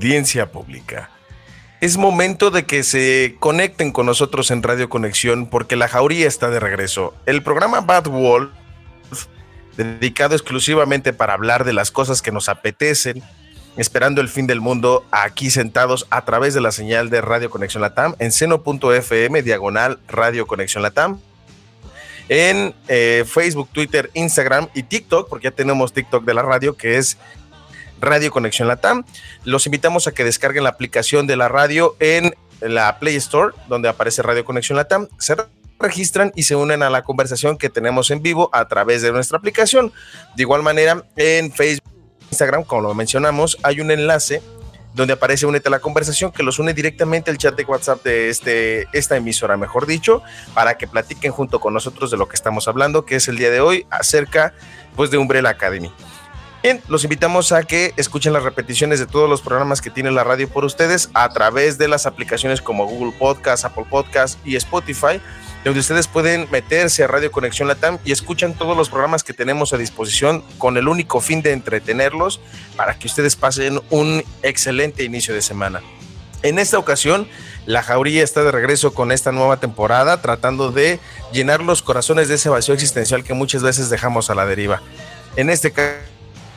audiencia pública. Es momento de que se conecten con nosotros en Radio Conexión porque la jauría está de regreso. El programa Bad Wolf, dedicado exclusivamente para hablar de las cosas que nos apetecen, esperando el fin del mundo, aquí sentados a través de la señal de Radio Conexión Latam en seno.fm, diagonal Radio Conexión Latam, en eh, Facebook, Twitter, Instagram y TikTok, porque ya tenemos TikTok de la radio, que es Radio Conexión Latam. Los invitamos a que descarguen la aplicación de la radio en la Play Store, donde aparece Radio Conexión Latam. Se registran y se unen a la conversación que tenemos en vivo a través de nuestra aplicación. De igual manera, en Facebook, Instagram, como lo mencionamos, hay un enlace donde aparece Únete a la conversación que los une directamente al chat de WhatsApp de este, esta emisora, mejor dicho, para que platiquen junto con nosotros de lo que estamos hablando, que es el día de hoy acerca pues de Umbrella Academy. Bien, los invitamos a que escuchen las repeticiones de todos los programas que tiene la radio por ustedes a través de las aplicaciones como Google Podcast, Apple Podcast y Spotify, donde ustedes pueden meterse a Radio Conexión Latam y escuchan todos los programas que tenemos a disposición con el único fin de entretenerlos para que ustedes pasen un excelente inicio de semana. En esta ocasión, la Jauría está de regreso con esta nueva temporada, tratando de llenar los corazones de ese vacío existencial que muchas veces dejamos a la deriva. En este caso,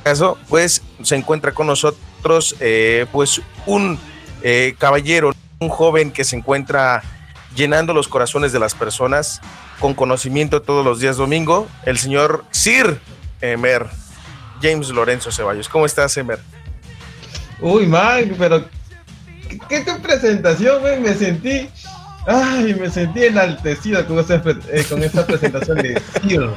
caso, pues se encuentra con nosotros eh, pues un eh, caballero, un joven que se encuentra llenando los corazones de las personas con conocimiento todos los días domingo, el señor Sir Emer, James Lorenzo Ceballos. ¿Cómo estás, Emer? Uy, Mike, pero qué, qué presentación, me sentí, ay, me sentí enaltecido con esta, eh, con esta presentación de Sir.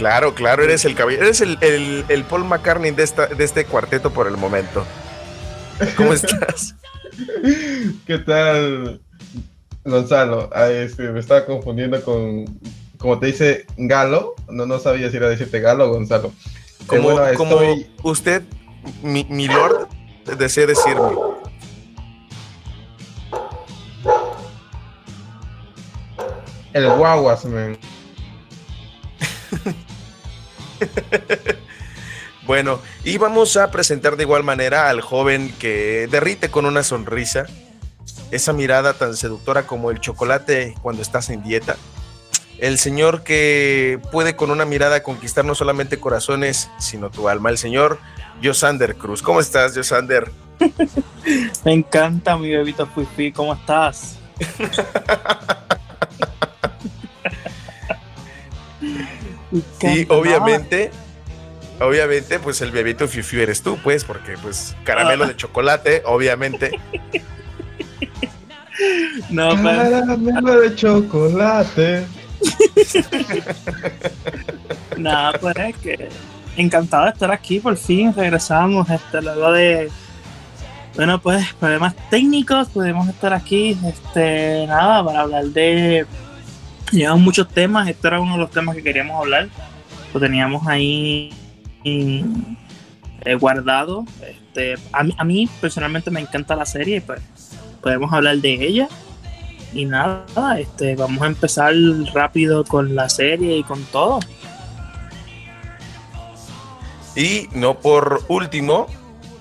Claro, claro, eres el eres el, Paul McCartney de, esta, de este cuarteto por el momento. ¿Cómo estás? ¿Qué tal, Gonzalo? este, me estaba confundiendo con, como te dice, Galo. No, no sabía si era decirte Galo o Gonzalo. Como, como usted, mi, mi lord, desea decirme. El guaguas, man. bueno, y vamos a presentar de igual manera al joven que derrite con una sonrisa, esa mirada tan seductora como el chocolate cuando estás en dieta. El señor que puede con una mirada conquistar no solamente corazones, sino tu alma. El señor Josander Cruz. ¿Cómo estás, Josander? Me encanta mi bebito Fifi. ¿Cómo estás? Y obviamente, obviamente, pues el bebito Fifi eres tú, pues, porque pues caramelo de chocolate, obviamente. No, pues. caramelo de chocolate. Nada, pues es que encantado de estar aquí, por fin regresamos, este, luego de bueno, pues problemas técnicos, podemos estar aquí, este, nada, para hablar de Llevamos muchos temas, este era uno de los temas que queríamos hablar. Lo teníamos ahí eh, guardado. Este, a, mí, personalmente me encanta la serie, y pues podemos hablar de ella. Y nada, este, vamos a empezar rápido con la serie y con todo. Y no por último,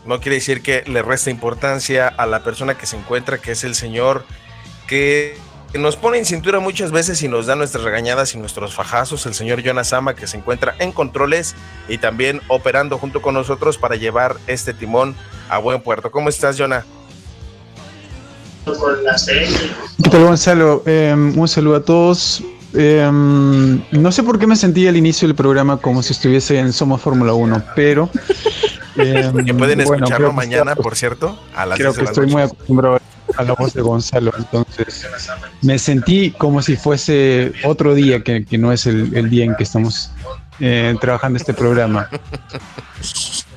no quiere decir que le resta importancia a la persona que se encuentra, que es el señor que nos pone en cintura muchas veces y nos da nuestras regañadas y nuestros fajazos, el señor Jonas Sama, que se encuentra en controles y también operando junto con nosotros para llevar este timón a buen puerto. ¿Cómo estás, Jonah? ¿Qué tal, Gonzalo? Em, un saludo a todos. Em, no sé por qué me sentí al inicio del programa como si estuviese en Somos Fórmula 1, pero... Em, que pueden escucharlo mañana, por cierto, a las Creo que estoy muy acostumbrado a la voz de Gonzalo. Entonces me sentí como si fuese otro día que, no es el, día en que estamos eh, trabajando este programa.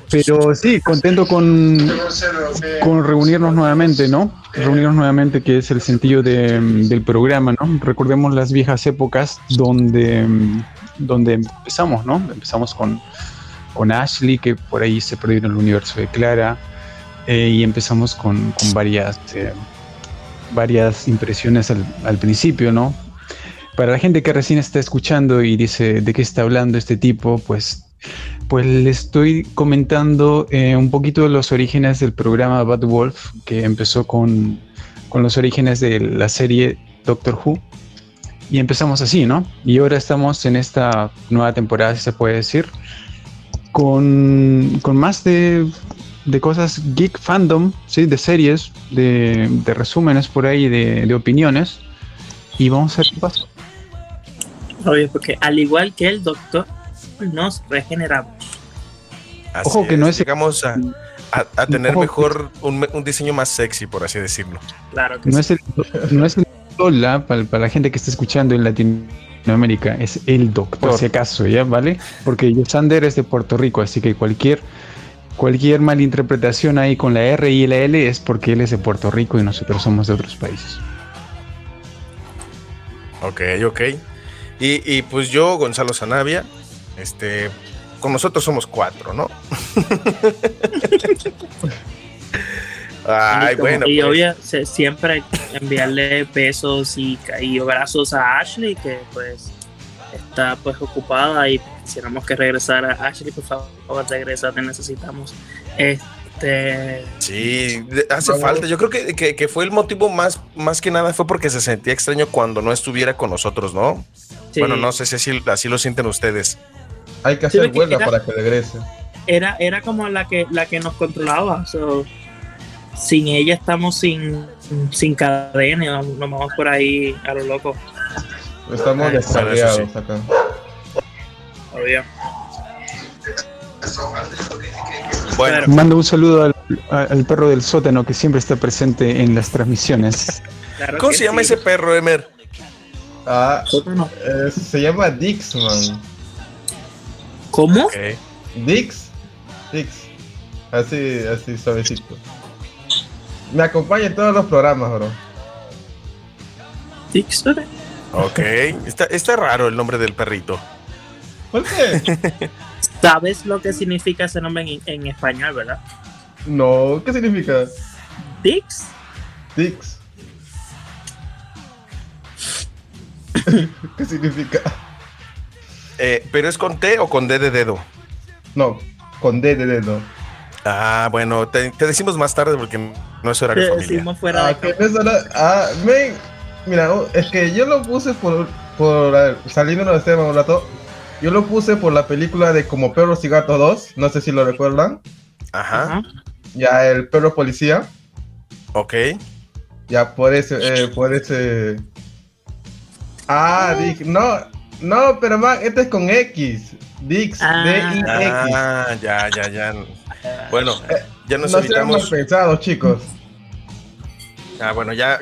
Pero sí, contento con, con reunirnos nuevamente, ¿no? Reunirnos nuevamente, que es el sentido del programa, ¿no? Recordemos las viejas épocas donde, donde empezamos, ¿no? Empezamos con, con Ashley, que por ahí se perdió en el universo de Clara, eh, y empezamos con, varias, eh, varias impresiones al, principio, ¿no? Para la gente que recién está escuchando y dice de qué está hablando este tipo, pues Pues le estoy comentando eh, un poquito de los orígenes del programa Bad Wolf, que empezó con, con los orígenes de la serie Doctor Who. Y empezamos así, ¿no? Y ahora estamos en esta nueva temporada, si se puede decir, con, con más de, de cosas geek fandom, ¿sí? De series, de, de resúmenes por ahí, de, de opiniones. Y vamos a ver qué pasa. Obvio, porque al igual que el doctor, nos regeneramos. Así Ojo que no es- Llegamos a, a- a tener Ojo que- mejor, un, un diseño más sexy, por así decirlo. Claro que No sí. es el, no es el Dola, para, para la gente que está escuchando en Latinoamérica, es el doctor, por si acaso, ¿ya? ¿Vale? Porque Yosander es de Puerto Rico, así que cualquier, cualquier malinterpretación ahí con la R y la L es porque él es de Puerto Rico y nosotros somos de otros países. Ok, ok. Y, y pues yo, Gonzalo Sanavia, este, con nosotros somos cuatro, ¿no? Ay, bueno. y pues, obvio, siempre enviarle besos y, y abrazos a Ashley, que pues está pues ocupada y quisiéramos que regresara. Ashley, por favor, regresa, te necesitamos. Este, Sí, hace falta. Yo creo que, que- que fue el motivo más, más que nada fue porque se sentía extraño cuando no estuviera con nosotros, ¿no? sí, Bueno, no sé si así, así lo sienten ustedes. Hay que Sí, hacer porque huelga era- para que regrese. era, era como la que, la que nos controlaba. so, sin ella estamos sin, sin cadena, nos nos vamos por ahí a lo loco. Estamos descarriados sí. acá. Obvio. Bueno, Claro. Mando un saludo al, a- al perro del sótano que siempre está presente en las transmisiones. Claro ¿cómo se llama sí. ese perro, Emer? Ah, Sótano. eh, se llama Dixman. ¿Cómo? Ok. Dix. Dix. Así, así suavecito. Me acompaña en todos los programas, bro. Dixon. Ok. Está, está raro el nombre del perrito. ¿Por qué? ¿Sabes lo que significa ese nombre en, en español, verdad? no, ¿qué significa? Dix. Dix. ¿Qué significa? Eh, ¿Pero es con T o con D de dedo? No, con D de dedo. Ah, bueno, te, te decimos más tarde porque no es Te horario familiar. decimos fuera Ah, de que no es hora- ah, men, mira, oh, es que yo lo puse por, por a ver, saliendo de este un rato, yo lo puse por la película de Como Perros y Gatos 2, no sé si lo recuerdan, Ajá, ya el perro policía, ok. ya por ese, eh, por ese... Ah, Dix, no, no, pero man, este es con X, Dix, Ah. D-I-X. Ah, ya, ya, ya. Bueno, ya nos No sean mal evitamos. pensados, chicos. Ah, bueno, ya,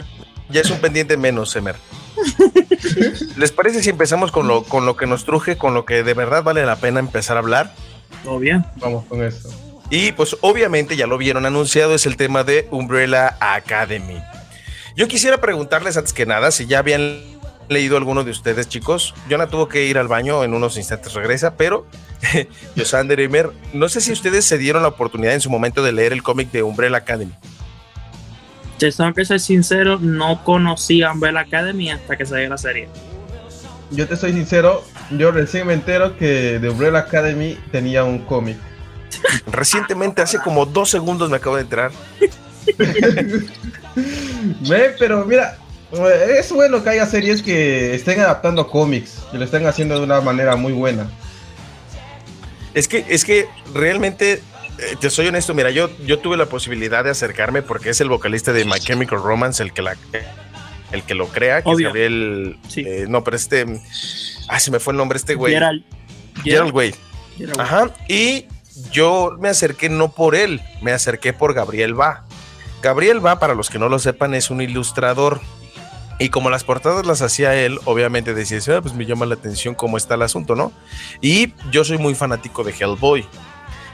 ya es un pendiente menos, Emer. ¿Les parece si empezamos con lo, con lo que nos truje, con lo que de verdad vale la pena empezar a hablar? Obvio. Vamos con eso. Y pues obviamente ya lo vieron anunciado, es el tema de Umbrella Academy. Yo quisiera preguntarles antes que nada si ya habían leído alguno de ustedes, chicos. Jonah tuvo que ir al baño, en unos instantes regresa, pero Yosander Emer, no sé si ustedes se dieron la oportunidad en su momento de leer el cómic de Umbrella Academy. Te tengo que ser sincero, no conocí a Umbrella Academy hasta que salió la serie. Yo te soy sincero, yo recién me entero que The Umbrella Academy tenía un cómic. Recientemente, hace como dos segundos me acabo de enterar. Ve, pero mira, eh, es bueno que haya series que estén adaptando cómics, que lo estén haciendo de una manera muy buena. Es que, es que realmente, te soy honesto, mira, yo, yo tuve la posibilidad de acercarme porque es el vocalista de My Chemical Romance el que la el que lo crea, que Obvio. es Gabriel. Sí. eh, no, pero este. Ah, se me fue el nombre este güey. Gerald. Gerald. Gerald. Ajá. Y yo me acerqué no por él, me acerqué por Gabriel Va. Gabriel Va, para los que no lo sepan, es un ilustrador. Y como las portadas las hacía él, obviamente decías, "Ah, pues me llama la atención cómo está el asunto, ¿no? Y yo soy muy fanático de Hellboy.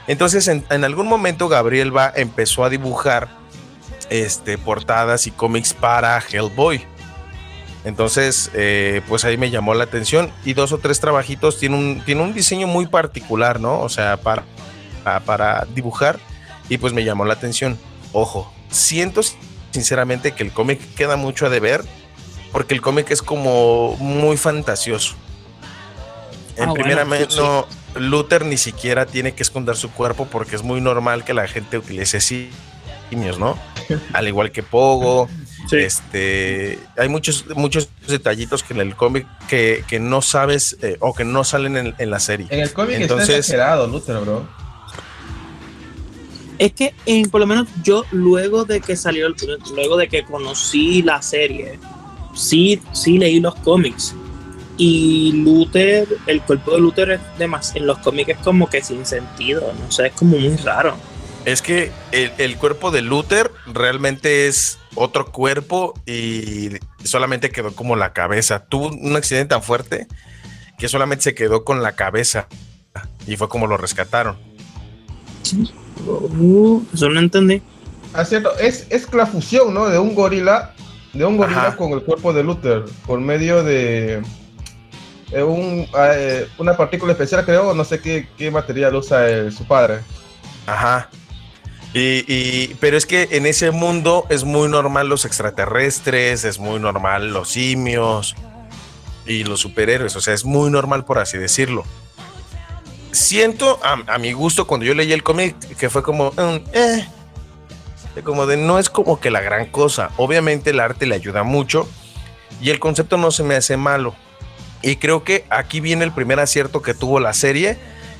Entonces, en, en algún momento, Gabriel Va empezó a dibujar este, portadas y cómics para Hellboy. Entonces, eh, pues ahí me llamó la atención. Y dos o tres trabajitos tiene un, tiene un diseño muy particular, ¿no? O sea, para, para, para dibujar. Y pues me llamó la atención. Ojo, siento sinceramente que el cómic queda mucho a deber. Porque el cómic es como muy fantasioso. En Ah, primera bueno, Luther ni siquiera tiene que esconder su cuerpo porque es muy normal que la gente utilice simios, ¿no? Al igual que Pogo. Este, hay muchos, muchos detallitos que en el cómic que, no sabes eh, o que no salen en, la serie. En el cómic Entonces, está exagerado, Luther, bro. Es que, eh, por lo menos yo, luego de que salió, luego de que conocí la serie, sí, sí leí los cómics. Y Luther, el cuerpo de Luther es de más, en los cómics es como que sin sentido, no sé, es como muy raro. Es que el, cuerpo de Luther realmente es otro cuerpo y solamente quedó como la cabeza. Tuvo un accidente tan fuerte que solamente se quedó con la cabeza y fue como lo rescataron. Uh, eso no entendí. Ah, cierto, es, es la fusión, ¿no? De un gorila, de un gorila con el cuerpo de Luther por medio de eh, un, eh, una partícula especial, creo, no sé qué, qué material usa su padre. Ajá. Y, pero es que en ese mundo es muy normal los extraterrestres, es muy normal los simios y los superhéroes, o sea, es muy normal por así decirlo. Siento a, mi gusto cuando yo leí el cómic que fue como, mm, eh, como de no es como que la gran cosa. Obviamente el arte le ayuda mucho y el concepto no se me hace malo. Y creo que aquí viene el primer acierto que tuvo la serie,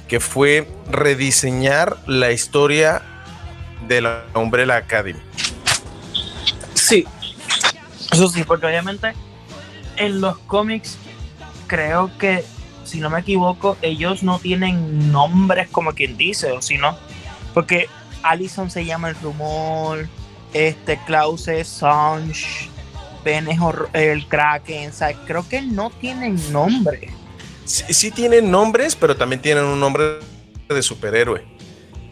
que fue rediseñar la historia de la Umbrella Academy. Sí, eso sí, porque obviamente en los cómics creo que, si no me equivoco, ellos no tienen nombres como quien dice, o si no, porque Allison se llama el rumor, este Klaus es Sanj, Ben es el Kraken, o creo que no tienen nombre. Sí, sí, tienen nombres, pero también tienen un nombre de superhéroe.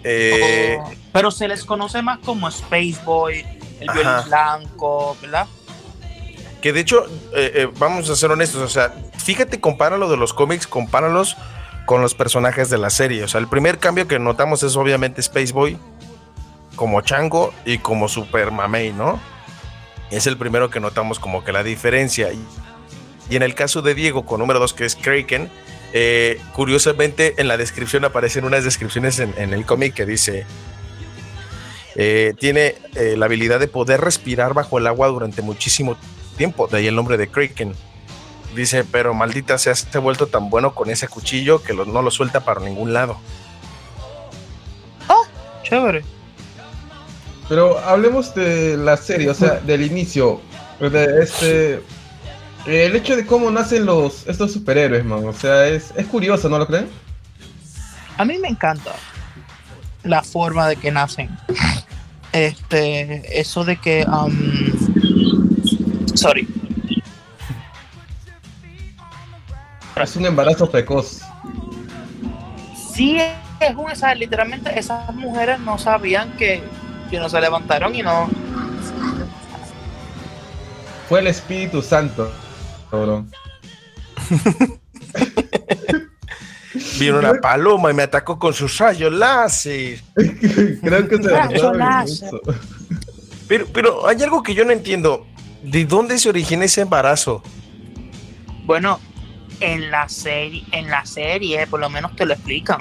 Eh, oh, pero se les conoce más como Space Boy, el violín blanco, ¿verdad? Que de hecho, eh, eh, vamos a ser honestos, o sea, fíjate, compáralo de los cómics, compáralos con los personajes de la serie. O sea, el primer cambio que notamos es obviamente Space Boy como Chango y como Super Mamey, ¿no? Es el primero que notamos como que la diferencia. Y, y en el caso de Diego con número 2, que es Kraken, eh, curiosamente en la descripción aparecen unas descripciones en, el cómic que dice, eh, tiene eh, la habilidad de poder respirar bajo el agua durante muchísimo tiempo, de ahí el nombre de Kraken. Dice, pero maldita sea, se ha vuelto tan bueno con ese cuchillo que no lo suelta para ningún lado. Oh, chévere. Pero hablemos de la serie, o sea, del inicio. De este, el hecho de cómo nacen los estos superhéroes, man. O sea, es, curioso, ¿no lo creen? A mí me encanta la forma de que nacen. Este, eso de que. Um, sorry. Es un embarazo precoz. Sí, es un. O literalmente esas mujeres no sabían que, que no se levantaron y no. Fue el Espíritu Santo. Vino una paloma y me atacó con sus rayos láser. Creo que se pero, pero hay algo que yo no entiendo. ¿De dónde se origina ese embarazo? Bueno, en la serie, en la serie, por lo menos te lo explican.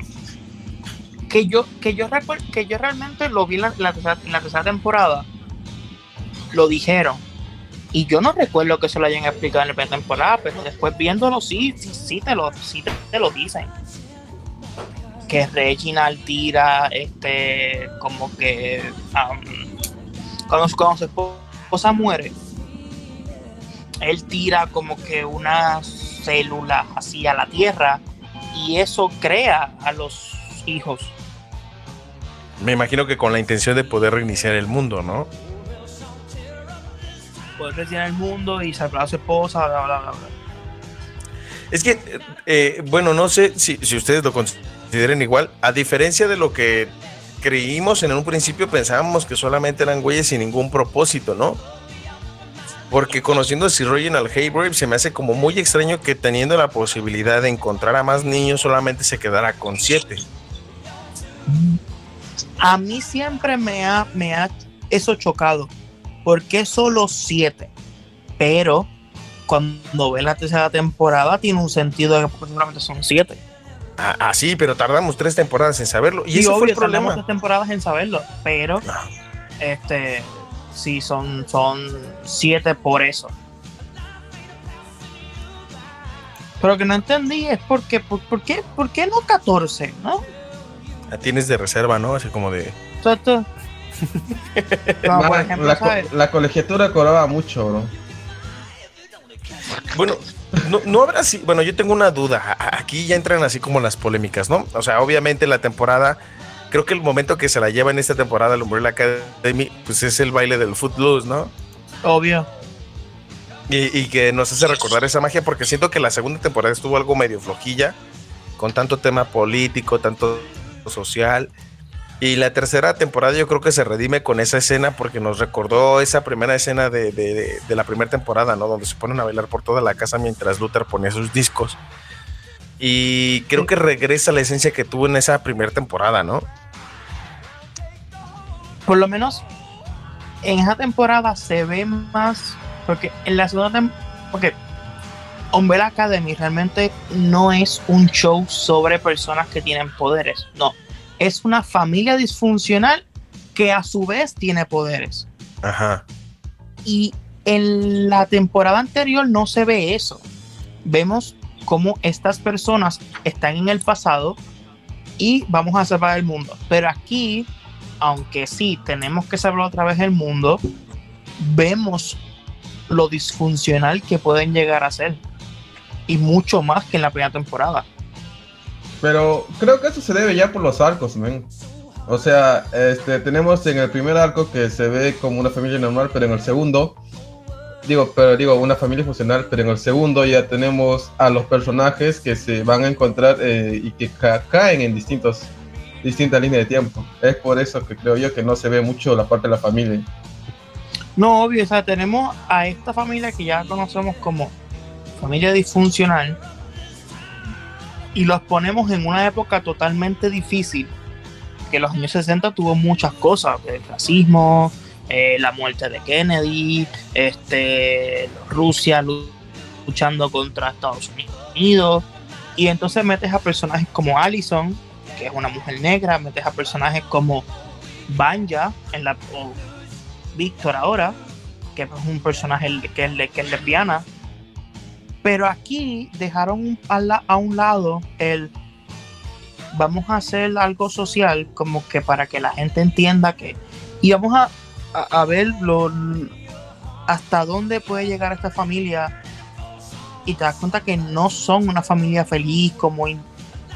Que yo, que yo que yo realmente lo vi en la tercera temporada. Lo dijeron y yo no recuerdo que se lo hayan explicado en la primera temporada, pero después viéndolo, sí, sí, sí te lo, sí te, lo dicen. Que Reginald tira, este, como que cuando, su esposa muere, él tira como que una célula así a la tierra y eso crea a los hijos. Me imagino que con la intención de poder reiniciar el mundo, ¿no? poder retirar el mundo y salvar a su esposa, bla, bla, bla, Es que, eh, bueno, no sé si, si ustedes lo consideren igual, a diferencia de lo que creímos en un principio, pensábamos que solamente eran güeyes sin ningún propósito, ¿no? Porque conociendo a Sir Reginald Haybrave se me hace como muy extraño que teniendo la posibilidad de encontrar a más niños solamente se quedara con siete. A mí siempre me ha, me ha eso chocado. ¿por qué solo siete? Pero cuando ve la tercera temporada tiene un sentido de que solamente son siete. Ah, ah, sí, pero tardamos tres temporadas en saberlo. Y, Y ese obvio, fue el problema. tardamos tres temporadas en saberlo, pero Ah. este sí son, son siete por eso. Pero que no entendí es porque, por, por qué, por qué no 14, ¿no? La tienes de reserva, ¿no? Así como de. Por ejemplo, la, co- ¿sabes? la colegiatura cobraba mucho, bro. Bueno, no, no habrá así. Bueno, yo tengo una duda. Aquí ya entran así como las polémicas, ¿no? O sea, obviamente la temporada. Creo que el momento que se la lleva en esta temporada el Umbrella Academy, pues es el baile del Footloose, ¿no? Obvio. Y, y que nos hace recordar esa magia porque siento que la segunda temporada estuvo algo medio flojilla, con tanto tema político, tanto social. Y la tercera temporada yo creo que se redime con esa escena porque nos recordó esa primera escena de, de- de- de la primera temporada, ¿no? Donde se ponen a bailar por toda la casa mientras Luther ponía sus discos. Y creo que regresa la esencia que tuvo en esa primera temporada, ¿no? Por lo menos en esa temporada se ve más. Porque en la segunda temporada. Porque Umbrella Academy realmente no es un show sobre personas que tienen poderes. No. Es una familia disfuncional que a su vez tiene poderes. Ajá. Y en la temporada anterior no se ve eso. Vemos cómo estas personas están en el pasado y vamos a salvar el mundo. Pero aquí, aunque sí tenemos que salvar otra vez el mundo, vemos lo disfuncional que pueden llegar a ser. Y mucho más que en la primera temporada. Pero creo que eso se debe ya por los arcos, men. O sea, este, tenemos en el primer arco que se ve como una familia normal, pero en el segundo, digo, pero digo, una familia funcional, pero en el segundo ya tenemos a los personajes que se van a encontrar eh, y que ca- caen en distintos, distintas líneas de tiempo. Es por eso que creo yo que no se ve mucho la parte de la familia. No, obvio, o sea, tenemos a esta familia que ya conocemos como familia disfuncional y los ponemos en una época totalmente difícil, que los años 60 tuvo muchas cosas, el racismo, eh, la muerte de Kennedy, este, Rusia lu- luchando contra Estados Unidos, y entonces metes a personajes como Allison, que es una mujer negra, metes a personajes como Banja en la, o Víctor ahora, que es un personaje que es, que es lesbiana. Pero aquí dejaron a, un lado el vamos a hacer algo social como que para que la gente entienda que y vamos a, a, ver lo, hasta dónde puede llegar esta familia y te das cuenta que no son una familia feliz como,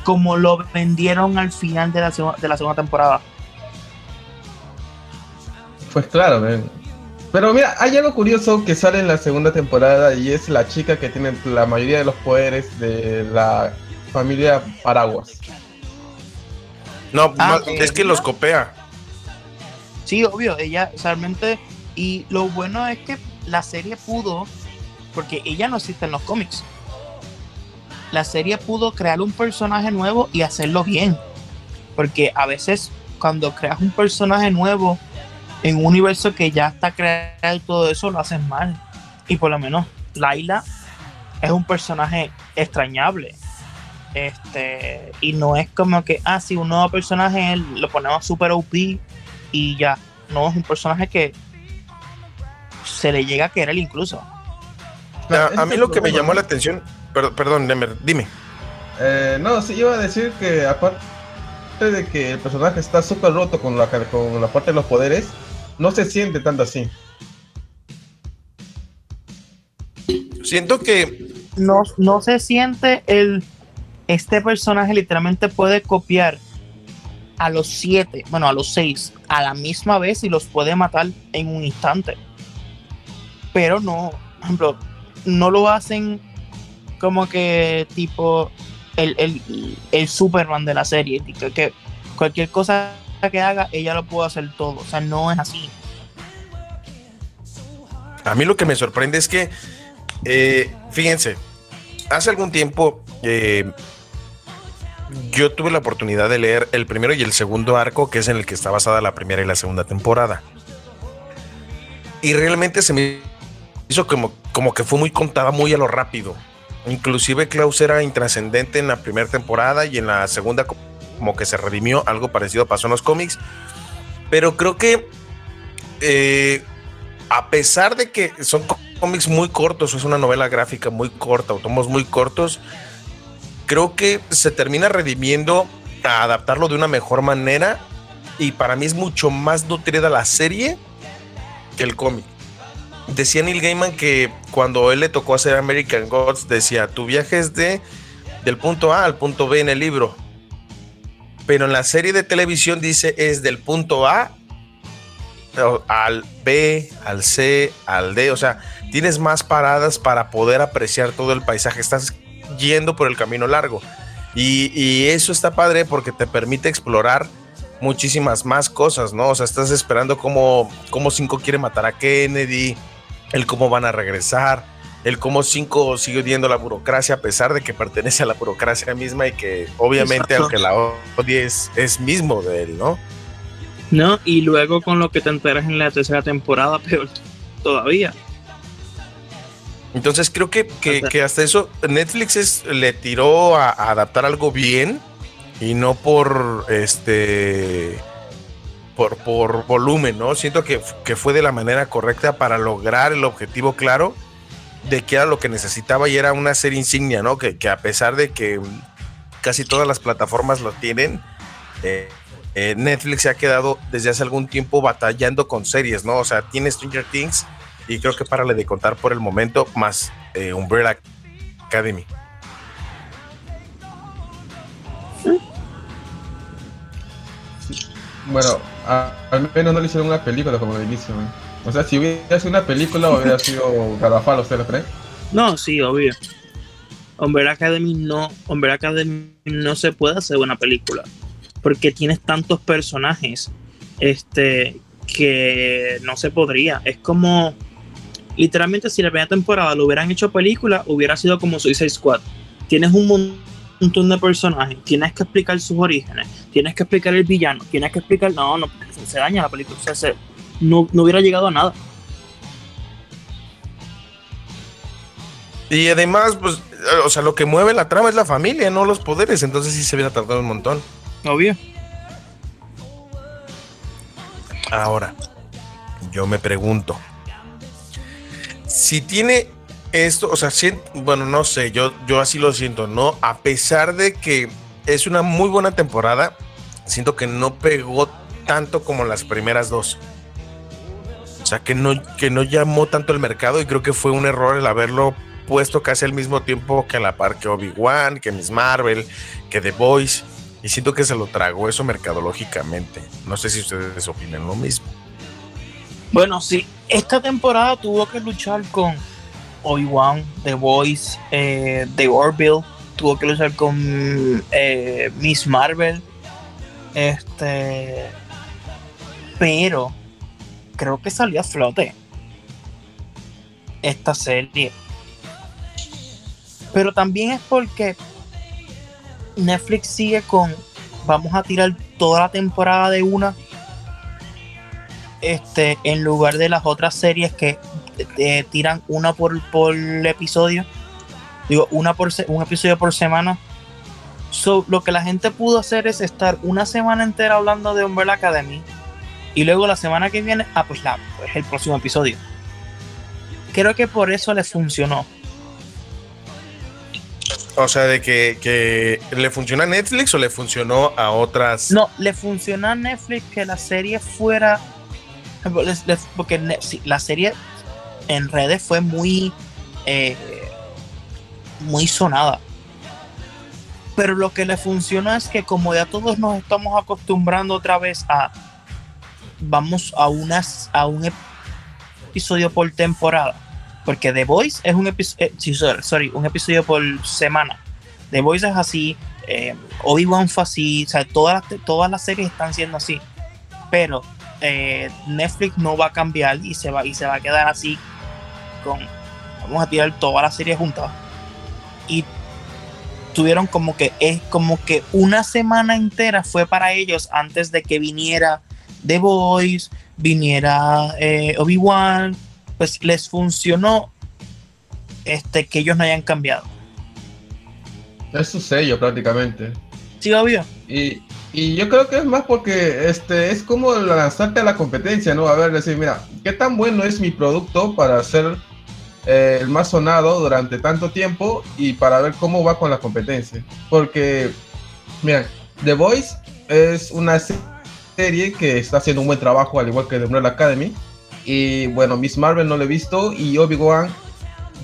como lo vendieron al final de la, de la segunda temporada. Pues claro. Pero mira, hay algo curioso que sale en la segunda temporada y es la chica que tiene la mayoría de los poderes de la familia Paraguas. No, Ah, ma- es que los copia. Sí, obvio, ella realmente. Y lo bueno es que la serie pudo, porque ella no existe en los cómics. La serie pudo crear un personaje nuevo y hacerlo bien. Porque a veces, cuando creas un personaje nuevo en un universo que ya está creado y todo eso, lo haces mal. Y por lo menos, Laila es un personaje extrañable. Este, y no es como que, ah, sí, un nuevo personaje lo ponemos super OP y ya. No, es un personaje que se le llega a querer incluso. A, a mí lo que me llamó la atención, per- perdón, Nemer, dime. Eh, no, sí, iba a decir que aparte de que el personaje está súper roto con la, con la parte de los poderes, no se siente tanto así. Siento que No, no se siente el. Este personaje literalmente puede copiar a los siete, bueno, a los seis, a la misma vez y los puede matar en un instante. Pero no, por ejemplo, no lo hacen como que tipo el, el, el Superman de la serie, que, que cualquier cosa que haga, ella lo puede hacer todo. O sea, no es así. a mí lo que me sorprende es que, eh, fíjense, hace algún tiempo eh, yo tuve la oportunidad de leer el primero y el segundo arco, que es en el que está basada la primera y la segunda temporada. Y realmente se me hizo como, como que fue muy contada muy a lo rápido. Inclusive Klaus era intrascendente en la primera temporada y en la segunda como que se redimió, algo parecido pasó en los cómics. Pero creo que eh, a pesar de que son cómics muy cortos, es una novela gráfica muy corta, o tomos muy cortos, creo que se termina redimiendo a adaptarlo de una mejor manera y para mí es mucho más nutrida la serie que el cómic. Decía Neil Gaiman que cuando él le tocó hacer American Gods, decía, tu viaje es de, del punto A al punto B en el libro. Pero en la serie de televisión dice es del punto A al B, al C, al D. O sea, tienes más paradas para poder apreciar todo el paisaje. Estás yendo por el camino largo. Y, eso está padre porque te permite explorar muchísimas más cosas, ¿no? O sea, estás esperando cómo, cómo Cinco quiere matar a Kennedy, el cómo van a regresar, el cómo Cinco sigue odiando la burocracia a pesar de que pertenece a la burocracia misma y que obviamente aunque la odie es, es mismo de él, ¿no? No, y luego con lo que te enteras en la tercera temporada, peor todavía. Entonces creo que, que, hasta eso Netflix es, le tiró a, a adaptar algo bien y no por este por, por volumen, ¿no? Siento que, fue de la manera correcta para lograr el objetivo claro de que era lo que necesitaba y era una serie insignia, ¿no? Que, a pesar de que casi todas las plataformas lo tienen, eh, eh, Netflix se ha quedado desde hace algún tiempo batallando con series, ¿no? O sea, tiene Stranger Things y creo que párale de contar por el momento más eh, Umbrella Academy. Bueno, al menos no le hicieron una película como de inicio. O sea, si hubiera sido una película, hubiera sido garrafal, ¿usted lo cree? No, sí, obvio. Umbrella Academy no, Umbrella Academy no se puede hacer una película porque tienes tantos personajes este que no se podría. Es como literalmente si la primera temporada lo hubieran hecho película, hubiera sido como Suicide Squad. Tienes un montón de personajes, tienes que explicar sus orígenes, tienes que explicar el villano, tienes que explicar, no, no, se daña la película, o sea, no, no hubiera llegado a nada. Y además, pues, o sea, lo que mueve la trama es la familia, no los poderes, entonces sí se hubiera tardado un montón. Obvio. Ahora, yo me pregunto, si tiene esto, o sea, bueno, no sé, yo, yo así lo siento, ¿no? A pesar de que es una muy buena temporada, siento que no pegó tanto como las primeras dos. O sea, que no, que no llamó tanto el mercado y creo que fue un error el haberlo puesto casi al mismo tiempo que la par que Obi-Wan, que Miss Marvel, que The Voice. Y siento que se lo tragó eso mercadológicamente. No sé si ustedes opinan lo mismo. Bueno, sí, esta temporada tuvo que luchar con Obi-Wan, The Voice, eh, The Orville, tuvo que luchar con eh, Miss Marvel. Este. Pero creo que salió a flote esta serie. Pero también es porque Netflix sigue con vamos a tirar toda la temporada de una este en lugar de las otras series que eh, tiran una por, por episodio. Digo, una por un episodio por semana. So, lo que la gente pudo hacer es estar una semana entera hablando de Umbrella Academy. Y luego la semana que viene, ah, pues la, pues el próximo episodio. Creo que por eso le funcionó. O sea, de que, que, le funciona a Netflix o le funcionó a otras. No, le funcionó a Netflix que la serie fuera. Porque la serie en redes fue muy, eh, muy sonada. Pero lo que le funciona es que como ya todos nos estamos acostumbrando otra vez a vamos a unas a un episodio por temporada, porque The Voice es un episodio, eh, sorry, un episodio por semana. The Voice es así, eh, Obi-Wan fue así, todas las, todas las series están siendo así, pero Netflix no va a cambiar y se va y se va a quedar así con vamos a tirar toda la serie juntas y tuvieron como que es como que una semana entera fue para ellos antes de que viniera The Voice, viniera eh, Obi-Wan, pues les funcionó este que ellos no hayan cambiado. Es su sello prácticamente. Sí, obvio. Y, y yo creo que es más porque este es como lanzarte a la competencia, ¿no? A ver, decir, mira, ¿qué tan bueno es mi producto para ser eh, el más sonado durante tanto tiempo y para ver cómo va con la competencia? Porque, mira, The Voice es una serie que está haciendo un buen trabajo, al igual que The Umbrella Academy. Y bueno, Miss Marvel no lo he visto y Obi-Wan,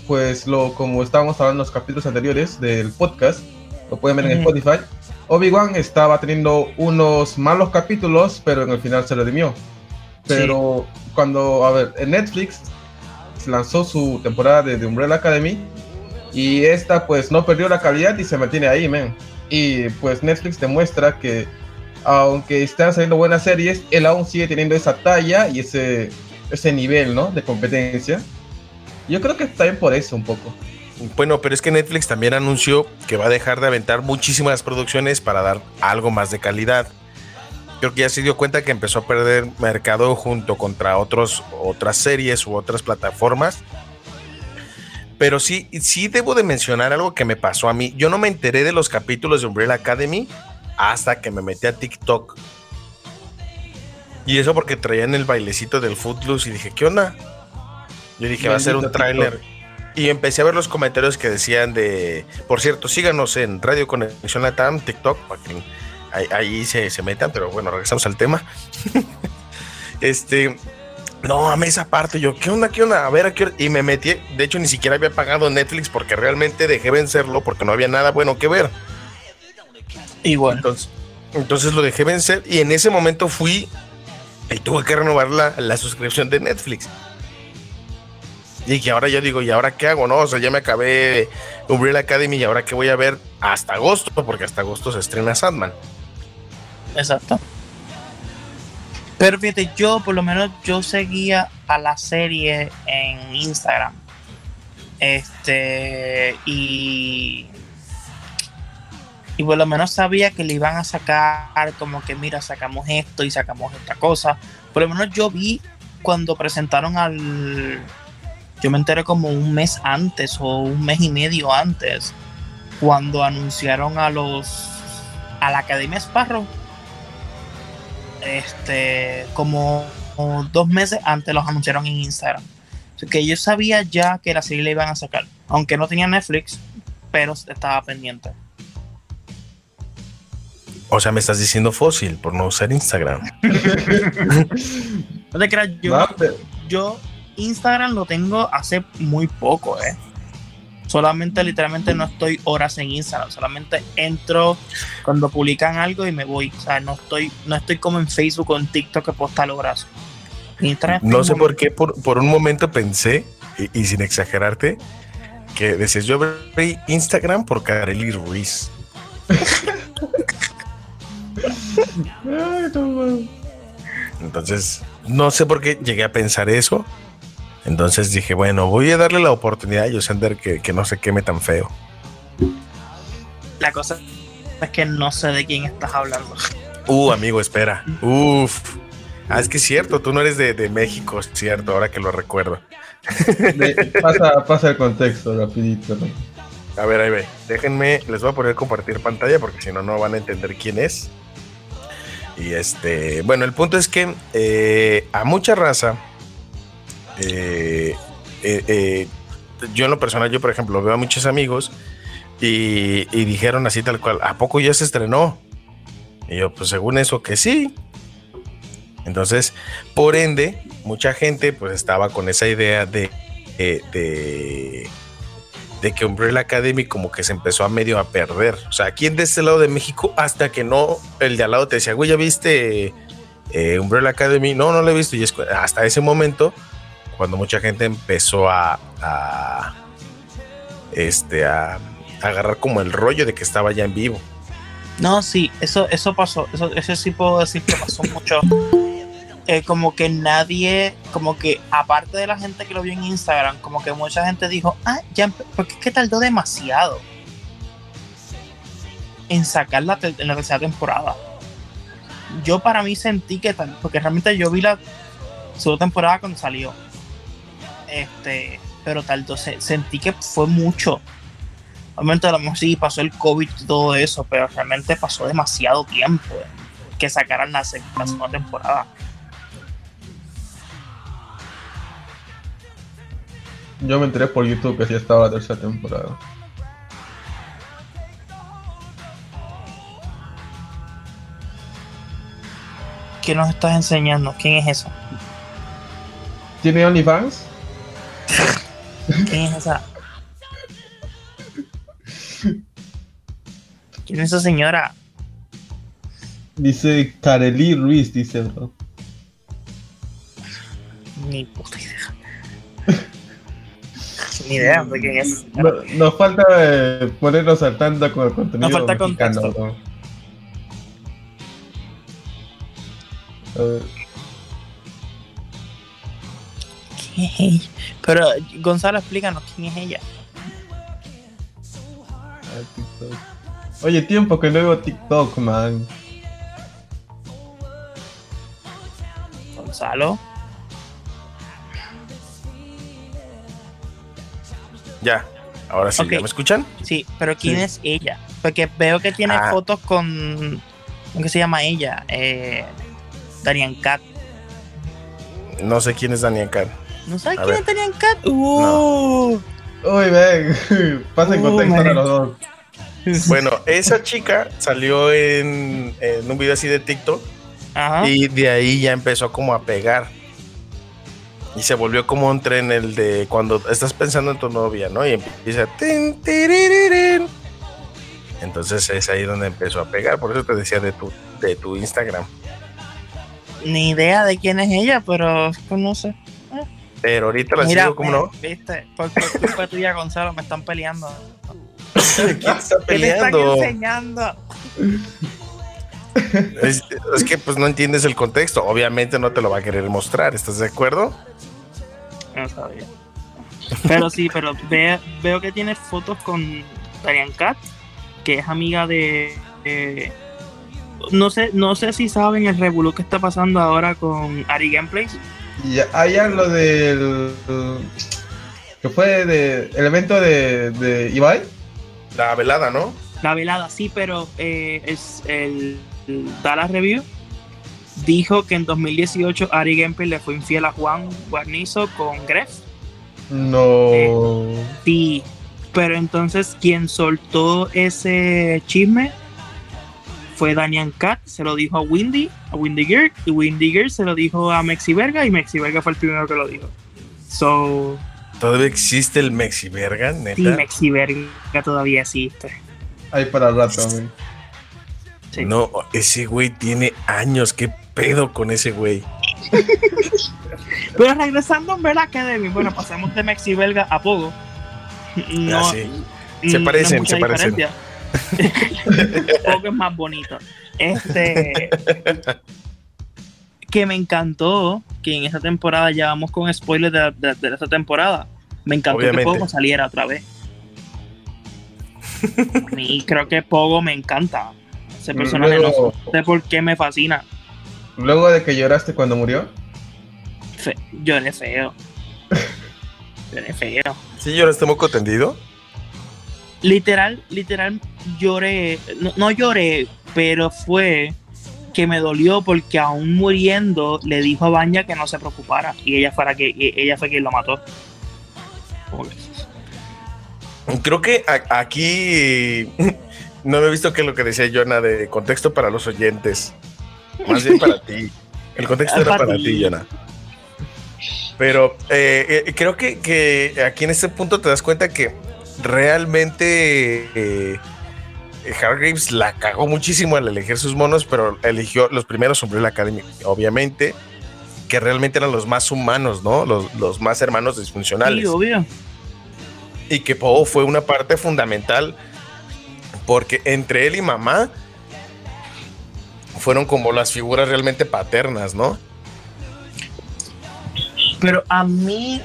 pues lo como estábamos hablando en los capítulos anteriores del podcast, lo pueden ver en Spotify Obi-Wan estaba teniendo unos malos capítulos, pero en el final se redimió. Pero cuando, a ver, en Netflix lanzó su temporada de The Umbrella Academy y esta pues no perdió la calidad y se mantiene ahí, men. Y pues Netflix demuestra que aunque están saliendo buenas series, él aún sigue teniendo esa talla y ese, ese nivel, ¿no? De competencia. Yo creo que bien por eso un poco. Bueno, pero es que Netflix también anunció que va a dejar de aventar muchísimas producciones para dar algo más de calidad. Creo que ya se dio cuenta que empezó a perder mercado junto contra otros, otras series u otras plataformas. Pero sí, sí debo de mencionar algo que me pasó a mí. Yo no me enteré de los capítulos de Umbrella Academy hasta que me metí a TikTok. Y eso porque traían el bailecito del Footloose y dije, ¿qué onda? Yo dije, va a ser un tráiler y empecé a ver los comentarios que decían de, por cierto, síganos en Radio Conexión Latam, TikTok, para que ahí, se, metan, pero bueno, regresamos al tema. este, no, a esa parte, yo, ¿qué onda, qué onda? A ver, qué Y me metí, de hecho ni siquiera había pagado Netflix porque realmente dejé vencerlo porque no había nada bueno que ver. Igual. Entonces, entonces lo dejé vencer y en ese momento fui y tuve que renovar la, la suscripción de Netflix. Y que ahora yo digo, ¿y ahora qué hago? No, o sea, ya me acabé Umbrella Academy y ahora qué voy a ver hasta agosto, porque hasta agosto se estrena Sandman. Exacto. Pero fíjate, yo por lo menos yo seguía a la serie en Instagram. Este, y. Y por lo menos sabía que le iban a sacar como que, mira, sacamos esto y sacamos esta cosa. Por lo menos yo vi cuando presentaron al, yo me enteré como un mes antes o un mes y medio antes cuando anunciaron a los a la Academia Sparrow este como, dos meses antes los anunciaron en Instagram Así que yo sabía ya que la serie la iban a sacar aunque no tenía Netflix pero estaba pendiente o sea, me estás diciendo fósil por no usar Instagram. no te creas, yo, yo Instagram lo tengo hace muy poco, ¿eh? Solamente, literalmente, no estoy horas en Instagram. Solamente entro cuando publican algo y me voy. O sea, no estoy, no estoy como en Facebook o en TikTok que posta horas. no sé por qué, por, un momento pensé, y, sin exagerarte, que decías, yo abrí Instagram por Kareli Ruiz. Entonces, no sé por qué llegué a pensar eso, entonces dije, bueno, voy a darle la oportunidad a Yosender que, que no se queme tan feo. La cosa es que no sé de quién estás hablando. Uh, amigo, espera. Uf. Ah, es que es cierto, tú no eres de, de México, es cierto, ahora que lo recuerdo. pasa, pasa el contexto rapidito. A ver, ahí ve. Déjenme, les voy a poner compartir pantalla porque si no, no van a entender quién es. Y este, bueno, el punto es que eh, a mucha raza eh, eh, yo en lo personal, yo por ejemplo, veo a muchos amigos y, dijeron así tal cual, ¿a poco ya se estrenó? Y yo, pues según eso que sí. Entonces, por ende, mucha gente pues estaba con esa idea de, de, de que Umbrella Academy como que se empezó a medio a perder. O sea, aquí de este lado de México, hasta que no, el de al lado te decía, güey, ¿ya viste Umbrella Academy? No, no lo he visto. Y hasta ese momento cuando mucha gente empezó a, este, a, agarrar como el rollo de que estaba ya en vivo. No, sí, eso, eso pasó, eso, sí puedo decir que pasó mucho. Eh, como que nadie, como que aparte de la gente que lo vio en Instagram, como que mucha gente dijo, ah, ya, porque es que tardó demasiado en sacar la, en la tercera temporada. Yo para mí sentí que porque realmente yo vi la segunda temporada cuando salió este, pero tal, sentí que fue mucho. Obviamente a lo mejor sí pasó el COVID y todo eso, pero realmente pasó demasiado tiempo que sacaran la, segunda temporada. Yo me enteré por YouTube que sí estaba la tercera temporada. ¿Qué nos estás enseñando? ¿Quién es eso? ¿Tiene OnlyFans? ¿Quién es esa? ¿Quién es esa señora? Dice Kareli Ruiz, dice, bro. Ni puta idea. Ni idea de quién es. No, nos falta eh, ponernos al tanto con el contenido. Nos falta mexicano, contexto. ver, ¿Quién es ella? Pero Gonzalo, explícanos quién es ella. Oye, tiempo que no veo TikTok, man. Gonzalo. Ya, ahora sí, Ok. ¿ya me escuchan? Sí, pero ¿quién Sí. es ella? Porque veo que tiene Ah. fotos con. ¿Cómo que se llama ella? Eh, Darian Cat. No sé quién es Daniel Khan. ¿No sabes A quién ver. es Darian Cat? Uh, Uy, ven. Pasa en Oh, contexto los dos. Bueno, esa chica salió en, en un video así de TikTok Ajá. y de ahí ya empezó como a pegar. Y se volvió como un tren el de cuando estás pensando en tu novia, ¿no? Y empieza. tin. Entonces es ahí donde empezó a pegar. Por eso te decía de tu, de tu Instagram. Ni idea de quién es ella, pero pues, no sé. Pero ahorita la Mira, sigo, ¿cómo no? viste, por, por culpa tuya, Gonzalo, me están peleando. ¿Quién está ¿Qué peleando? enseñando? Es, es que pues no entiendes el contexto. Obviamente no te lo va a querer mostrar. ¿Estás de acuerdo? No sabía. Pero sí, pero ve- veo que tiene fotos con Darian Cat, que es amiga de. de- no sé, no sé si saben el revolú que está pasando ahora con Ari Gameplays. Y allá lo del. que fue de, el evento de, de Ibai. La velada, ¿no? La velada, sí, pero eh, es el, el Dallas Review dijo que en 2018 Ari Gameplay le fue infiel a Juan Guarnizo con Gref. No. Sí, pero entonces quien soltó ese chisme fue Daniel Cat, se lo dijo a Windy, a Windy Gear, y Windy Gear se lo dijo a Mexi Verga, y Mexi Verga fue el primero que lo dijo. So, Todavía existe el Mexi Verga, neta. sí, Mexi Verga todavía existe. Ahí para el rato, güey. Sí. No, ese güey tiene años. ¿Qué pedo con ese güey? Pero regresando a Umbrella Academy, bueno, pasamos de Mexi Verga a Pogo. No, Ah, sí. Se mm, no parecen, se parecen. Pogo es más bonito. Este. que me encantó que en esta temporada ya vamos con spoilers de, de, de esta temporada. Me encantó Obviamente. que Pogo saliera otra vez. Mí creo que Pogo me encanta. Ese personaje Luego- no sé por qué me fascina. Luego de que lloraste cuando murió. Fe- lloré feo. Lloré feo. Sí, yo este moco tendido. Literal, literal, lloré. No, no lloré, pero fue que me dolió porque aún muriendo le dijo a Baña que no se preocupara y ella fuera que y ella fue quien lo mató. Creo que a- aquí no me he visto que lo que decía Jonah de contexto para los oyentes. Más bien para ti. El contexto era Para ti. Jonah. Pero eh, eh, creo que, que aquí en este punto te das cuenta que realmente eh, Hargreaves la cagó muchísimo al elegir sus monos, pero eligió los primeros Umbrella Academy, obviamente, que realmente eran los más humanos, ¿no? Los, los más hermanos disfuncionales Sí, obvio. y que Pogo fue una parte fundamental porque entre él y mamá fueron como las figuras realmente paternas, ¿no? Pero a mí,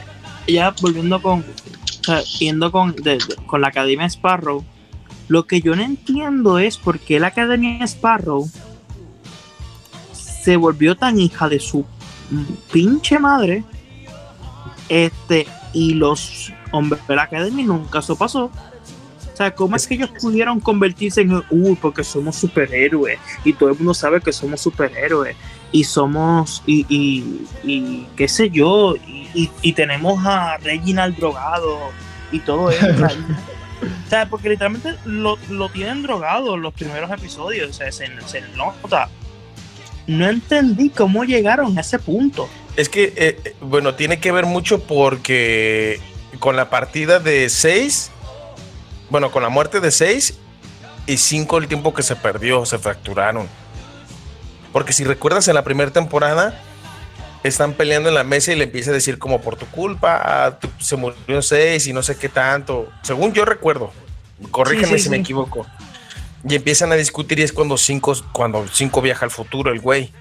ya volviendo con, o sea, yendo con, con la Academia Sparrow, lo que yo no entiendo es por qué la Academia Sparrow se volvió tan hija de su pinche madre. Este, y los hombres de la Academy nunca eso pasó. O sea, ¿cómo es que ellos pudieron convertirse en, uy, porque somos superhéroes y todo el mundo sabe que somos superhéroes y somos, y, y, y qué sé yo, y, y, tenemos a Reginald drogado y todo eso. o sea, porque literalmente lo, lo, tienen drogado en los primeros episodios, o sea, se, se nota. No entendí cómo llegaron a ese punto. Es que, eh, bueno, tiene que ver mucho porque con la partida de 6, bueno, con la muerte de 6 y 5 el tiempo que se perdió, se fracturaron. Porque si recuerdas en la primera temporada, están peleando en la mesa y le empieza a decir como por tu culpa, ah, se murió 6 y no sé qué tanto. Según yo recuerdo, corrígeme si me equivoco. Y empiezan a discutir y es cuando 5 cuando cinco viaja al futuro el güey.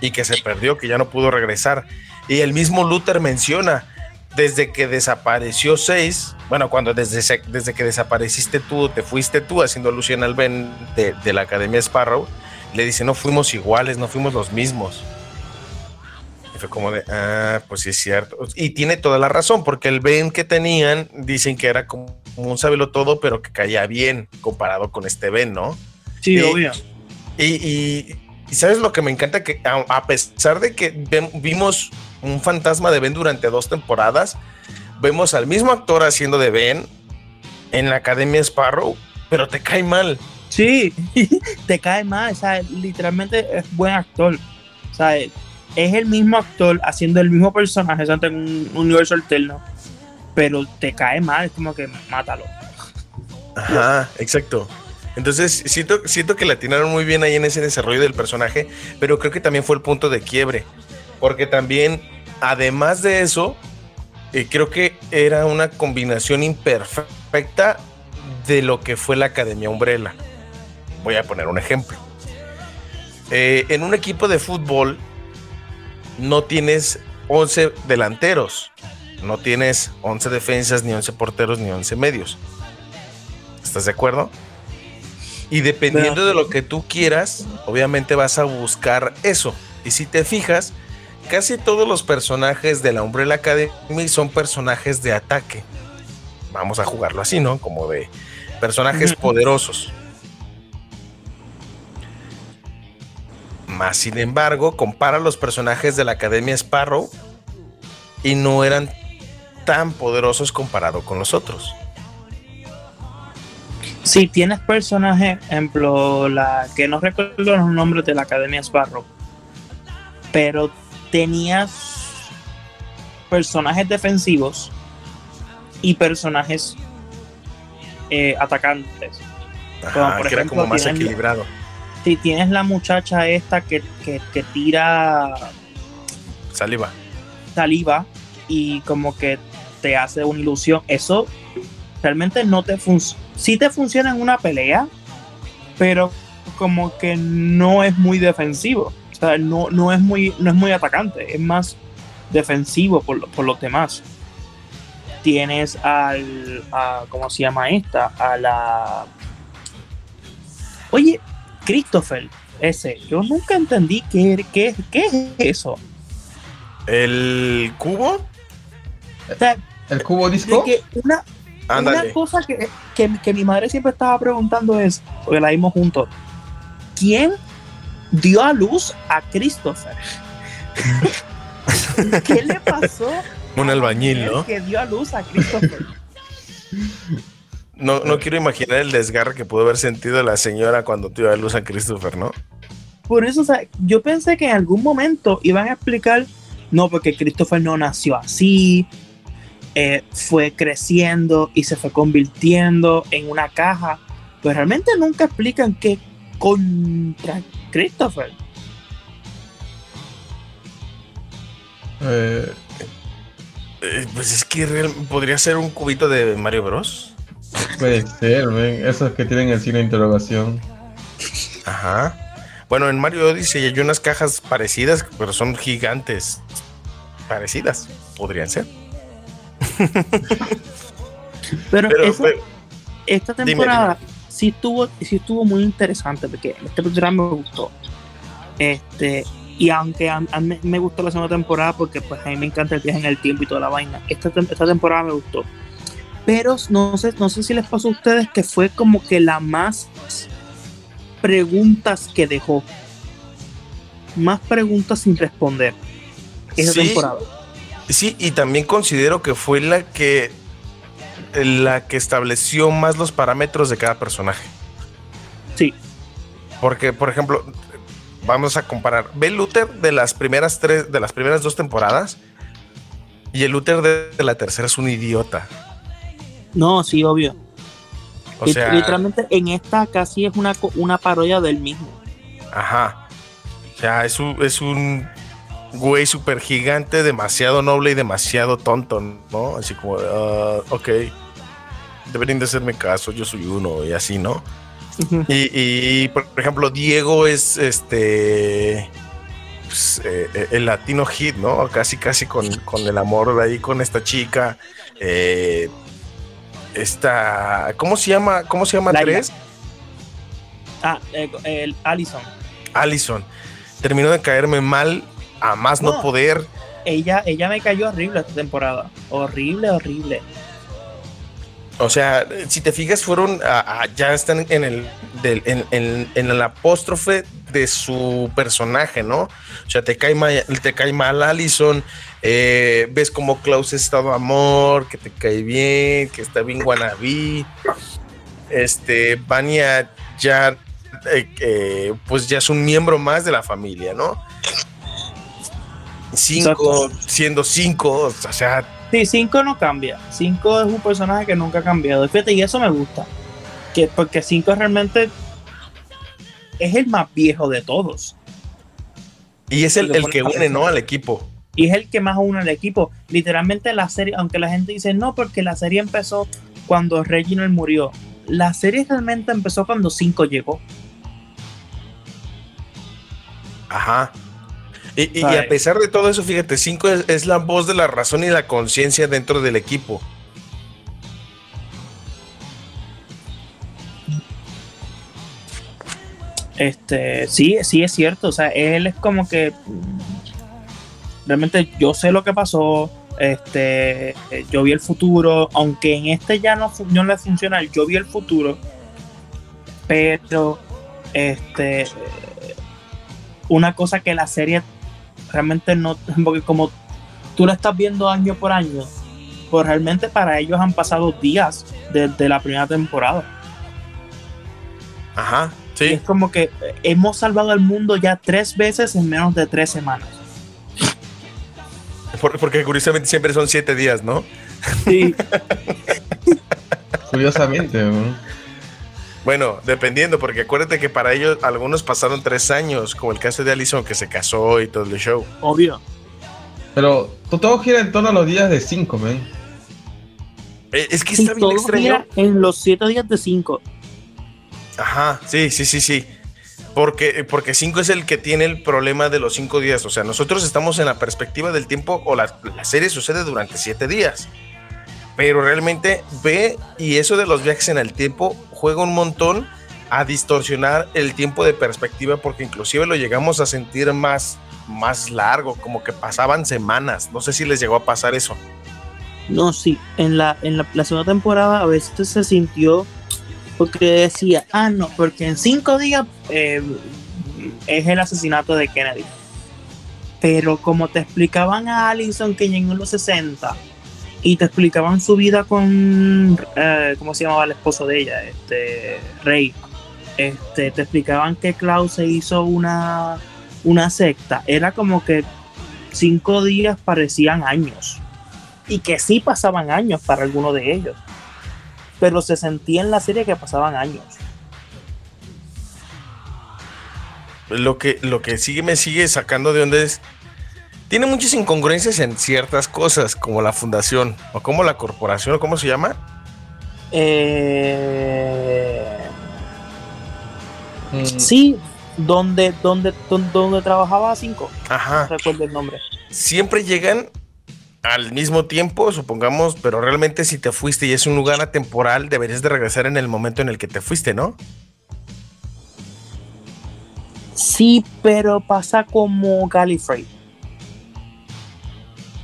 Y que se perdió, que ya no pudo regresar. Y el mismo Luther menciona, desde que desapareció 6, bueno, cuando desde, desde que desapareciste tú, te fuiste tú haciendo alusión al Ben de, de la Academia Sparrow, le dice, no fuimos iguales, no fuimos los mismos. Y fue como de, ah, pues sí es cierto. Y tiene toda la razón, porque el Ben que tenían, dicen que era como un sabelo todo, pero que caía bien comparado con este Ben, ¿no? Sí, obvio. Y, sabes lo que me encanta, que a, pesar de que vimos un fantasma de Ben durante dos temporadas, vemos al mismo actor haciendo de Ben en la Academia Sparrow, pero te cae mal. Sí, te cae mal, o sea, literalmente es buen actor. O sea, es el mismo actor haciendo el mismo personaje en un universo alterno, pero te cae mal, es como que mátalo. Ajá, exacto. Entonces, siento, siento que la atinaron muy bien ahí en ese desarrollo del personaje, pero creo que también fue el punto de quiebre, porque también, además de eso, eh, creo que era una combinación imperfecta de lo que fue la Academia Umbrella. Voy a poner un ejemplo. Eh, en un equipo de fútbol no tienes 11 delanteros, no tienes 11 defensas, ni 11 porteros, ni 11 medios. ¿Estás de acuerdo? Y dependiendo de lo que tú quieras, obviamente vas a buscar eso. Y si te fijas, casi todos los personajes de la Umbrella Academy son personajes de ataque. Vamos a jugarlo así, ¿no? Como de personajes poderosos. Más sin embargo, compara los personajes de la Academia Sparrow y no eran tan poderosos comparado con los otros. Si tienes personajes, ejemplo, la que no recuerdo los nombres de la Academia Sparrow, pero tenías personajes defensivos y personajes eh, atacantes. como por ejemplo, como más equilibrado si tienes la muchacha esta que, tira saliva. Saliva y como que te hace una ilusión, eso realmente no te funciona. Sí te funciona en una pelea, pero como que no es muy defensivo. O sea, no, no, es, muy, no es muy atacante, es más defensivo por, por los demás. Tienes al. A, ¿Cómo se llama esta? A la. Oye, Christopher, ese, yo nunca entendí qué, qué, qué es eso. ¿El cubo? ¿El cubo disco? una, una, cosa que, que, mi madre siempre estaba preguntando es, porque la vimos juntos, ¿quién dio a luz a Christopher? ¿Qué le pasó? Un albañil, ¿no? Que dio a luz a Christopher. No, no quiero imaginar el desgarre que pudo haber sentido la señora cuando tuvo a luz a Christopher, ¿no? Por eso, o sea, yo pensé que en algún momento iban a explicar, no, porque Christopher no nació así, eh, fue creciendo y se fue convirtiendo en una caja, pero realmente nunca explican qué contra Christopher. Eh, eh, pues es que podría ser un cubito de Mario Bros. Puede ser, esos que tienen el signo de interrogación. Ajá. Bueno, en Mario Odyssey hay unas cajas parecidas, pero son gigantes. Parecidas, podrían ser. pero, esta temporada sí estuvo, sí estuvo muy interesante porque este programa me gustó. Este, y aunque a, mí me gustó la segunda temporada porque pues a mí me encanta el viaje en el tiempo y toda la vaina, esta, esta temporada me gustó pero no sé, no sé si les pasó a ustedes que fue como que la más preguntas que dejó. Más preguntas sin responder esa Sí. temporada. Sí, y también considero que fue la que la que estableció más los parámetros de cada personaje. Sí. Porque, por ejemplo, vamos a comparar. Ve el Luther de las primeras tres, de las primeras dos temporadas. Y el Luther de, de la tercera es un idiota. No, sí, obvio. O sea, Literalmente en esta casi es una, una parodia del mismo. ajá. O sea, es un, es un güey súper gigante, demasiado noble y demasiado tonto, ¿no? Así como, ah, ok, deberían de hacerme caso, yo soy uno y así, ¿no? Y, por ejemplo, Diego es este pues, eh, eh, el latino hit, ¿no? Casi, casi con, con el amor de ahí con esta chica. Eh, esta, ¿cómo se llama? ¿Cómo se llama Laila. tres? Ah, eh, el Allison. Allison. Terminó de caerme mal a más no, No. poder. Ella, ella me cayó horrible esta temporada. Horrible, horrible. O sea, si te fijas, fueron a- a- ya están en el del- en, en- en el apóstrofe de su personaje, ¿no? O sea, te cae mal, te cae mal Allison, eh, ves como Klaus es estado amor, que te cae bien, que está bien Guanabí. Este, Vania ya, eh, eh, pues ya es un miembro más de la familia, ¿no? Cinco, siendo cinco, o sea, Sí, 5 no cambia. 5 es un personaje que nunca ha cambiado. Fíjate, y eso me gusta. Que, porque 5 realmente es el más viejo de todos. y es el, el que une. ¿no? Al equipo. Y es el que más une al equipo. Literalmente la serie, aunque la gente dice no, porque la serie empezó cuando Reginald murió. La serie realmente empezó cuando 5 llegó. Ajá. Y, y- a pesar de todo eso, fíjate, 5 es, es la voz de la razón y la conciencia dentro del equipo. Este, sí, sí es cierto. O sea, él es como que realmente yo sé lo que pasó. Este, yo vi el futuro, aunque en este ya no, no le funciona, yo vi el futuro, pero este, una cosa que la serie realmente no, porque como tú la estás viendo año por año, pues realmente para ellos han pasado días desde la primera temporada. Ajá, Y sí. es como que hemos salvado al mundo ya tres veces en menos de tres semanas. Por- porque curiosamente siempre son 7 días, ¿no? Sí, Curiosamente, ¿no? Bueno, dependiendo, porque acuérdate que para ellos algunos pasaron 3 años, como el caso de Allison que se casó y todo el show. obvio. Pero to- todo gira en torno a los días de 5, men. Eh, Es que Sí, está bien todo extraño. gira en los siete días de cinco. Ajá, sí, sí, sí, sí. Porque, porque 5 es el que tiene el problema de los 5 días. O sea, nosotros estamos en la perspectiva del tiempo o la, la serie sucede durante 7 días. Pero realmente ve y eso de los viajes en el tiempo juega un montón a distorsionar el tiempo de perspectiva porque inclusive lo llegamos a sentir más, más largo, como que pasaban semanas. No sé si les llegó a pasar eso. No, sí. En la, en la, segunda temporada a veces se sintió porque decía, ah, no, porque en cinco días eh, es el asesinato de Kennedy. Pero como te explicaban a Allison que llegó en los 60 y te explicaban su vida con, eh, ¿cómo se llamaba el esposo de ella? Este, Rey. Este, te explicaban que Klaus se hizo una, una secta. Era como que cinco días parecían años. Y que sí pasaban años para algunos de ellos. Pero se sentía en la serie que pasaban años. Lo que, lo que sigue me sigue sacando de donde es. Tiene muchas incongruencias en ciertas cosas, como la fundación, o como la corporación, o cómo se llama. Eh, Mm, sí, donde, donde, donde, trabajaba cinco. Ajá. No recuerdo el nombre. Siempre llegan al mismo tiempo, supongamos, pero realmente si te fuiste y es un lugar atemporal, deberías de regresar en el momento en el que te fuiste, ¿no? Sí, pero pasa como Gallifrey.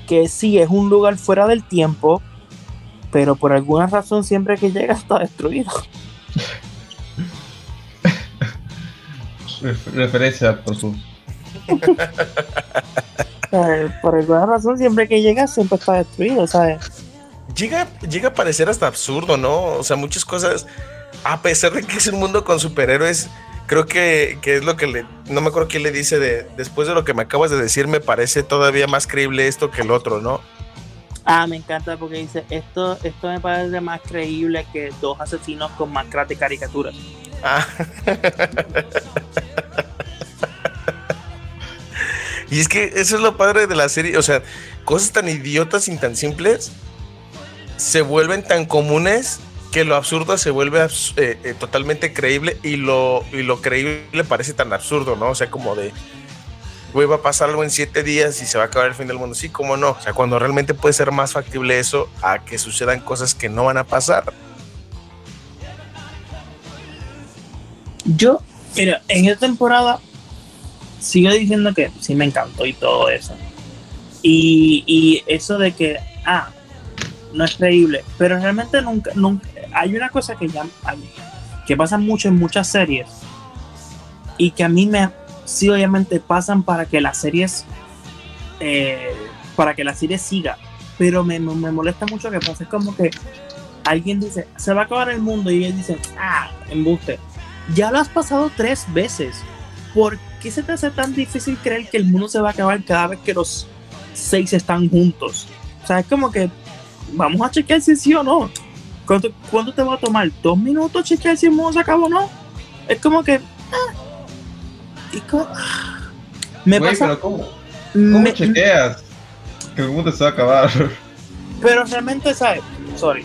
Que sí, es un lugar fuera del tiempo, pero por alguna razón siempre que llega está destruido. referencia por su. por alguna razón siempre que llega siempre está destruido, ¿sabes? Llega, llega a parecer hasta absurdo, ¿no? O sea, muchas cosas, a pesar de que es un mundo con superhéroes, creo que, que, es lo que le, no me acuerdo quién le dice de, después de lo que me acabas de decir, me parece todavía más creíble esto que el otro, ¿no? Ah, me encanta porque dice, esto, esto me parece más creíble que dos asesinos con máscaras de caricaturas. Ah. y es que eso es lo padre de la serie, o sea, cosas tan idiotas y tan simples se vuelven tan comunes que lo absurdo se vuelve eh, eh, totalmente creíble y lo, y lo creíble parece tan absurdo, ¿no? O sea, como de, güey, va a pasar algo en siete días y se va a acabar el fin del mundo. Sí, cómo no. O sea, cuando realmente puede ser más factible eso a que sucedan cosas que no van a pasar. Yo, mira, en esta temporada sigo diciendo que sí me encantó y todo eso. Y, y eso de que, ah, no es creíble, pero realmente nunca, nunca, hay una cosa que ya, que pasa mucho en muchas series y que a mí me, sí obviamente pasan para que las series, eh, para que la serie siga, pero me, me, molesta mucho que pase como que alguien dice, se va a acabar el mundo y ellos dicen, ah, embuste, ya lo has pasado tres veces, ¿por qué se te hace tan difícil creer que el mundo se va a acabar cada vez que los seis están juntos? O sea, es como que vamos a chequear si sí o no. ¿Cuánto, te va a tomar? ¿Dos minutos chequear si el mundo se acabó o no? Es como que. Ah, y ah, me pasa. ¿cómo, cómo chequeas que el mundo se va a acabar? Pero realmente, ¿sabes? Sorry.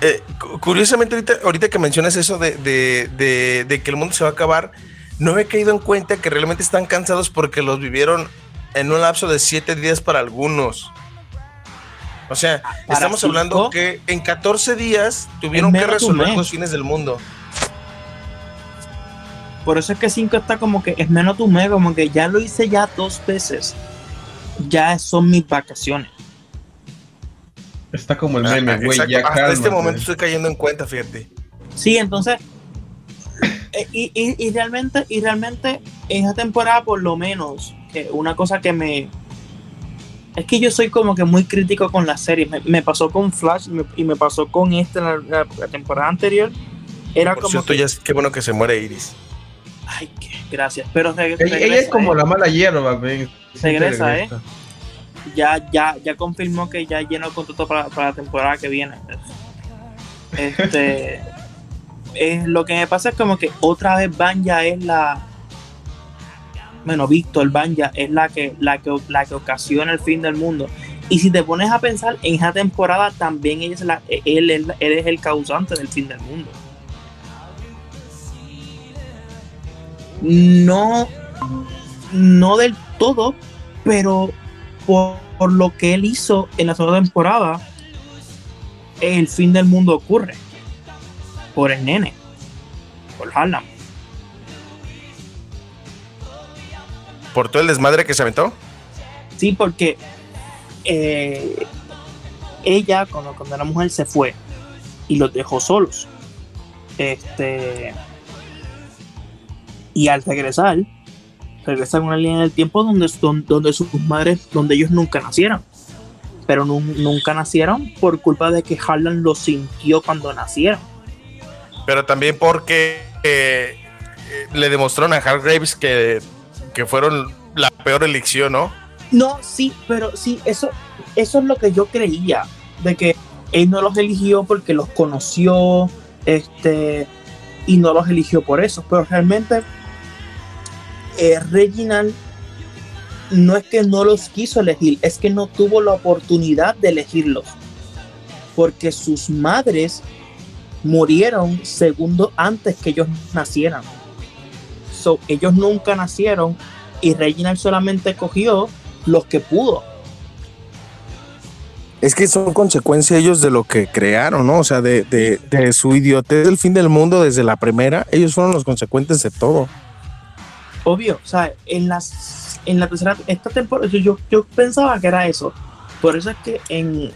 Eh, curiosamente, ahorita, ahorita, que mencionas eso de, de, de, que el mundo se va a acabar, no he caído en cuenta que realmente están cansados porque los vivieron en un lapso de siete días para algunos. O sea, estamos hablando que en 14 días tuvieron que resolver los fines del mundo. Por eso es que 5 está como que es menos tu mes, como que ya lo hice ya dos veces. Ya son mis vacaciones. Está como el meme, güey. Ya Hasta este momento estoy cayendo en cuenta, fíjate. Sí, entonces. Eh, y, y, realmente, y realmente, esa temporada, por lo menos, una cosa que me. Es que yo soy como que muy crítico con las series. Me, pasó con Flash y me pasó con esta la, la, temporada anterior. Era Por como. Cierto, ya es, qué bueno que se muere Iris. Ay, qué, gracias. Pero ella, es como ¿eh? la mala hierba, Regresa, ¿eh? Ya, ya, ya confirmó que ya llenó el contrato para, la temporada que viene. Este. es, lo que me pasa es como que otra vez Van ya es la bueno, Víctor Banja es la que, la, que, la que ocasiona el fin del mundo. Y si te pones a pensar, en esa temporada también es la, él, él, es el causante del fin del mundo. No, no del todo, pero por, por, lo que él hizo en la segunda temporada, el fin del mundo ocurre. Por el nene, por Harlem. ¿Por todo el desmadre que se aventó? Sí, porque eh, ella, cuando, cuando la mujer se fue y los dejó solos, este, y al regresar, regresan a una línea del tiempo donde, donde sus madres, donde ellos nunca nacieron. Pero nunca nacieron por culpa de que Harlan lo sintió cuando nacieron. Pero también porque eh, le demostraron a Hargraves que que fueron la peor elección, ¿no? No, sí, pero sí, eso, eso es lo que yo creía, de que él no los eligió porque los conoció, este, y no los eligió por eso, pero realmente eh, Reginald no es que no los quiso elegir, es que no tuvo la oportunidad de elegirlos, porque sus madres murieron segundo antes que ellos nacieran ellos nunca nacieron y Reginald solamente cogió los que pudo. Es que son consecuencia ellos de lo que crearon, ¿no? O sea, de, de, su idiotez del fin del mundo desde la primera, ellos fueron los consecuentes de todo. Obvio, o sea, en las en la tercera, esta temporada, yo, yo pensaba que era eso. Por eso es que en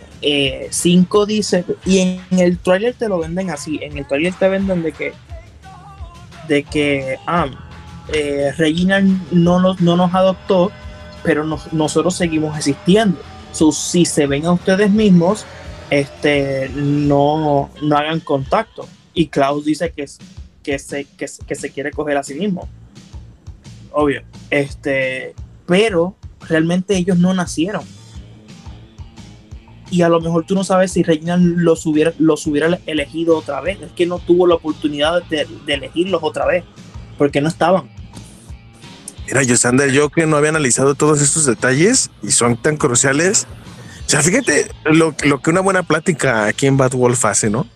5 eh, dice, y en, el trailer te lo venden así, en el trailer te venden de que, de que, ah, eh, Regina no nos, no nos adoptó, pero nosotros seguimos existiendo. si se ven a ustedes mismos, este, no, no hagan contacto. Y Klaus dice que, se, quiere coger a sí mismo. Obvio. Este, pero realmente ellos no nacieron. Y a lo mejor tú no sabes si Regina los hubiera, elegido otra vez. Es que no tuvo la oportunidad de elegirlos otra vez. Porque no estaban. Mira, Yosander, yo que no había analizado todos estos detalles y son tan cruciales. O sea, fíjate lo, lo que una buena plática aquí en Bad Wolf hace, ¿no?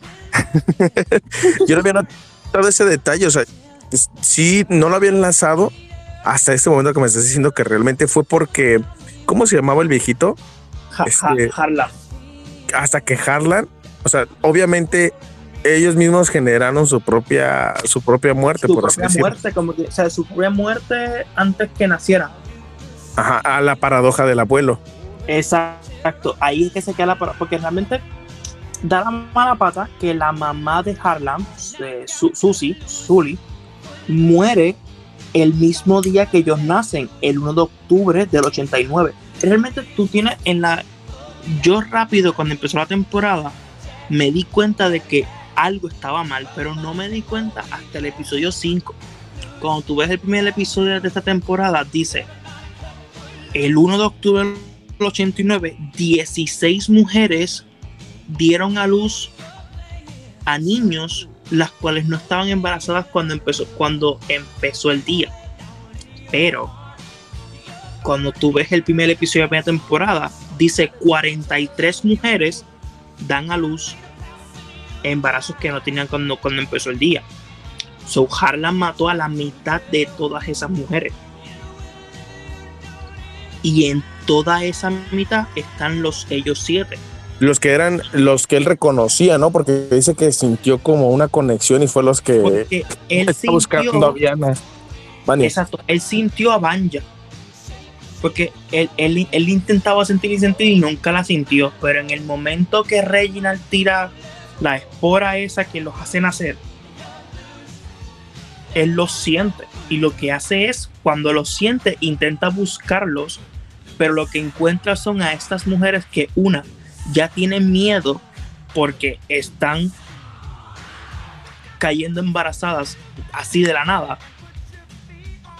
yo no había notado ese detalle. O sea, sí, no lo había enlazado hasta este momento que me estás diciendo que realmente fue porque, ¿cómo se llamaba el viejito? este, Harlan. Hasta que Harlan, o sea, obviamente ellos mismos generaron su propia su propia muerte su propia muerte como que o sea su propia muerte antes que naciera. Ajá a la paradoja del abuelo. Exacto ahí es que se queda la paradoja porque realmente da la mala pata que la mamá de Harlan eh, Susie Sully muere el mismo día que ellos nacen el 1 de octubre del 89 realmente tú tienes en la yo rápido cuando empezó la temporada me di cuenta de que algo estaba mal, pero no me di cuenta hasta el episodio 5. Cuando tú ves el primer episodio de esta temporada, dice, el 1 de octubre del 89, 16 mujeres dieron a luz a niños las cuales no estaban embarazadas cuando empezó, cuando empezó el día. Pero cuando tú ves el primer episodio de la primera temporada, dice 43 mujeres dan a luz embarazos que no tenían cuando, cuando empezó el día. So Harlan mató a la mitad de todas esas mujeres. Y en toda esa mitad están los ellos siete. Los que eran los que él reconocía, ¿no? Porque dice que sintió como una conexión y fue los que Porque él sintió, buscando a Viana. Exacto, él sintió a Banja. Porque él, él, él, intentaba sentir y sentir y nunca la sintió. Pero en el momento que Reginald tira la espora esa que los hace nacer, él los siente y lo que hace es, cuando los siente, intenta buscarlos, pero lo que encuentra son a estas mujeres que una ya tienen miedo porque están cayendo embarazadas así de la nada.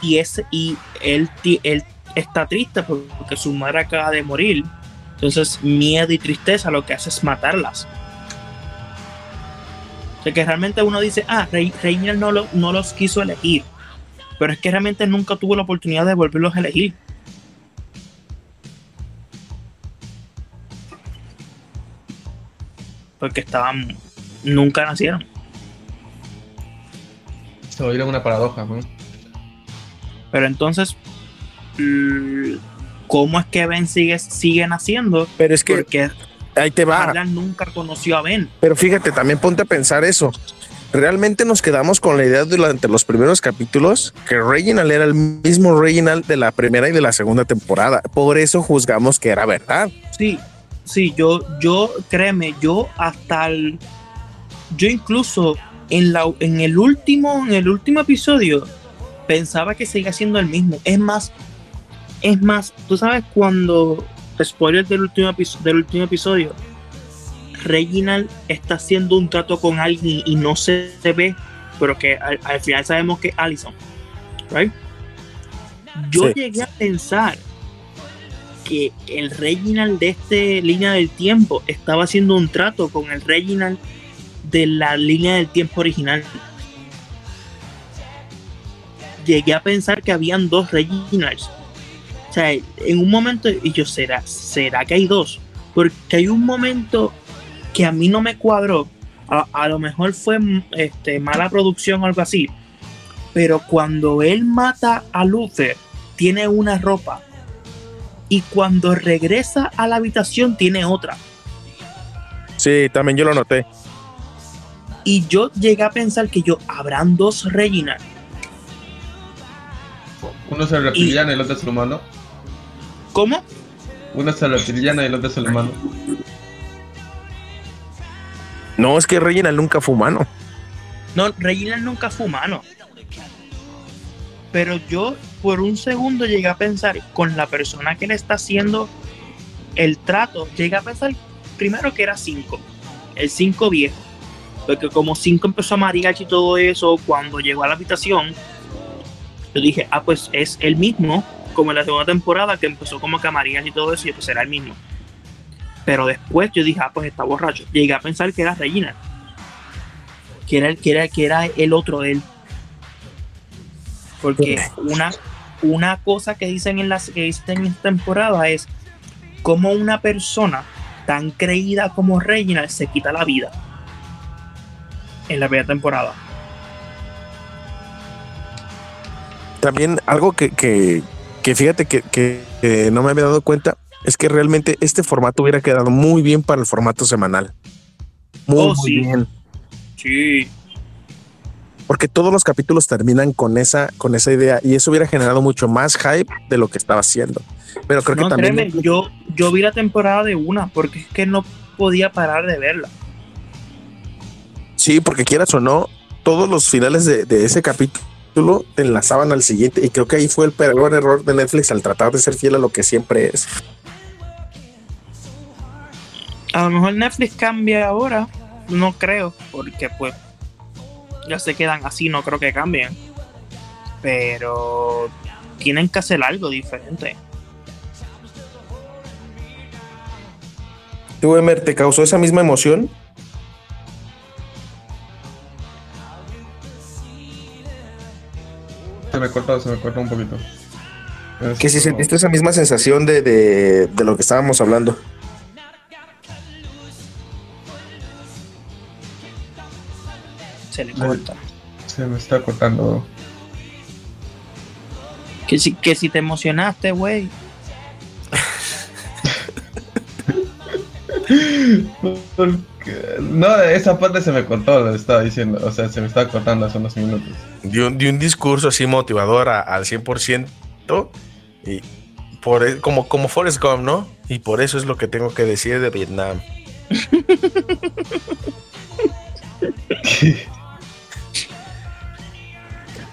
Y, es, y él, él está triste porque su madre acaba de morir. Entonces, miedo y tristeza lo que hace es matarlas que realmente uno dice, ah, Reiner no, no los quiso elegir. Pero es que realmente nunca tuvo la oportunidad de volverlos a elegir. Porque estaban. Nunca nacieron. Se oirá una paradoja, ¿no? Pero entonces. ¿Cómo es que Ben sigue, sigue naciendo? Pero es que. Porque ahí te va. nunca conoció a Ben. Pero fíjate, también ponte a pensar eso. Realmente nos quedamos con la idea durante los primeros capítulos que Reginald era el mismo Reginald de la primera y de la segunda temporada. Por eso juzgamos que era verdad. Sí, sí, yo, yo, créeme, yo hasta el, yo incluso en la, en el último, en el último episodio pensaba que seguía siendo el mismo. Es más, es más, tú sabes cuando spoiler del último, del último episodio, Reginald está haciendo un trato con alguien y no se ve, pero que al, final sabemos que es Allison. Right? Yo llegué a pensar que el Reginald de esta línea del tiempo estaba haciendo un trato con el Reginald de la línea del tiempo original. Llegué a pensar que habían dos Reginalds sea, en un momento, y yo, ¿será, ¿será que hay dos? Porque hay un momento que a mí no me cuadró. A, lo mejor fue este, mala producción o algo así. Pero cuando él mata a Luther, tiene una ropa. Y cuando regresa a la habitación, tiene otra. Sí, también yo lo noté. Y yo llegué a pensar que yo, habrán dos Regina Uno es el reptiliano y, el otro es el humano. ¿Cómo? Uno es y el otro es el humano. No, es que Reginald nunca fue humano. No, Reginald nunca fue humano. Pero yo por un segundo llegué a pensar con la persona que le está haciendo el trato, llegué a pensar primero que era 5, el 5 viejo. Porque como 5 empezó a mariachi y todo eso, cuando llegó a la habitación, yo dije, ah, pues es el mismo, como en la segunda temporada, que empezó como mariachi y todo eso, y pues era el mismo. Pero después yo dije, ah, pues está borracho. Llegué a pensar que era Regina. Que era, que era, que era el otro él. Porque una, una cosa que dicen en las que dicen en esta temporada es cómo una persona tan creída como Reginald se quita la vida en la primera temporada. También algo que, que, que fíjate que, que, no me había dado cuenta es que realmente este formato hubiera quedado muy bien para el formato semanal. Muy, Oh, muy sí. bien. Sí. Porque todos los capítulos terminan con esa, con esa idea y eso hubiera generado mucho más hype de lo que estaba haciendo. Pero creo no, que también créeme, yo, yo vi la temporada de una porque es que no podía parar de verla. Sí, porque quieras o no, todos los finales de, de ese capítulo te enlazaban al siguiente y creo que ahí fue el peor error de Netflix al tratar de ser fiel a lo que siempre es. A lo mejor Netflix cambia ahora, no creo, porque pues ya se quedan así, no creo que cambien. Pero tienen que hacer algo diferente. ¿Tú, Emer, te causó esa misma emoción? Se me corta, se me corta un poquito. Es Que si como- sentiste esa misma sensación de, de, de lo que estábamos hablando. Se le corta. Se me está cortando. Que si, que si te emocionaste, güey. No, esa parte se me cortó, lo estaba diciendo. O sea, se me estaba cortando hace unos minutos. De un, de un discurso así motivador a- al 100% y por, e- como, como Forrest Gump, ¿no? Y por eso es lo que tengo que decir de Vietnam.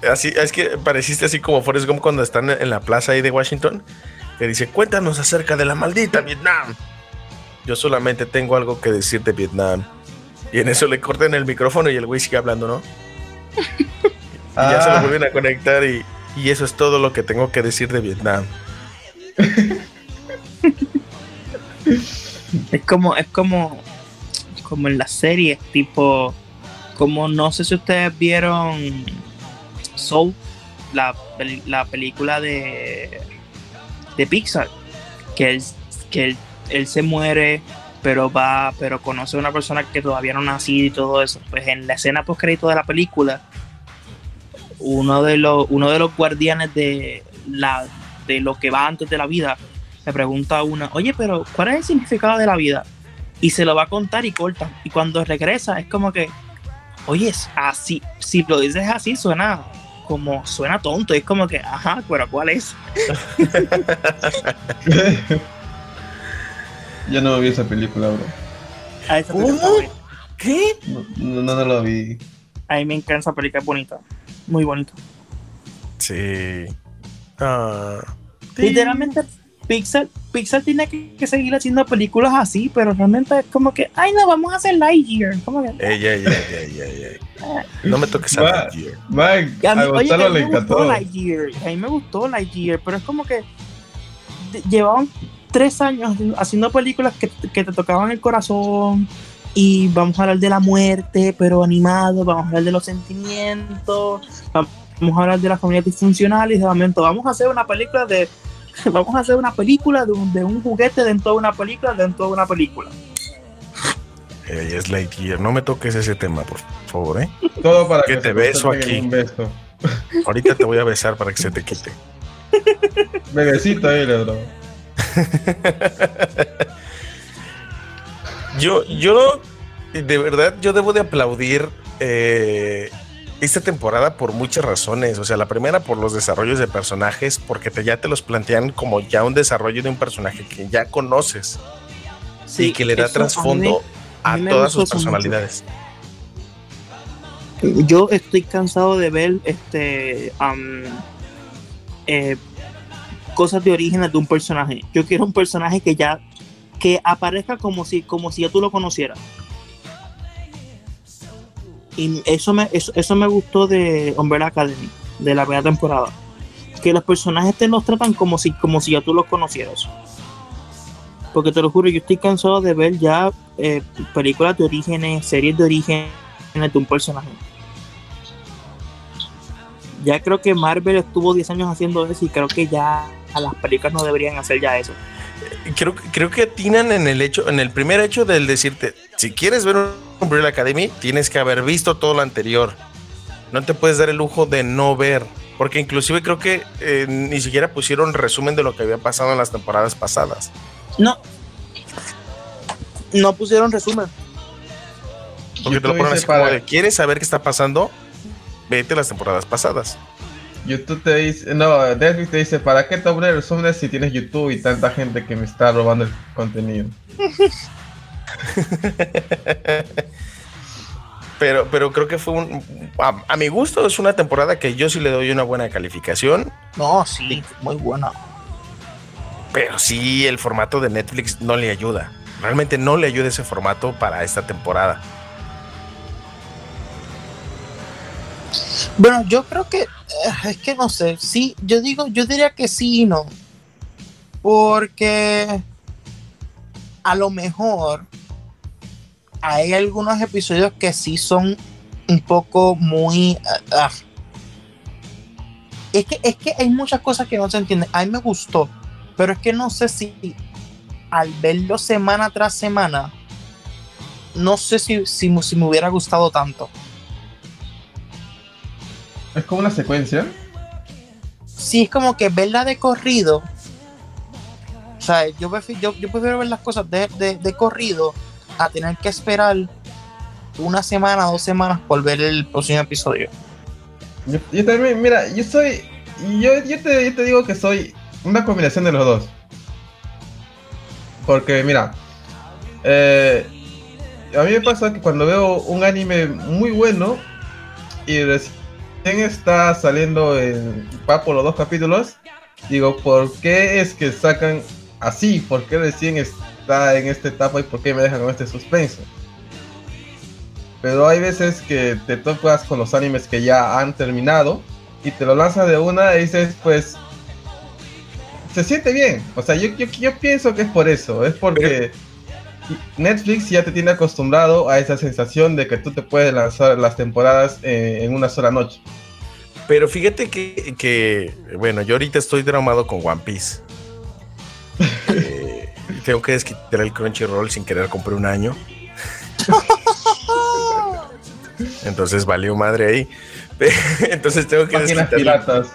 Así, es que pareciste así como Forrest Gump cuando están en la plaza ahí de Washington, que dice, cuéntanos acerca de la maldita Vietnam. Yo solamente tengo algo que decir de Vietnam. Y en eso le cortan el micrófono y el güey sigue hablando, ¿no? Y ya se lo Ah. vuelven a conectar y, y eso es todo lo que tengo que decir de Vietnam. Es como, es como, como en las series, tipo, como no sé si ustedes vieron Soul, la, la película de, de Pixar, que él, que él, él se muere, pero va, pero conoce a una persona que todavía no ha nacido y todo eso. Pues en la escena post crédito de la película, uno de los, uno de los guardianes de la, de lo que va antes de la vida, le pregunta a una, oye, pero ¿cuál es el significado de la vida? Y se lo va a contar y corta. Y cuando regresa es como que, oye, así, si lo dices así suena como, suena tonto. Es como que, ajá, pero ¿cuál es? Yo no vi esa película, bro. A, esa ¿Cómo? película. ¿Qué? No, no, no lo vi. a mí me encanta esa película, es bonita. Muy bonita. Sí. Ah. Literalmente, Pixar, Pixar tiene que, que seguir haciendo películas así, pero realmente es como que, ay, no, vamos a hacer Lightyear. Como que, Ey, ey, ey, ey, ey, ey. No me toques a. Lightyear. Mike, Y a mí, a oye, Gonzalo a mí le me gustó. Lightyear. A mí me gustó Lightyear, pero es como que llevaban tres años haciendo películas que, que te tocaban el corazón y vamos a hablar de la muerte, pero animado, vamos a hablar de los sentimientos, vamos a hablar de las familias disfuncionales, de momento vamos a hacer una película de vamos a hacer una película de un, de un juguete dentro de una película dentro de una película. Ey, es Lightyear. No me toques ese tema, por favor, ¿eh? Todo para Que que te beso aquí. en Un beso. Ahorita te voy a besar para que se te quite. Bebecito ahí, bro. Yo, yo, de verdad, yo debo de aplaudir eh, esta temporada por muchas razones. O sea, la primera por los desarrollos de personajes, porque te, ya te los plantean como ya un desarrollo de un personaje que ya conoces y que le da trasfondo a, todas sus personalidades. Yo estoy cansado de ver este eh, cosas de origen de un personaje. Yo quiero un personaje que ya que aparezca como si como si ya tú lo conocieras. Y eso me eso, me gustó de Umbrella Academy de la primera temporada. Que los personajes te los tratan como si como si ya tú los conocieras. Porque te lo juro, yo estoy cansado de ver ya eh, películas de orígenes, series de orígenes de un personaje. Ya creo que Marvel estuvo 10 años haciendo eso y creo que ya a las películas no deberían hacer ya eso. Creo, creo que atinan en el hecho, en el primer hecho del decirte, si quieres ver un Umbrella Academy, tienes que haber visto todo lo anterior. No te puedes dar el lujo de no ver. Porque inclusive creo que eh, ni siquiera pusieron resumen de lo que había pasado en las temporadas pasadas. No. No pusieron resumen. Porque te lo ponen así como de, ¿quieres saber qué está pasando? Vete las temporadas pasadas. YouTube te dice, no, Netflix te dice, ¿para qué te pones resumen si tienes YouTube y tanta gente que me está robando el contenido? pero, pero creo que fue un, a, a, mi gusto es una temporada que yo sí le doy una buena calificación. No, sí, muy buena. Pero sí, el formato de Netflix no le ayuda. Realmente no le ayuda ese formato para esta temporada. Bueno, yo creo que es que no sé, sí, yo digo, yo diría que sí y no. Porque a lo mejor hay algunos episodios que sí son un poco muy ah, ah. es que es que hay muchas cosas que no se entienden. A mí me gustó, pero es que no sé si al verlo semana tras semana, no sé si, si, me hubiera gustado tanto. ¿Es como una secuencia? Sí, es como que verla de corrido. O sea, yo prefiero, yo, prefiero ver las cosas de, corrido a tener que esperar una semana, dos semanas por ver el próximo episodio. Yo, también, mira, yo soy. Yo, yo, te, yo te digo que soy una combinación de los dos. Porque, mira, eh, a mí me pasa que cuando veo un anime muy bueno y recién está saliendo en papo los dos capítulos, digo, ¿por qué es que sacan así? ¿Por qué recién está en esta etapa y por qué me dejan con este suspenso? Pero hay veces que te topas con los animes que ya han terminado y te lo lanzas de una y dices, pues se siente bien. O sea, yo, yo, pienso que es por eso. Es porque Netflix ya te tiene acostumbrado a esa sensación de que tú te puedes lanzar las temporadas eh, en una sola noche. Pero fíjate que, bueno, yo ahorita estoy traumado con One Piece. Eh, tengo que desquitar el Crunchyroll sin querer compré un año. Entonces valió madre ahí. Entonces tengo que desquitar.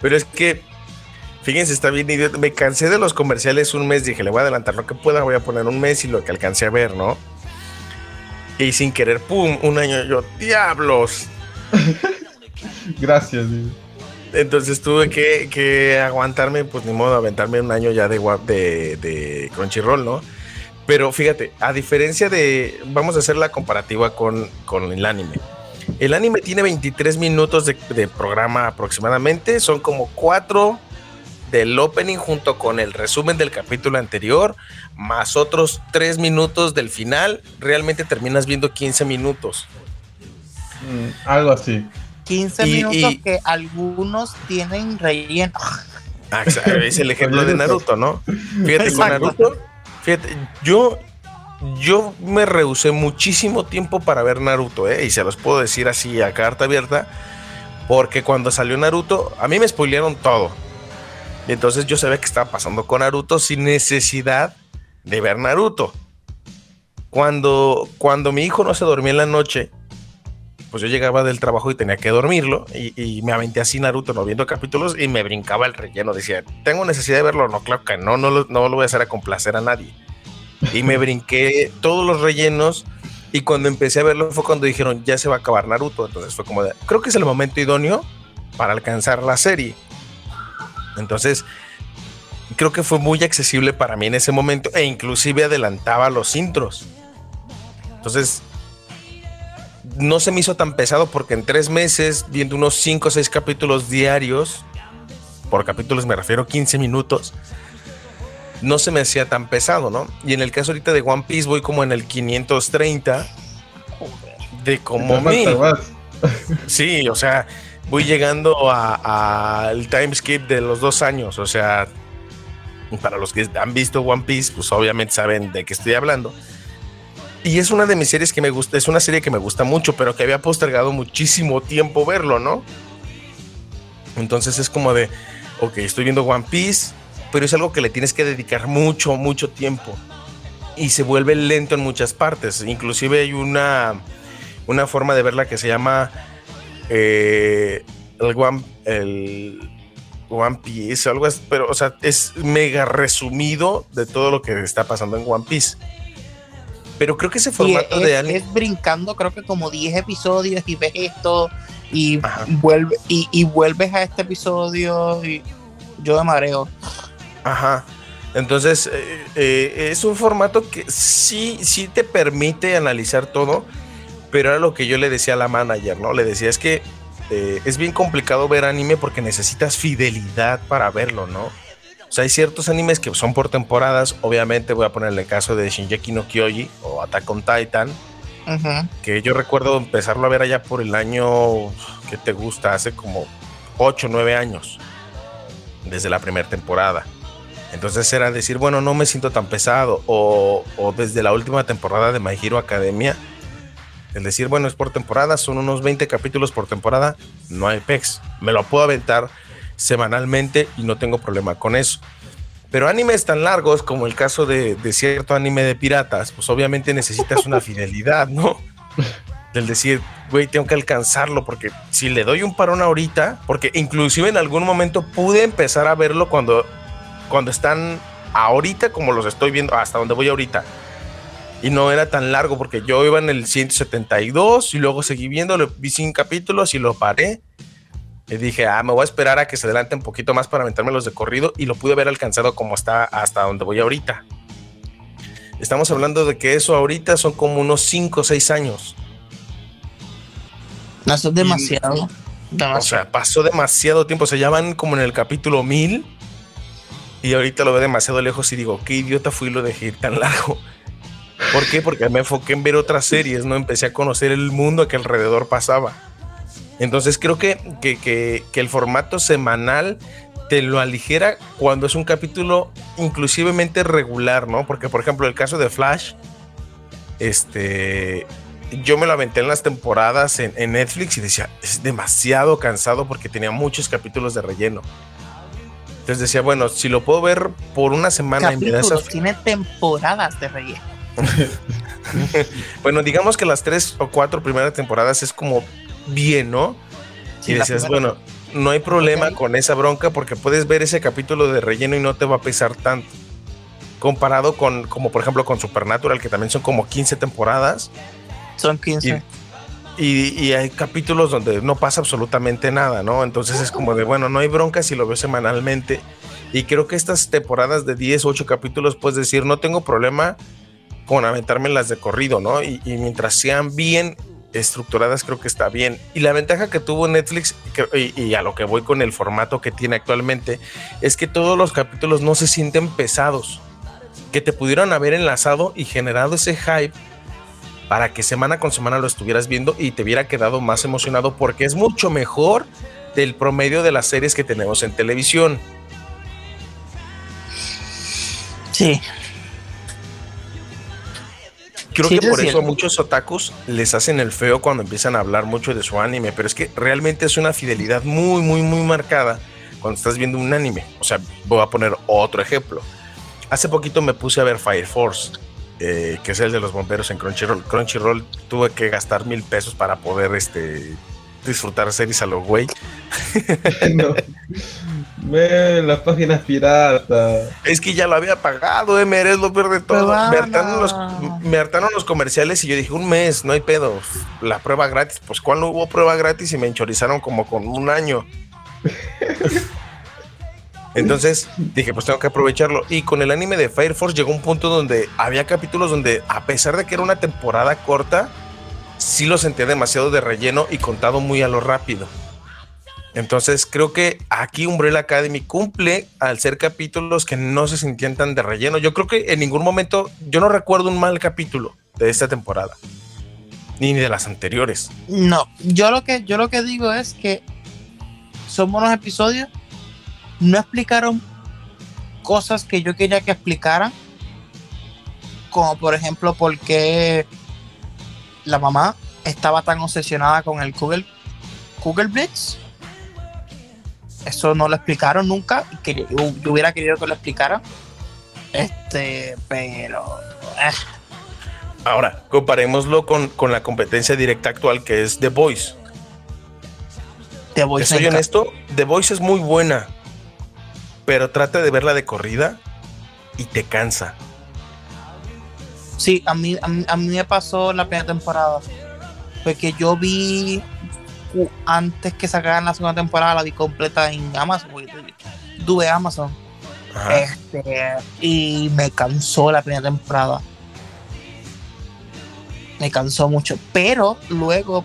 Pero es que Fíjense, está bien idiota. Me cansé de los comerciales un mes. Dije, le voy a adelantar lo que pueda. Voy a poner un mes y lo que alcancé a ver, ¿no? Y sin querer, pum, un año yo, diablos. Gracias. Entonces tuve que, aguantarme, pues ni modo, aventarme un año ya de, de, de Crunchyroll, ¿no? Pero fíjate, a diferencia de, vamos a hacer la comparativa con, con el anime. El anime tiene 23 minutos de, de programa aproximadamente, son como 4 del opening junto con el resumen del capítulo anterior, más otros 3 minutos del final, realmente terminas viendo 15 minutos. Mm, algo así. 15 minutos que algunos tienen relleno. Ah, es el ejemplo de Naruto, ¿no? Fíjate, con Naruto, fíjate, yo, yo me rehusé muchísimo tiempo para ver Naruto, ¿eh? y se los puedo decir así a carta abierta, porque cuando salió Naruto, a mí me spoilearon todo y entonces yo sabía que estaba pasando con Naruto sin necesidad de ver Naruto. Cuando, cuando mi hijo no se dormía en la noche, pues yo llegaba del trabajo y tenía que dormirlo y, me aventé así Naruto no viendo capítulos y me brincaba el relleno. Decía, tengo necesidad de verlo. No, claro no, no lo, no lo voy a hacer a complacer a nadie. Y me brinqué todos los rellenos Y cuando empecé a verlo fue cuando dijeron, ya se va a acabar Naruto. Entonces fue como de, creo que es el momento idóneo para alcanzar la serie. Entonces, creo que fue muy accesible para mí en ese momento e inclusive adelantaba los intros. Entonces, no se me hizo tan pesado porque en tres meses, viendo unos 5 o 6 capítulos diarios, por capítulos me refiero 15 minutos, no se me hacía tan pesado, ¿no? Y en el caso ahorita de One Piece voy como en el 530 de como mil. Sí, o sea, voy llegando al time skip de los dos años, o sea, para los que han visto One Piece, pues obviamente saben de qué estoy hablando. Y es una de mis series que me gusta, es una serie que me gusta mucho, pero que había postergado muchísimo tiempo verlo, ¿no? Entonces es como de, ok, estoy viendo One Piece, pero es algo que le tienes que dedicar mucho, mucho tiempo. Y se vuelve lento en muchas partes. Inclusive hay una, una forma de verla que se llama eh, el, One, el One Piece, algo así, pero o sea, es mega resumido de todo lo que está pasando en One Piece. Pero creo que ese formato de anime. Es brincando, creo que como 10 episodios y ves esto y, vuelve, y, vuelves a este episodio y yo me mareo. Ajá. Entonces, eh, eh, es un formato que sí, sí te permite analizar todo, pero era lo que yo le decía a la manager, ¿no? Le decía, es que eh, es bien complicado ver anime porque necesitas fidelidad para verlo, ¿no? O sea, hay ciertos animes que son por temporadas. Obviamente voy a poner el caso de Shinjeki no Kyoji o Attack on Titan. Que yo recuerdo empezarlo a ver allá por el año que te gusta, hace como 8 o 9 años. Desde la primera temporada. Entonces era decir, bueno, no me siento tan pesado. O, o desde la última temporada de My Hero Academia. El decir, bueno, es por temporada, son unos 20 capítulos por temporada. No hay pex. Me lo puedo aventar semanalmente y no tengo problema con eso. Pero animes tan largos como el caso de, cierto anime de piratas, pues obviamente necesitas una fidelidad, ¿no? Del decir, güey, tengo que alcanzarlo porque si le doy un parón ahorita, porque inclusive en algún momento pude empezar a verlo cuando, cuando están ahorita como los estoy viendo, hasta donde voy ahorita. Y no era tan largo porque yo iba en el 172 y luego seguí viendo, vi sin capítulos y lo paré y dije, ah, me voy a esperar a que se adelante un poquito más para aventarme los de corrido y lo pude haber alcanzado como está hasta donde voy ahorita. Estamos hablando de que eso ahorita son como unos 5 o 6 años. No, eso es demasiado, O sea, pasó demasiado tiempo. Se llaman como en el capítulo 1000 y ahorita lo veo demasiado lejos y digo, qué idiota fui lo dejé ir tan largo. ¿Por qué? Porque me enfoqué en ver otras series, no empecé a conocer el mundo que alrededor pasaba. Entonces creo que, que, el formato semanal te lo aligera cuando es un capítulo inclusivemente regular, ¿no? Porque, por ejemplo, el caso de Flash, este, yo me lo aventé en las temporadas en, Netflix y decía, es demasiado cansado porque tenía muchos capítulos de relleno. Entonces decía, bueno, si lo puedo ver por una semana en tiene temporadas de relleno. bueno, digamos que las tres o cuatro primeras temporadas es como bien, ¿no? y decías, bueno, no hay problema con esa bronca porque puedes ver ese capítulo de relleno y no te va a pesar tanto. Comparado con, como por ejemplo, con Supernatural, que también son como 15 temporadas. Son 15. Y, hay capítulos donde no pasa absolutamente nada, ¿no? Entonces es como de, bueno, no hay bronca si lo veo semanalmente. Y creo que estas temporadas de 10, 8 capítulos, puedes decir, no tengo problema con aventarme las de corrido, ¿no? y mientras sean bien estructuradas creo que está bien. Y la ventaja que tuvo Netflix, y, a lo que voy con el formato que tiene actualmente, es que todos los capítulos no se sienten pesados, que te pudieron haber enlazado y generado ese hype para que semana con semana lo estuvieras viendo y te hubiera quedado más emocionado porque es mucho mejor del promedio de las series que tenemos en televisión. Sí, Creo que por eso a muchos otakus les hacen el feo cuando empiezan a hablar mucho de su anime, pero es que realmente es una fidelidad muy, muy, muy marcada cuando estás viendo un anime. O sea, voy a poner otro ejemplo. Hace poquito me puse a ver Fire Force, eh, que es el de los bomberos en Crunchyroll. Crunchyroll tuve que gastar mil pesos para poder este, disfrutar series a lo güey. Ve las páginas piratas. Es que ya lo había pagado, Emer, es lo peor de todo. Me hartaron, los, me hartaron, los, comerciales y yo dije, un mes, no hay pedo. La prueba gratis. Pues, ¿cuál no hubo prueba gratis? Y me enchorizaron como con un año. Entonces dije, pues tengo que aprovecharlo. Y con el anime de Fire Force llegó un punto donde había capítulos donde, a pesar de que era una temporada corta, sí lo sentía demasiado de relleno y contado muy a lo rápido. Entonces creo que aquí Umbrella Academy cumple al ser capítulos que no se sentían tan de relleno. Yo creo que en ningún momento, yo no recuerdo un mal capítulo de esta temporada, ni de las anteriores. No, yo lo que, yo lo que digo es que son buenos episodios no explicaron cosas que yo quería que explicaran, como por ejemplo por qué la mamá estaba tan obsesionada con el Google, Google Blitz. Eso no lo explicaron nunca. Que yo hubiera querido que lo explicaran. Este, pero. Eh. Ahora, comparémoslo con, con, la competencia directa actual que es The Voice. The Voice. Soy honesto, The Voice es muy buena pero trata de verla de corrida y te cansa. Sí, a mí, a mí, me pasó la primera temporada. Porque yo vi antes que sacaran la segunda temporada, la vi completa en Amazon. Tuve Amazon. Este, y me cansó la primera temporada. Me cansó mucho. Pero luego,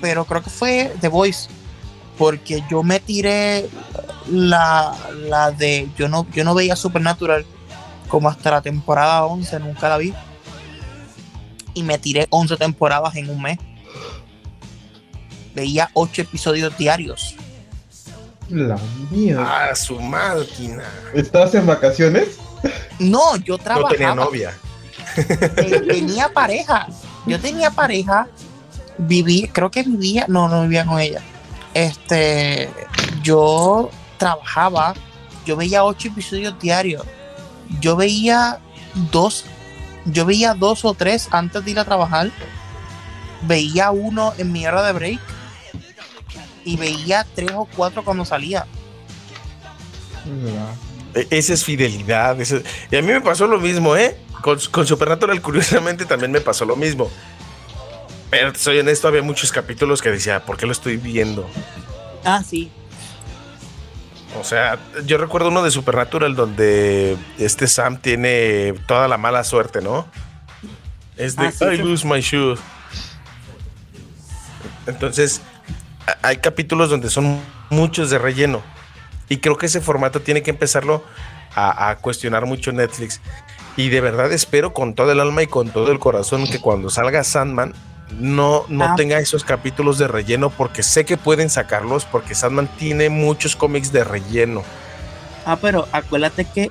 pero creo que fue The Voice. Porque yo me tiré la, la de. Yo no, yo no veía Supernatural como hasta la temporada 11, nunca la vi. Y me tiré 11 temporadas en un mes. Veía 8 episodios diarios. La mía. Ah, su máquina. ¿Estabas en vacaciones? No, yo trabajaba. No tenía novia. Eh, tenía pareja. Yo tenía pareja. Viví, creo que vivía, no, no vivía con ella. Este, yo trabajaba, yo veía ocho episodios diarios. Yo veía dos, yo veía dos o tres antes de ir a trabajar. Veía uno en mi hora de break. Y veía tres o cuatro cuando salía. E, esa es fidelidad. Y a mí me pasó lo mismo, ¿eh? Con, con Supernatural, curiosamente, también me pasó lo mismo. Pero soy honesto, había muchos capítulos que decía, ¿por qué lo estoy viendo? Ah, sí. O sea, yo recuerdo uno de Supernatural donde este Sam tiene toda la mala suerte, ¿no? Es de ah, I lose my shoe. Entonces, hay capítulos donde son muchos de relleno. Y creo que ese formato tiene que empezarlo a, a, cuestionar mucho Netflix. Y de verdad espero con todo el alma y con todo el corazón que cuando salga Sandman no, no ah. tenga esos capítulos de relleno porque sé que pueden sacarlos porque Sandman tiene muchos cómics de relleno. Ah, pero acuérdate que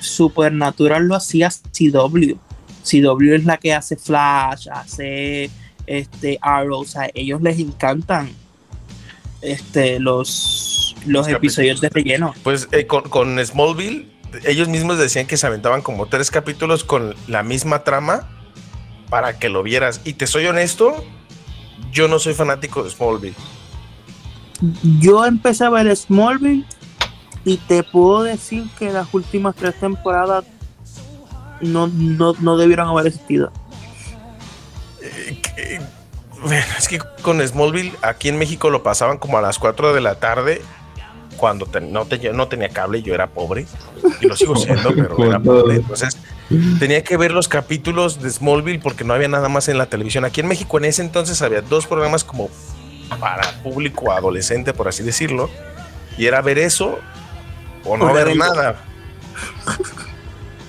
Supernatural lo hacía CW. CW es la que hace Flash, hace este Arrow, o sea, ellos les encantan este los, los, episodios de relleno. Pues eh, con, con Smallville, ellos mismos decían que se aventaban como tres capítulos con la misma trama para que lo vieras. Y te soy honesto, yo no soy fanático de Smallville. Yo empecé a ver Smallville y te puedo decir que las últimas tres temporadas no, no, debieron haber existido. Eh, es que con Smallville aquí en México lo pasaban como a las 4 de la tarde cuando no, no tenía cable y yo era pobre y lo sigo siendo, pero era pobre. Entonces tenía que ver los capítulos de Smallville porque no había nada más en la televisión. Aquí en México en ese entonces había dos programas como para público adolescente, por así decirlo, y era ver eso o no ver nada.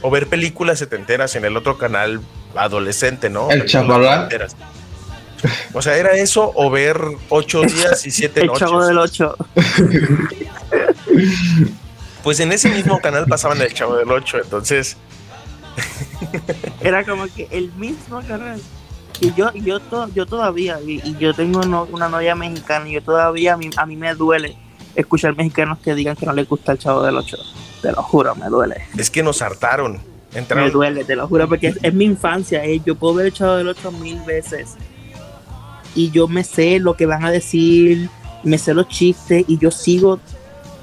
o ver películas setenteras en el otro canal adolescente, ¿no? El chavalán. O sea, era eso o ver ocho días y siete noches. El chavo del ocho. Pues en ese mismo canal pasaban el chavo del ocho, entonces era como que el mismo canal. Y yo, yo, yo todavía, y, yo tengo una novia mexicana, y yo todavía, a mí, a mí me duele escuchar mexicanos que digan que no les gusta el Chavo del 8. Te lo juro, me duele. Es que nos hartaron. Me duele, te lo juro, porque es, mi infancia. Eh. Yo puedo ver el Chavo del 8 mil veces. Y yo me sé lo que van a decir, me sé los chistes, y yo sigo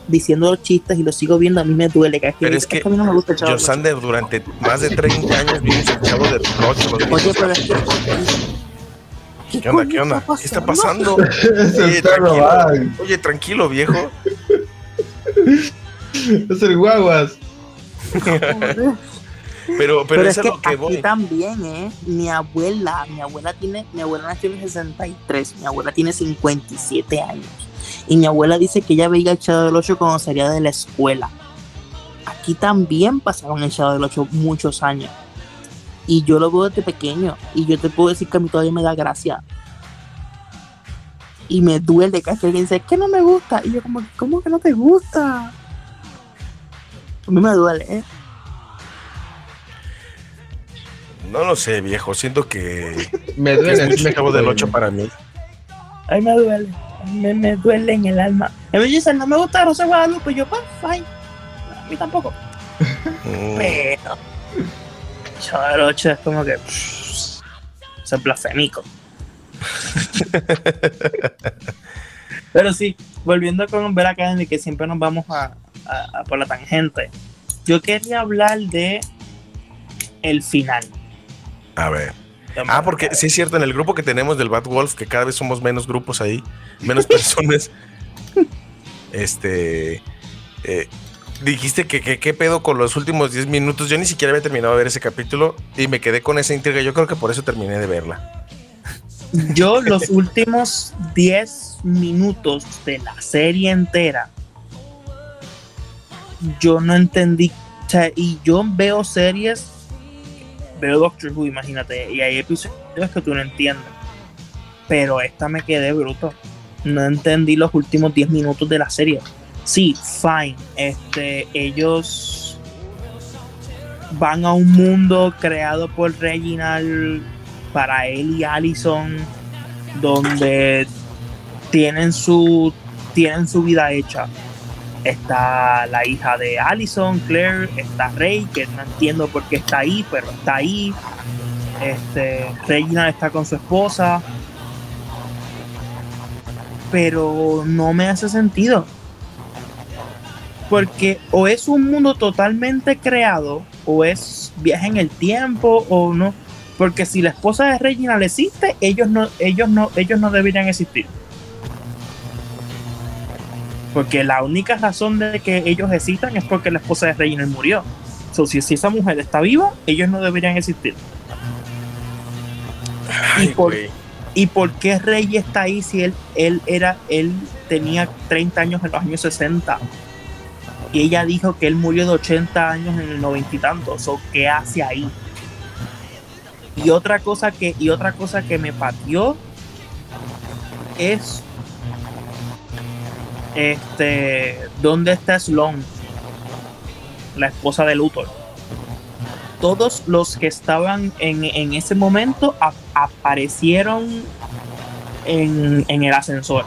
diciendo los chistes y los sigo viendo, a mí me duele. Que pero es que, a mí no me gusta el Chavo Sander durante más de 30 años vimos el Chavo del Ocho. Oye, pero es que... ¿Qué, ¿Qué onda? ¿Qué onda? ¿Qué está pasando? Oye, tranquilo, oye, tranquilo, viejo. es el guaguas. pero, pero, es, es que, lo que aquí voy. también, ¿eh? Mi abuela, mi abuela tiene, mi abuela nació en el 63, mi abuela tiene 57 años. Y mi abuela dice que ella veía el Chavo del 8 cuando salía de la escuela. Aquí también pasaron el Chavo del 8 muchos años. Y yo lo veo desde pequeño. Y yo te puedo decir que a mí todavía me da gracia. Y me duele que alguien dice, que no me gusta. Y yo como, ¿cómo que no te gusta? A mí me duele, ¿eh? No lo sé, viejo. Siento que Me duele. es Chavo del 8 para mí. Ay, me duele. Me, me duele en el alma. Y me dicen, no me gusta Rosa Guadalupe. Yo, pues, fine. A mí tampoco. Mm, Pero. Chavo del 8 es como que. pff, es blasfémico. Pero sí, volviendo con Ver Academy, que siempre nos vamos a, a- a por la tangente. Yo quería hablar de el final. A ver. Ah, porque sí es cierto, en el grupo que tenemos del Bad Wolf, que cada vez somos menos grupos ahí, menos personas. este. eh, dijiste que que- qué pedo con los últimos 10 minutos. Yo ni siquiera había terminado de ver ese capítulo y me quedé con esa intriga. Yo creo que por eso terminé de verla. Yo los últimos 10 minutos de la serie entera, yo no entendí. O sea, y yo veo series, veo Doctor Who, imagínate, y hay episodios que tú no entiendes. Pero esta me quedé bruto. No entendí los últimos 10 minutos de la serie. Sí, fine. Este, ellos van a un mundo creado por Reginald para él y Allison, donde tienen su, tienen su vida hecha. Está la hija de Allison, Claire, está Rey, que no entiendo por qué está ahí, pero está ahí. Este, Reginald está con su esposa. Pero no me hace sentido. Porque o es un mundo totalmente creado, o es viaje en el tiempo, o no. Porque si la esposa de Reginald existe, ellos no, ellos no, ellos no deberían existir. Porque la única razón de que ellos existan es porque la esposa de Reginald murió. So, si, si esa mujer está viva, ellos no deberían existir. Ay, por-. ¿Y por qué Rey está ahí si él, él era, él tenía 30 años en los años 60? Y ella dijo que él murió de 80 años en el 90 y tantos. ¿O qué hace ahí? Y otra cosa que, y otra cosa que me pateó es este ¿dónde está Sloan? La esposa de Luthor. Todos los que estaban en, en ese momento ap- aparecieron en, en el ascensor.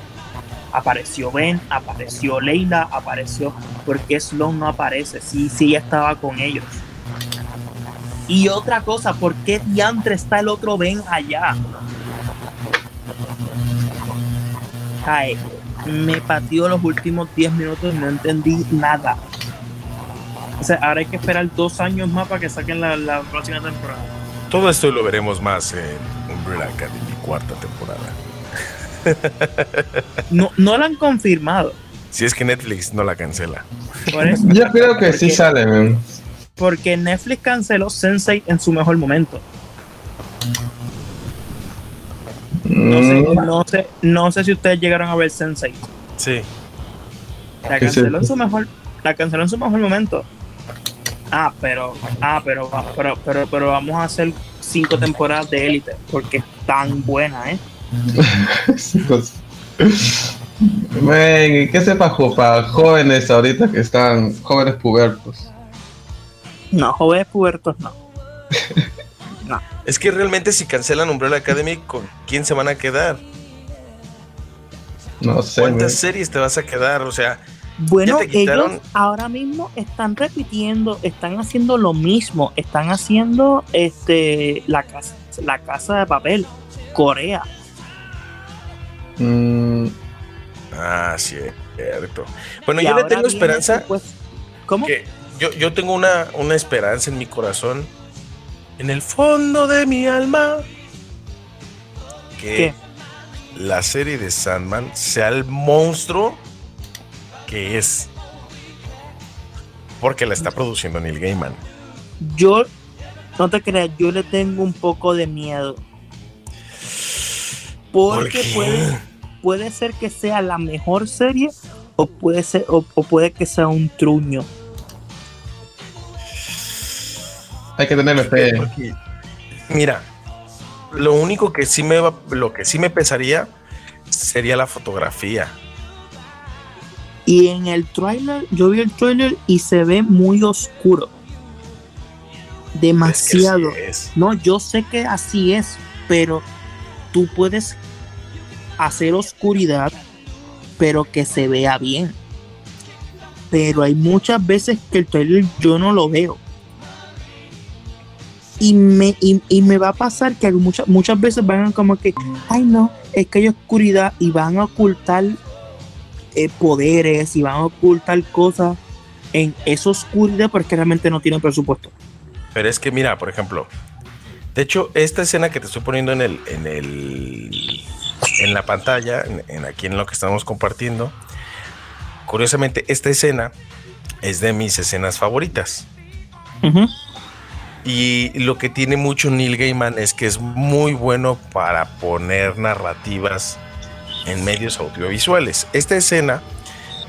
Apareció Ben, apareció Leila, apareció. porque Sloan no aparece? Sí, sí, ella estaba con ellos. Y otra cosa, ¿por qué diantre está el otro Ben allá? Ay, me pateó los últimos 10 minutos y no entendí nada. O sea, ahora hay que esperar dos años más para que saquen la, la próxima temporada. Todo esto lo veremos más en Umbrella Academy, cuarta temporada. No, no la han confirmado. Si es que Netflix no la cancela. Eso. Yo creo que sí sale, man. Porque Netflix canceló Sensei en su mejor momento. No sé, Mm, no sé, no sé si ustedes llegaron a ver Sensei. Sí. La ¿Qué es canceló en su mejor, la canceló en su mejor momento. Ah, pero, ah, pero, pero, pero, pero vamos a hacer cinco temporadas de élite porque es tan buena, ¿eh? pues. ¿y ¿qué sepa para jóvenes ahorita que están jóvenes pubertos? No, jóvenes pubertos no. Es que realmente si cancelan Umbrella Academy, ¿con quién se van a quedar? No sé. man. ¿Cuántas series te vas a quedar? O sea, Bueno, Ya te quitaron- ellos ahora mismo están repitiendo, están haciendo lo mismo, están haciendo este la casa, la casa de papel, Corea. Mm, Ah, cierto. Bueno, yo le tengo esperanza. ¿Cómo? Que yo, yo tengo una, una esperanza en mi corazón, en el fondo de mi alma, que la serie de Sandman sea el monstruo que es. Porque la está produciendo Neil Gaiman. Yo, no te creas, yo le tengo un poco de miedo. Porque puede, puede ser que sea la mejor serie o puede ser o, puede que sea un truño. Hay que tenerle fe. Mira, lo único que sí me va, lo que sí me pesaría sería la fotografía. Y en el trailer, yo vi el trailer y se ve muy oscuro. Demasiado. No, yo sé que así es, pero tú puedes hacer oscuridad, pero que se vea bien. Pero hay muchas veces que el trailer yo no lo veo. Y me, y, me va a pasar que muchas, muchas veces van como que, ay no, es que hay oscuridad y van a ocultar eh, poderes y van a ocultar cosas en esa oscuridad porque realmente no tienen presupuesto. Pero es que mira, por ejemplo, de hecho, esta escena que te estoy poniendo en el, en el en la pantalla, en, aquí en lo que estamos compartiendo. Curiosamente, esta escena es de mis escenas favoritas. Y lo que tiene mucho Neil Gaiman es que es muy bueno para poner narrativas en medios audiovisuales. Esta escena,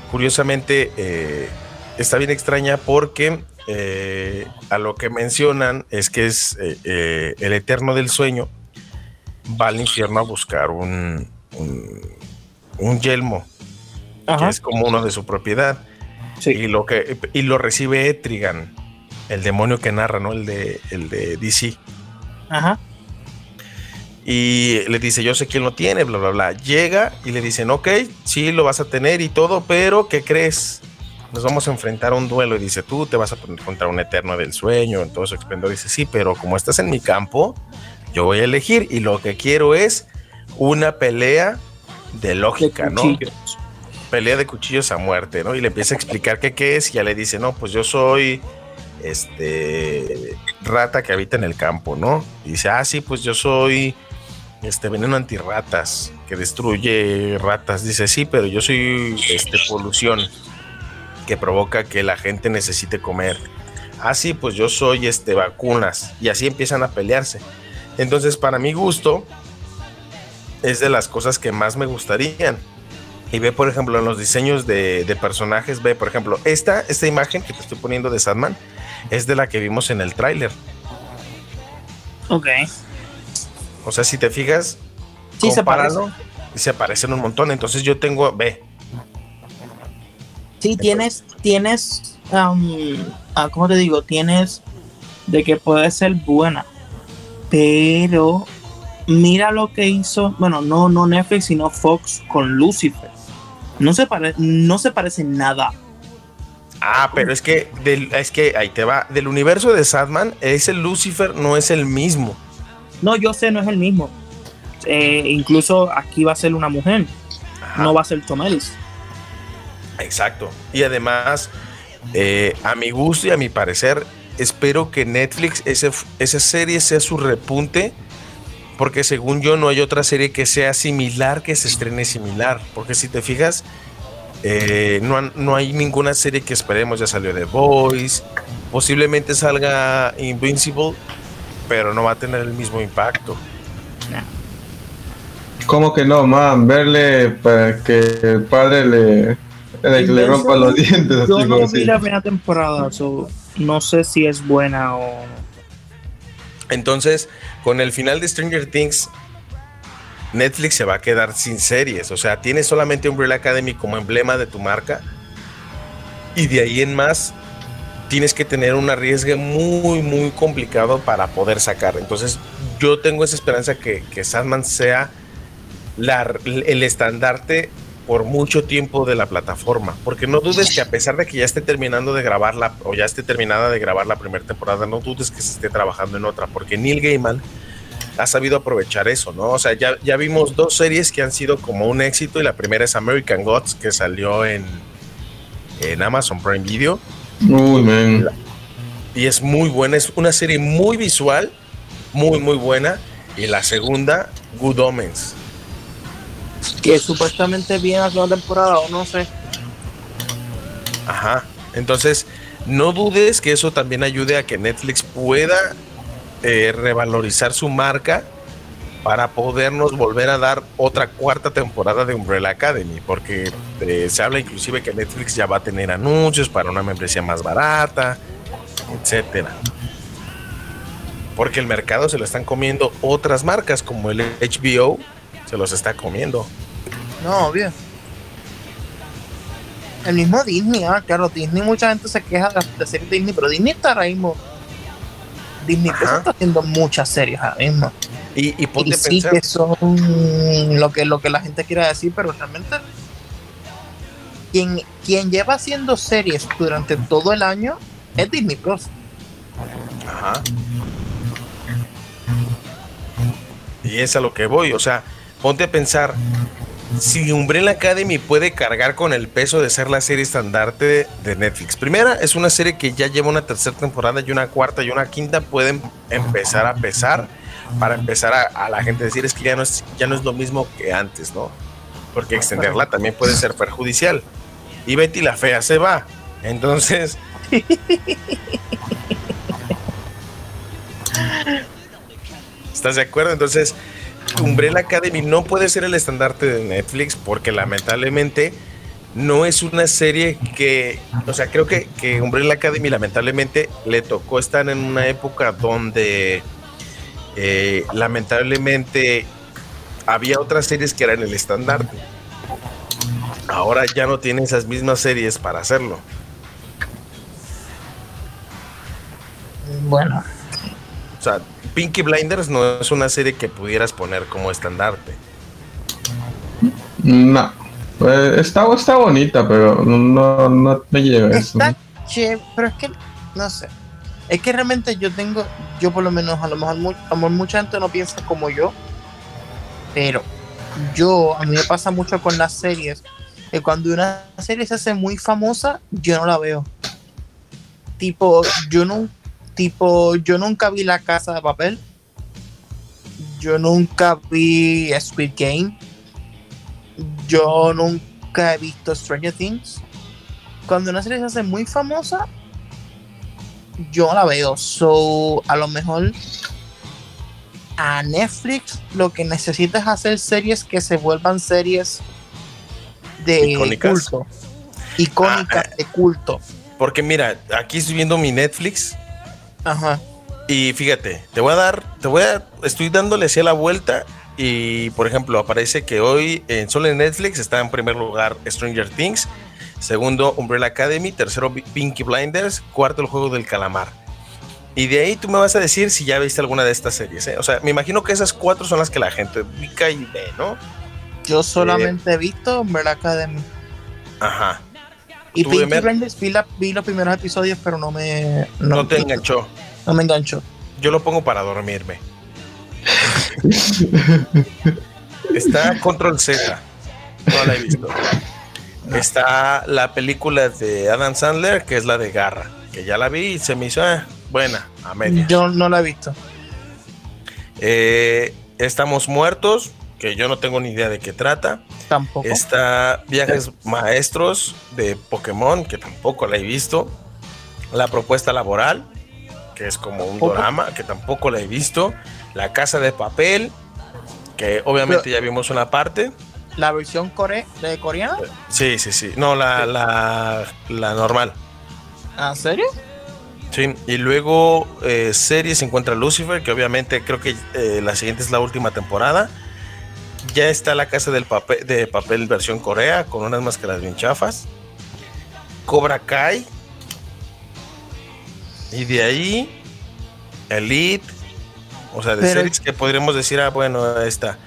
curiosamente, eh, está bien extraña porque eh, a lo que mencionan es que es eh, el eterno del sueño va al infierno a buscar un, un, yelmo, que es como uno de su propiedad. Y, lo que, y lo recibe Etrigan, el demonio que narra, ¿no? El de, el de DC. Ajá. Y le dice, yo sé quién lo tiene, bla, bla, bla. Llega y le dicen, ok, sí, lo vas a tener y todo, pero ¿qué crees? Nos vamos a enfrentar a un duelo. Y dice, tú te vas a poner contra un eterno del sueño, en todo su esplendor. Dice, sí, pero como estás en mi campo, yo voy a elegir y lo que quiero es una pelea de lógica, ¿no? Pelea de cuchillos a muerte, ¿no? Y le empieza a explicar qué, qué es y ya le dice, no, pues yo soy este rata que habita en el campo, ¿no? Dice, ah, sí, pues yo soy este veneno antirratas que destruye ratas. Dice, sí, pero yo soy este polución que provoca que la gente necesite comer. Ah, sí, pues yo soy este vacunas. Y así empiezan a pelearse. Entonces, para mi gusto, es de las cosas que más me gustarían. Y ve, por ejemplo, en los diseños de, personajes, ve, por ejemplo, esta, esta imagen que te estoy poniendo de Sandman es de la que vimos en el tráiler. Ok. O sea, si te fijas, sí, se parece. se parecen un montón. Entonces yo tengo, ve. Sí, tienes, tienes, um, ah, ¿cómo te digo? Tienes de que puede ser buena pero mira lo que hizo, bueno, no, no Netflix, sino Fox con Lucifer. No se, pare, no se parece nada. Ah, pero es que, es que ahí te va. Del universo de Sadman, ese Lucifer no es el mismo. No, yo sé, no es el mismo. Eh, incluso aquí va a ser una mujer. No va a ser Tomelis. Exacto. Y además, eh, a mi gusto y a mi parecer, espero que Netflix, ese, esa serie sea su repunte, porque según yo no hay otra serie que sea similar, que se estrene similar, porque si te fijas, eh, no, no, hay ninguna serie que esperemos, ya salió The Voice, posiblemente salga Invincible, pero no va a tener el mismo impacto. ¿Cómo que no, man? Verle para que el padre le, le, rompa los dientes. Yo no vi la primera temporada, no sé si es buena o... Entonces, con el final de Stranger Things, Netflix se va a quedar sin series. O sea, tiene solamente Umbrella Academy como emblema de tu marca. Y de ahí en más, tienes que tener un arriesgue muy, muy complicado para poder sacar. Entonces, yo tengo esa esperanza que, que Sandman sea el estandarte por mucho tiempo de la plataforma, porque no dudes que a pesar de que ya esté terminando de grabarla o ya esté terminada de grabar la primera temporada, no dudes que se esté trabajando en otra, porque Neil Gaiman ha sabido aprovechar eso, ¿no? O sea, ya, ya vimos dos series que han sido como un éxito y la primera es American Gods que salió en, en Amazon Prime Video. Uy, man. Y es muy buena, es una serie muy visual, muy, muy buena. Y la segunda, Good Omens. Que supuestamente viene la segunda temporada, o no sé. Ajá. Entonces, no dudes que eso también ayude a que Netflix pueda eh, revalorizar su marca para podernos volver a dar otra cuarta temporada de Umbrella Academy, porque eh, se habla inclusive que Netflix ya va a tener anuncios para una membresía más barata, etcétera. Porque el mercado se lo están comiendo otras marcas como el HBO, se los está comiendo. No, bien. El mismo Disney, ah, claro, Disney, mucha gente se queja de, de series Disney, pero Disney está ahora mismo. Disney está haciendo muchas series ahora mismo. Y, y ponte Y a sí pensar, que son lo que, lo que la gente quiera decir, pero realmente quien, quien lleva haciendo series durante todo el año es Disney Plus. Ajá. Y es a lo que voy, o sea, ponte a pensar, si Umbrella Academy puede cargar con el peso de ser la serie estandarte de Netflix. Primera, es una serie que ya lleva una tercera temporada y una cuarta y una quinta pueden empezar a pesar para empezar a, a la gente decir es que ya no es, ya no es lo mismo que antes, ¿no? Porque extenderla también puede ser perjudicial. Y Betty la fea se va. Entonces, ¿Estás de acuerdo? Entonces, Umbrella Academy no puede ser el estandarte de Netflix porque lamentablemente no es una serie que, o sea, creo que, que Umbrella Academy lamentablemente le tocó estar en una época donde eh, lamentablemente había otras series que eran el estandarte. Ahora ya no tiene esas mismas series para hacerlo. Bueno, O sea, Pinky Blinders no es una serie que pudieras poner como estandarte. No. Eh, está, está bonita, pero no, no me lleva eso. está chévere, pero es que, no sé. Es que realmente yo tengo, yo por lo menos, a lo mejor mu- a lo mejor mucha gente no piensa como yo, pero yo, a mí me pasa mucho con las series, que cuando una serie se hace muy famosa, yo no la veo. Tipo, yo no, tipo, yo nunca vi La Casa de Papel, yo nunca vi Squid Game, yo nunca he visto Stranger Things. Cuando una serie se hace muy famosa, yo la veo. So, a lo mejor a Netflix lo que necesita es hacer series que se vuelvan series de Icónicas. culto. Icónicas Ah, de culto. Porque mira, aquí estoy viendo mi Netflix Ajá. y fíjate, te voy a dar, te voy a, estoy dándole hacia la vuelta y por ejemplo aparece que hoy en solo en Netflix está en primer lugar Stranger Things, segundo Umbrella Academy, tercero Pinky Blinders, cuarto el juego del calamar. Y de ahí tú me vas a decir si ya viste alguna de estas series. ¿eh? O sea, me imagino que esas cuatro son las que la gente ubica y ve, ¿no? Yo solamente he visto Umbrella Academy. Ajá. Y Pinky Emer- Blinders vi, la- vi los primeros episodios, pero no me. No te enganchó. no me enganchó. Yo lo pongo para dormirme. Está Control Z. No la he visto. Está la película de Adam Sandler, que es la de Garra, que ya la vi y se me hizo eh, buena, a media. Yo no la he visto. Eh, Estamos muertos, que yo no tengo ni idea de qué trata. Tampoco. Está Viajes Maestros de Pokémon, que tampoco la he visto. La propuesta laboral, que es como un Tampoco. drama, que tampoco la he visto. La Casa de Papel, que obviamente ya vimos una parte. La versión core de coreana. Sí, sí, sí. No, la, la, la normal. ¿En serio? Sí. Y luego eh, serie se encuentra Lucifer, que obviamente creo que eh, la siguiente es la última temporada. Ya está la Casa del papel, de Papel versión Corea, con unas máscaras bien chafas. Cobra Kai. Y de ahí, Elite. O sea, de Pero- series que podríamos decir, ah, bueno, esta.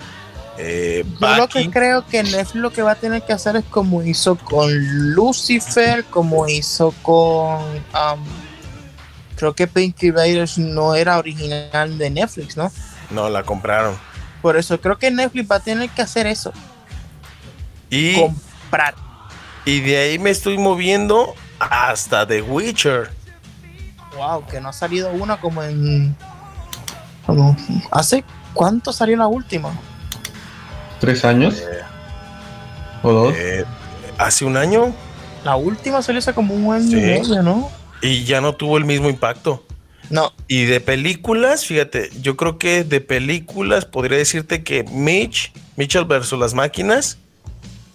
Eh, Yo lo que creo que Netflix lo que va a tener que hacer es como hizo con Lucifer, como hizo con. um, creo que Pinky Raiders no era original de Netflix, ¿no? No, la compraron. Por eso creo que Netflix va a tener que hacer eso. Y, Comprar. y de ahí me estoy moviendo hasta The Witcher. Wow, que no ha salido una como en. Como, ¿Hace cuánto salió la última? ¿Tres años? ¿O dos? Eh, hace un año La última salió hace como un año Sí. y medio, ¿no? y ya no tuvo el mismo impacto. No, Y de películas, fíjate, yo creo que de películas podría decirte que Mitch, Mitchell versus las máquinas,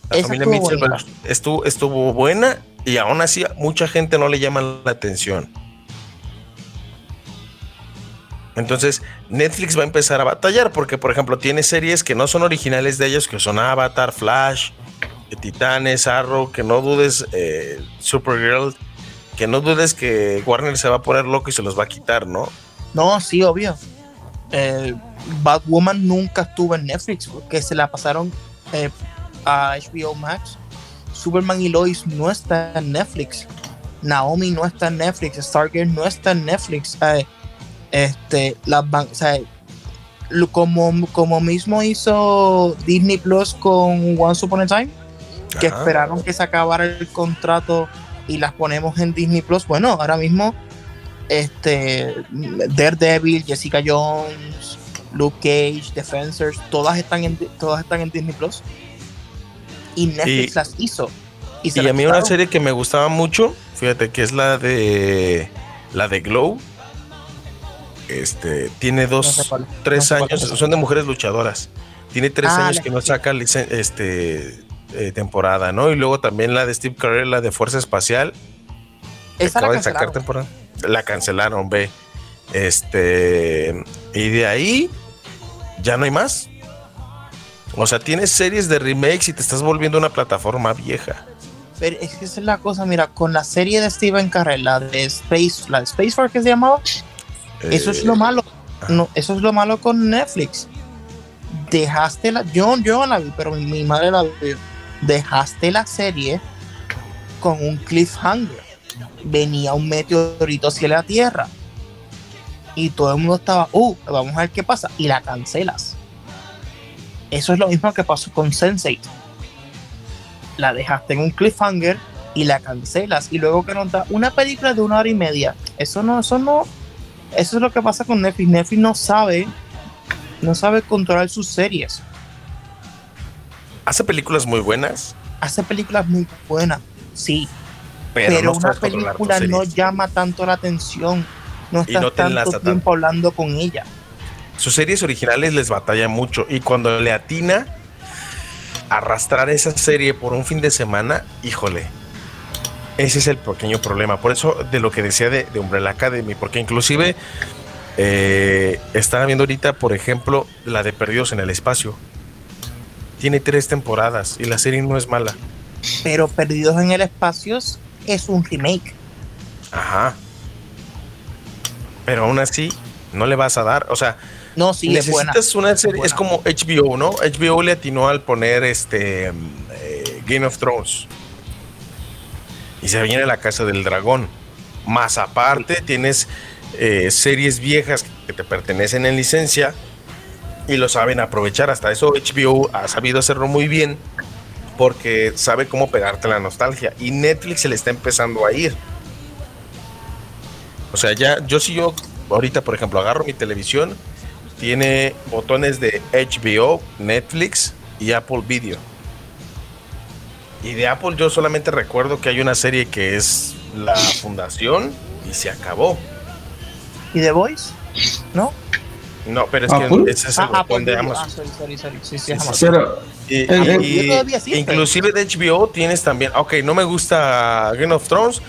la familia estuvo Mitchell buena. estuvo, estuvo buena y aún así mucha gente no le llama la atención. Entonces, Netflix va a empezar a batallar porque, por ejemplo, tiene series que no son originales de ellos, que son Avatar, Flash, Titanes, Arrow, que no dudes, eh, Supergirl, que no dudes que Warner se va a poner loco y se los va a quitar, ¿no? no, sí, obvio. Eh, Batwoman nunca estuvo en Netflix porque se la pasaron eh, a HBO Max. Superman y Lois no está en Netflix. Naomi no está en Netflix. Stargirl no está en Netflix. Eh, este, las o sea, como, como mismo hizo Disney Plus con Once Upon a Time, que Ajá. esperaron que se acabara el contrato y las ponemos en Disney Plus. Bueno, ahora mismo este Daredevil, Jessica Jones, Luke Cage, Defenders, todas están en todas están en Disney Plus. Y Netflix Y- las hizo. Y, se Y a mí una serie que me gustaba mucho, fíjate que es la de la de Glow. Este tiene No dos, sé cuál- tres no sé cuál años, son de mujeres luchadoras. Tiene tres Ah, años que no saca este eh, temporada, ¿no? Y luego también la de Steve Carell, la de Fuerza Espacial, Esa la acaba de sacar temporada. La cancelaron, ve. Este y de ahí ya no hay más. O sea, tienes series de remakes y te estás volviendo una plataforma vieja. Pero es que esa es la cosa, mira, con la serie de Steven Carell, la de Space, la de Space Force que se llamaba, eso es Eh, lo malo. No, eso es lo malo con Netflix. Dejaste la, yo, yo no la vi, pero mi, mi madre la vio. Dejaste la serie con un cliffhanger. Venía un meteorito hacia la Tierra. Y todo el mundo estaba, uh, vamos a ver qué pasa. Y la cancelas. Eso es lo mismo que pasó con Sense8. La dejaste en un cliffhanger y la cancelas. Y luego que nos da una película de una hora y media. Eso no, eso no, eso es lo que pasa con Netflix. Netflix no sabe, no sabe controlar sus series. Hace películas muy buenas, Hace películas muy buenas, sí, pero, pero, no una película no llama tanto la atención. No Y estás no te tanto tiempo hablando con ella. Sus series originales les batalla mucho y cuando le atina arrastrar esa serie por un fin de semana, híjole, ese es el pequeño problema. Por eso de lo que decía de, de Umbrella Academy, porque inclusive eh, estaba viendo ahorita, por ejemplo, la de Perdidos en el Espacio. Tiene tres temporadas y la serie no es mala. Pero Perdidos en el Espacio es un remake. Ajá. Pero aún así, no le vas a dar. O sea, No, sí, es buena. necesitas una serie. buena. Es como HBO, ¿no? HBO le atinó al poner este mm, eh, Game of Thrones. Y se viene la Casa del Dragón. Más aparte, tienes eh, series viejas que te pertenecen en licencia y lo saben aprovechar. Hasta eso HBO ha sabido hacerlo muy bien porque sabe cómo pegarte la nostalgia. Y Netflix se le está empezando a ir. O sea, ya, yo si yo ahorita, por ejemplo, agarro mi televisión, tiene botones de HBO, Netflix y Apple Video. Y de Apple yo solamente recuerdo que hay una serie que es La Fundación y se acabó. ¿Y The Voice? ¿No? No, pero es ¿Apple? que ese es el Ah, botón Apple de Video. Amazon. Ah, sorry, sorry, sorry. Sí, sí, Sí, es sí, Amazon. Pero Y- y- eh, y- todavía existe. inclusive de HBO tienes también, ok, no me gusta Game of Thrones,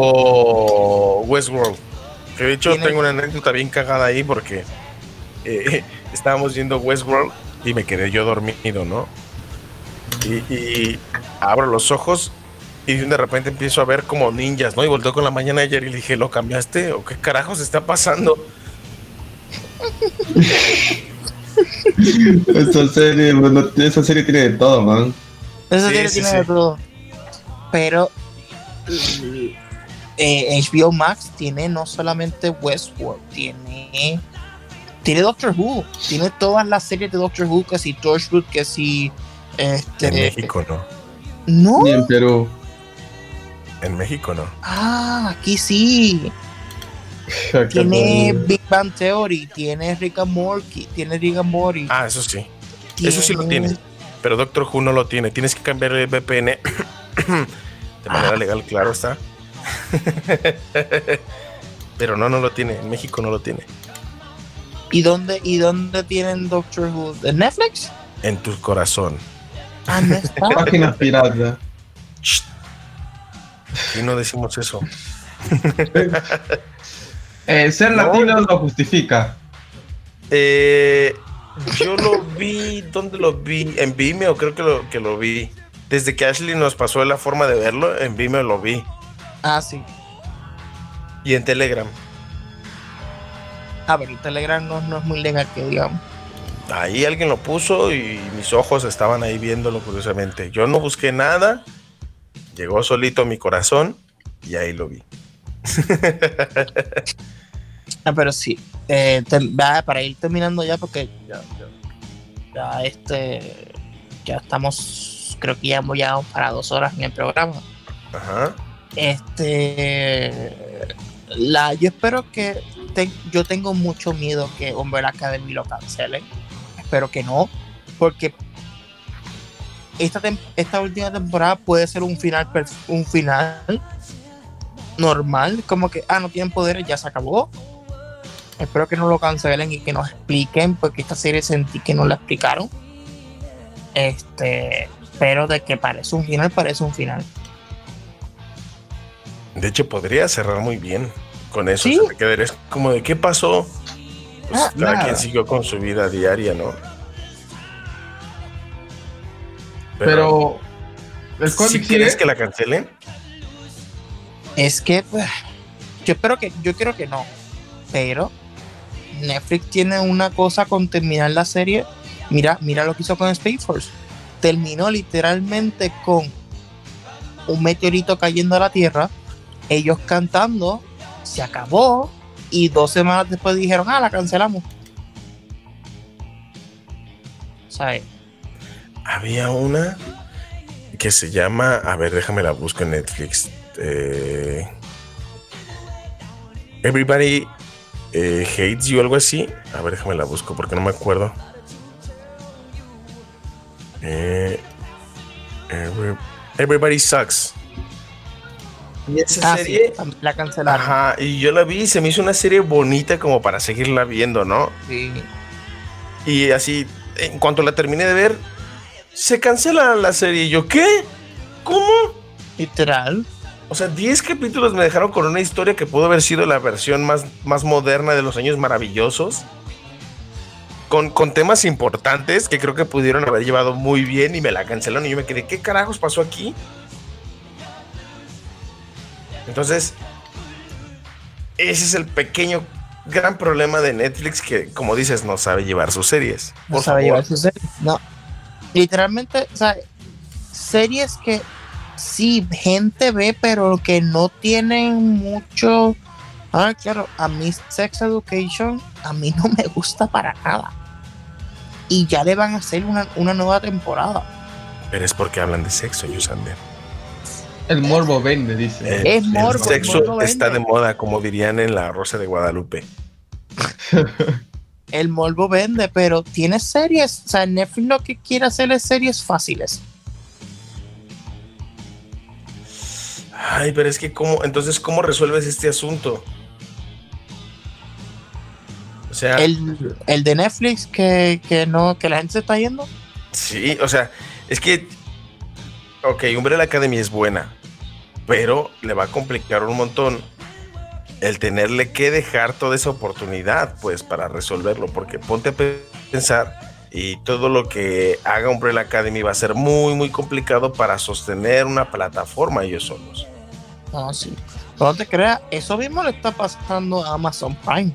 tengo Westworld. Que de hecho Tiene- tengo una anécdota bien cagada ahí porque eh, estábamos viendo Westworld y me quedé yo dormido, ¿no? Y, y abro los ojos y de repente empiezo a ver como ninjas, ¿no? Y volteo con la mañana ayer y le dije, ¿lo cambiaste? ¿O qué carajos está pasando? esa serie, bueno, esa serie tiene de todo, man. Eso Sí, tiene, sí, tiene sí. de todo. Pero eh, HBO Max tiene no solamente Westworld, tiene tiene Doctor Who, tiene todas las series de Doctor Who, que si Torchwood, que si este En México no. no, Ni en Perú. En México no. ah, aquí sí, tiene. Big Bang Theory, tiene Rick and Morty, tiene Rick and Morty, Ah, eso sí. Eso sí lo tiene. Pero Doctor Who no lo tiene. Tienes que cambiar el VPN de manera Ah. legal, claro está. Pero no, no lo tiene. En México no lo tiene. ¿Y dónde, ¿Y dónde tienen Doctor Who? ¿En Netflix? En tu corazón. Ah, no está. Shh. Y no decimos eso. Eh, ser No. latino lo justifica. Eh, yo lo vi, ¿dónde lo vi? En Vimeo creo que lo, que lo vi. Desde que Ashley nos pasó la forma de verlo, en Vimeo lo vi. Ah, sí. Y en Telegram. Ah, pero el Telegram no, no es muy legal que digamos. Ahí alguien lo puso y mis ojos estaban ahí viéndolo curiosamente. Yo no busqué nada, llegó solito a mi corazón y ahí lo vi. Ah, pero sí. Eh, te- va, para ir terminando ya, porque ya, este. Ya estamos. Creo que ya hemos llegado para dos horas en el programa. Ajá. Este. La, yo espero que. te- yo tengo mucho miedo que Umbrella Academy lo cancelen. Espero que no. Porque. Esta, esta última temporada puede ser un final, un final normal, como que, ah, no tienen poderes, ya se acabó. Espero que no lo cancelen y que nos expliquen, porque esta serie sentí que no la explicaron. Este, pero de que parece un final, parece un final. De hecho, podría cerrar muy bien con eso. Sí. Se te quedarías como de qué pasó. Pues Ah, cada nada. quien siguió con su vida diaria, ¿no? Pero. ¿El ¿sí cómic quieres sigue? que la cancelen? Es que, pues, yo espero que, yo creo que no. Pero Netflix tiene una cosa con terminar la serie. Mira, mira lo que hizo con Space Force. Terminó literalmente con un meteorito cayendo a la Tierra, ellos cantando, se acabó, y dos semanas después dijeron, ah, la cancelamos. ¿Sabes? Había una que se llama, a ver, déjame la busco en Netflix. Eh, Everybody eh, Hates You, algo así. A ver, déjame la busco porque no me acuerdo. Eh, Every- Everybody Sucks. Y esa Ah, sí, serie, la cancelaron. ajá, y yo la vi y se me hizo una serie bonita como para seguirla viendo, ¿no? Sí. Y así, en cuanto la terminé de ver, se cancela la serie. Y yo, ¿qué? ¿Cómo? Literal. O sea, 10 capítulos me dejaron con una historia que pudo haber sido la versión más, más moderna de los años maravillosos. Con, con temas importantes que creo que pudieron haber llevado muy bien y me la cancelaron. Y yo me quedé, ¿qué carajos pasó aquí? Entonces, ese es el pequeño, gran problema de Netflix que, como dices, no sabe llevar sus series. No Por sabe favor. llevar su serie. No. Literalmente, o sea, series que sí, gente ve, pero que no tienen mucho. Ah, claro, a mí Sex Education, a mí no me gusta para nada. Y ya le van a hacer una, una nueva temporada. Pero es porque hablan de sexo, Yusander. El morbo vende, dice. Es morbo, el el sexo morbo está vende. de moda, como dirían en la Rosa de Guadalupe. El morbo vende, pero tiene series. O sea, Netflix lo que quiere hacer es series fáciles. Ay, pero es que cómo, entonces, ¿cómo resuelves este asunto? O sea, El, el de Netflix que, que no, que la gente se está yendo. sí, o sea, es que, ok, Umbrella Academy es buena, pero le va a complicar un montón el tenerle que dejar toda esa oportunidad, pues, para resolverlo, porque ponte a pe- pensar y todo lo que haga Umbrella Academy va a ser muy, muy complicado para sostener una plataforma ellos solos. No, sí. Pero no te creas, eso mismo le está pasando a Amazon Prime.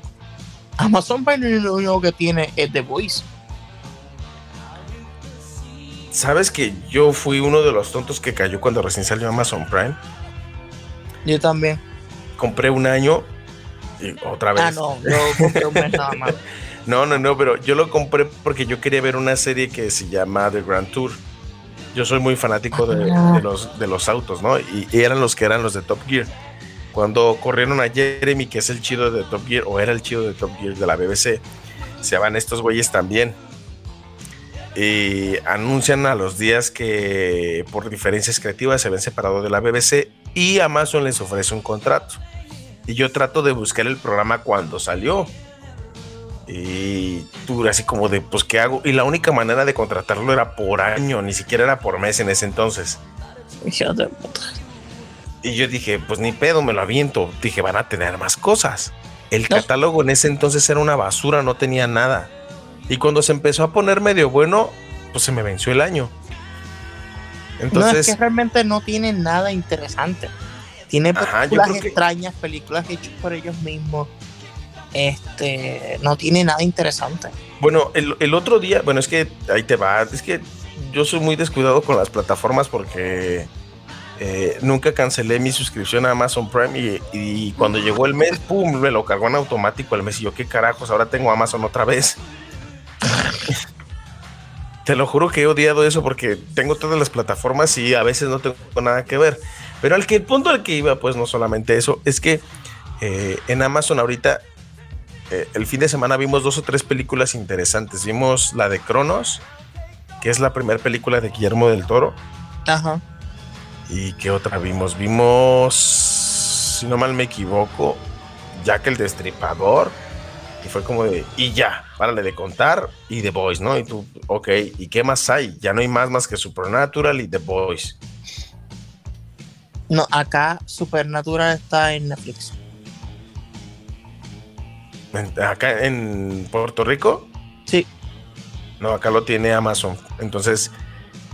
Amazon Prime lo único que tiene es The Voice. ¿Sabes que yo fui uno de los tontos que cayó cuando recién salió Amazon Prime? Yo también. Compré un año y otra vez. Ah, no, yo compré un mes nada más. No, no, no, pero yo lo compré porque yo quería ver una serie que se llama The Grand Tour. Yo soy muy fanático de, de los, de los autos, ¿no? Y, y eran los que eran los de Top Gear. Cuando corrieron a Jeremy, que es el chido de Top Gear, o era el chido de Top Gear de la BBC, se van estos güeyes también. Y anuncian a los días que por diferencias creativas se ven separado de la BBC y Amazon les ofrece un contrato. Y yo trato de buscar el programa cuando salió. Y tú así como de, pues, ¿qué hago? Y la única manera de contratarlo era por año, ni siquiera era por mes en ese entonces. Y yo dije, pues ni pedo, me lo aviento. Dije, van a tener más cosas. El No. catálogo en ese entonces era una basura, no tenía nada. Y cuando se empezó a poner medio bueno, pues se me venció el año. no, Entonces, es que realmente no tiene nada interesante. Tiene Ajá, películas que- extrañas, películas hechas por ellos mismos. Este, no tiene nada interesante. bueno, el, el otro día, bueno, es que ahí te va. Es que yo soy muy descuidado con las plataformas porque eh, nunca cancelé mi suscripción a Amazon Prime y, cuando llegó el mes, pum, me lo cargó en automático el mes. Y yo, ¿qué carajos? Ahora tengo Amazon otra vez. Te lo juro que he odiado eso porque tengo todas las plataformas y a veces no tengo nada que ver. Pero al que el punto al que iba, pues no solamente eso, es que eh, en Amazon ahorita, eh, el fin de semana vimos dos o tres películas interesantes. Vimos la de Cronos, que es la primera película de Guillermo del Toro. Ajá. ¿Y qué otra vimos? Vimos, si no mal me equivoco, Jack el Destripador. Y fue como de, y ya, párale de contar. Y The Boys, ¿no? Y tú, ok, ¿y qué más hay? Ya no hay más más que Supernatural y The Boys. No, acá Supernatural está en Netflix. Acá en Puerto Rico, Sí. no, acá lo tiene Amazon. Entonces,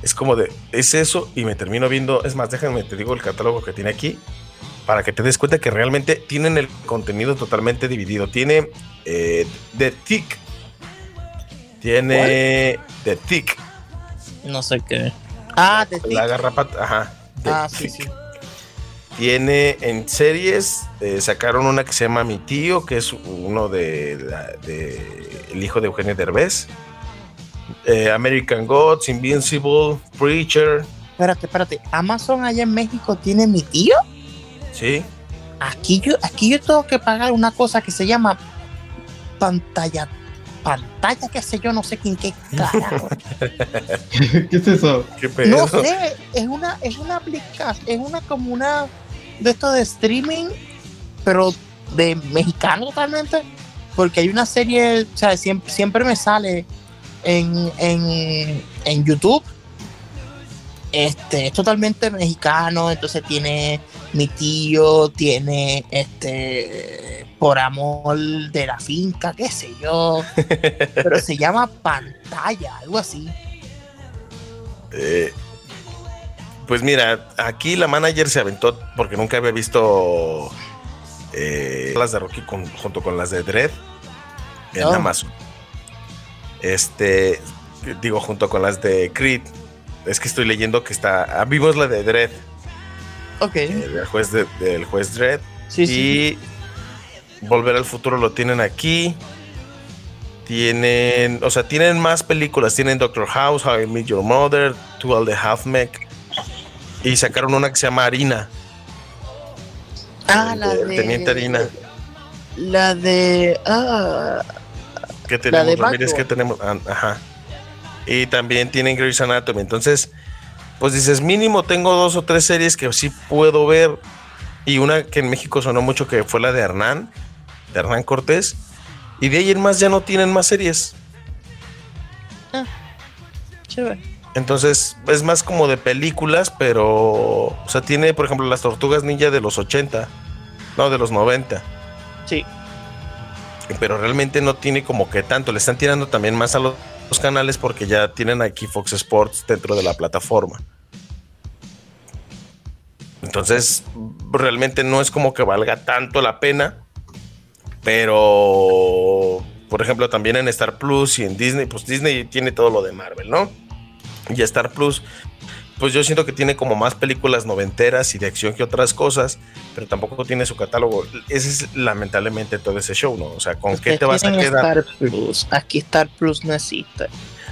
es como de, es eso. Y me termino viendo, es más, déjame, te digo el catálogo que tiene aquí. Para que te des cuenta que realmente tienen el contenido totalmente dividido. Tiene eh, The Tick. Tiene The Tick. No sé qué. Ah, de La garrapata. Ajá. The Ah, sí, Tick. sí. Tiene en series, eh, sacaron una que se llama Mi Tío, que es uno de, la- de el hijo de Eugenio Derbez. Eh, American Gods, Invincible, Preacher, Espérate, espérate. Amazon allá en México tiene mi tío. sí. Aquí yo, aquí yo tengo que pagar una cosa que se llama pantalla, pantalla, qué sé yo, no sé quién qué carajo. ¿Qué es eso? ¿Qué pedo? No sé, es una, es una aplicación, es una como una de esto de streaming, pero de mexicano totalmente, porque hay una serie, o sea, siempre, siempre me sale en, en, en YouTube. Este, es totalmente mexicano, entonces tiene mi tío, tiene este por amor de la finca, qué sé yo, pero se llama pantalla, algo así. Eh, pues mira, aquí la manager se aventó porque nunca había visto eh, las de Rocky con- junto con las de Dread en Oh. Amazon. Este, digo, junto con las de Creed. Es que estoy leyendo que está. ah, Vimos la de Dread, Ok, eh, del juez, de- del juez Dread. sí, sí. Y Volver al futuro lo tienen aquí. Tienen, o sea, tienen más películas. Tienen Doctor House, How I Met Your Mother, Two All the Half Mech. Y sacaron una que se llama Harina. Ah, la de- de. Teniente Harina. La de. Ah, ¿Qué tenemos, de Ramírez? ¿Qué tenemos? Ah, Ajá. Y también tienen Grey's Anatomy. Entonces, pues dices, mínimo tengo dos o tres series que sí puedo ver. Y una que en México sonó mucho que fue la de Hernán, de Hernán Cortés. Y de ahí en más ya no tienen más series. chévere. Entonces es más como de películas, pero. O sea, tiene, por ejemplo, las tortugas ninja de los 80. No, de los 90. Sí. Pero realmente no tiene como que tanto. Le están tirando también más a los, los canales porque ya tienen aquí Fox Sports dentro de la plataforma. Entonces, realmente no es como que valga tanto la pena. Pero, por ejemplo, también en Star Plus y en Disney, pues Disney tiene todo lo de Marvel, ¿no? Y Star Plus pues yo siento que tiene como más películas noventeras y de acción que otras cosas, pero tampoco tiene su catálogo. Ese es lamentablemente todo ese show, ¿no? O sea, ¿con qué te vas a quedar? Star Plus. Aquí Star Plus no existe.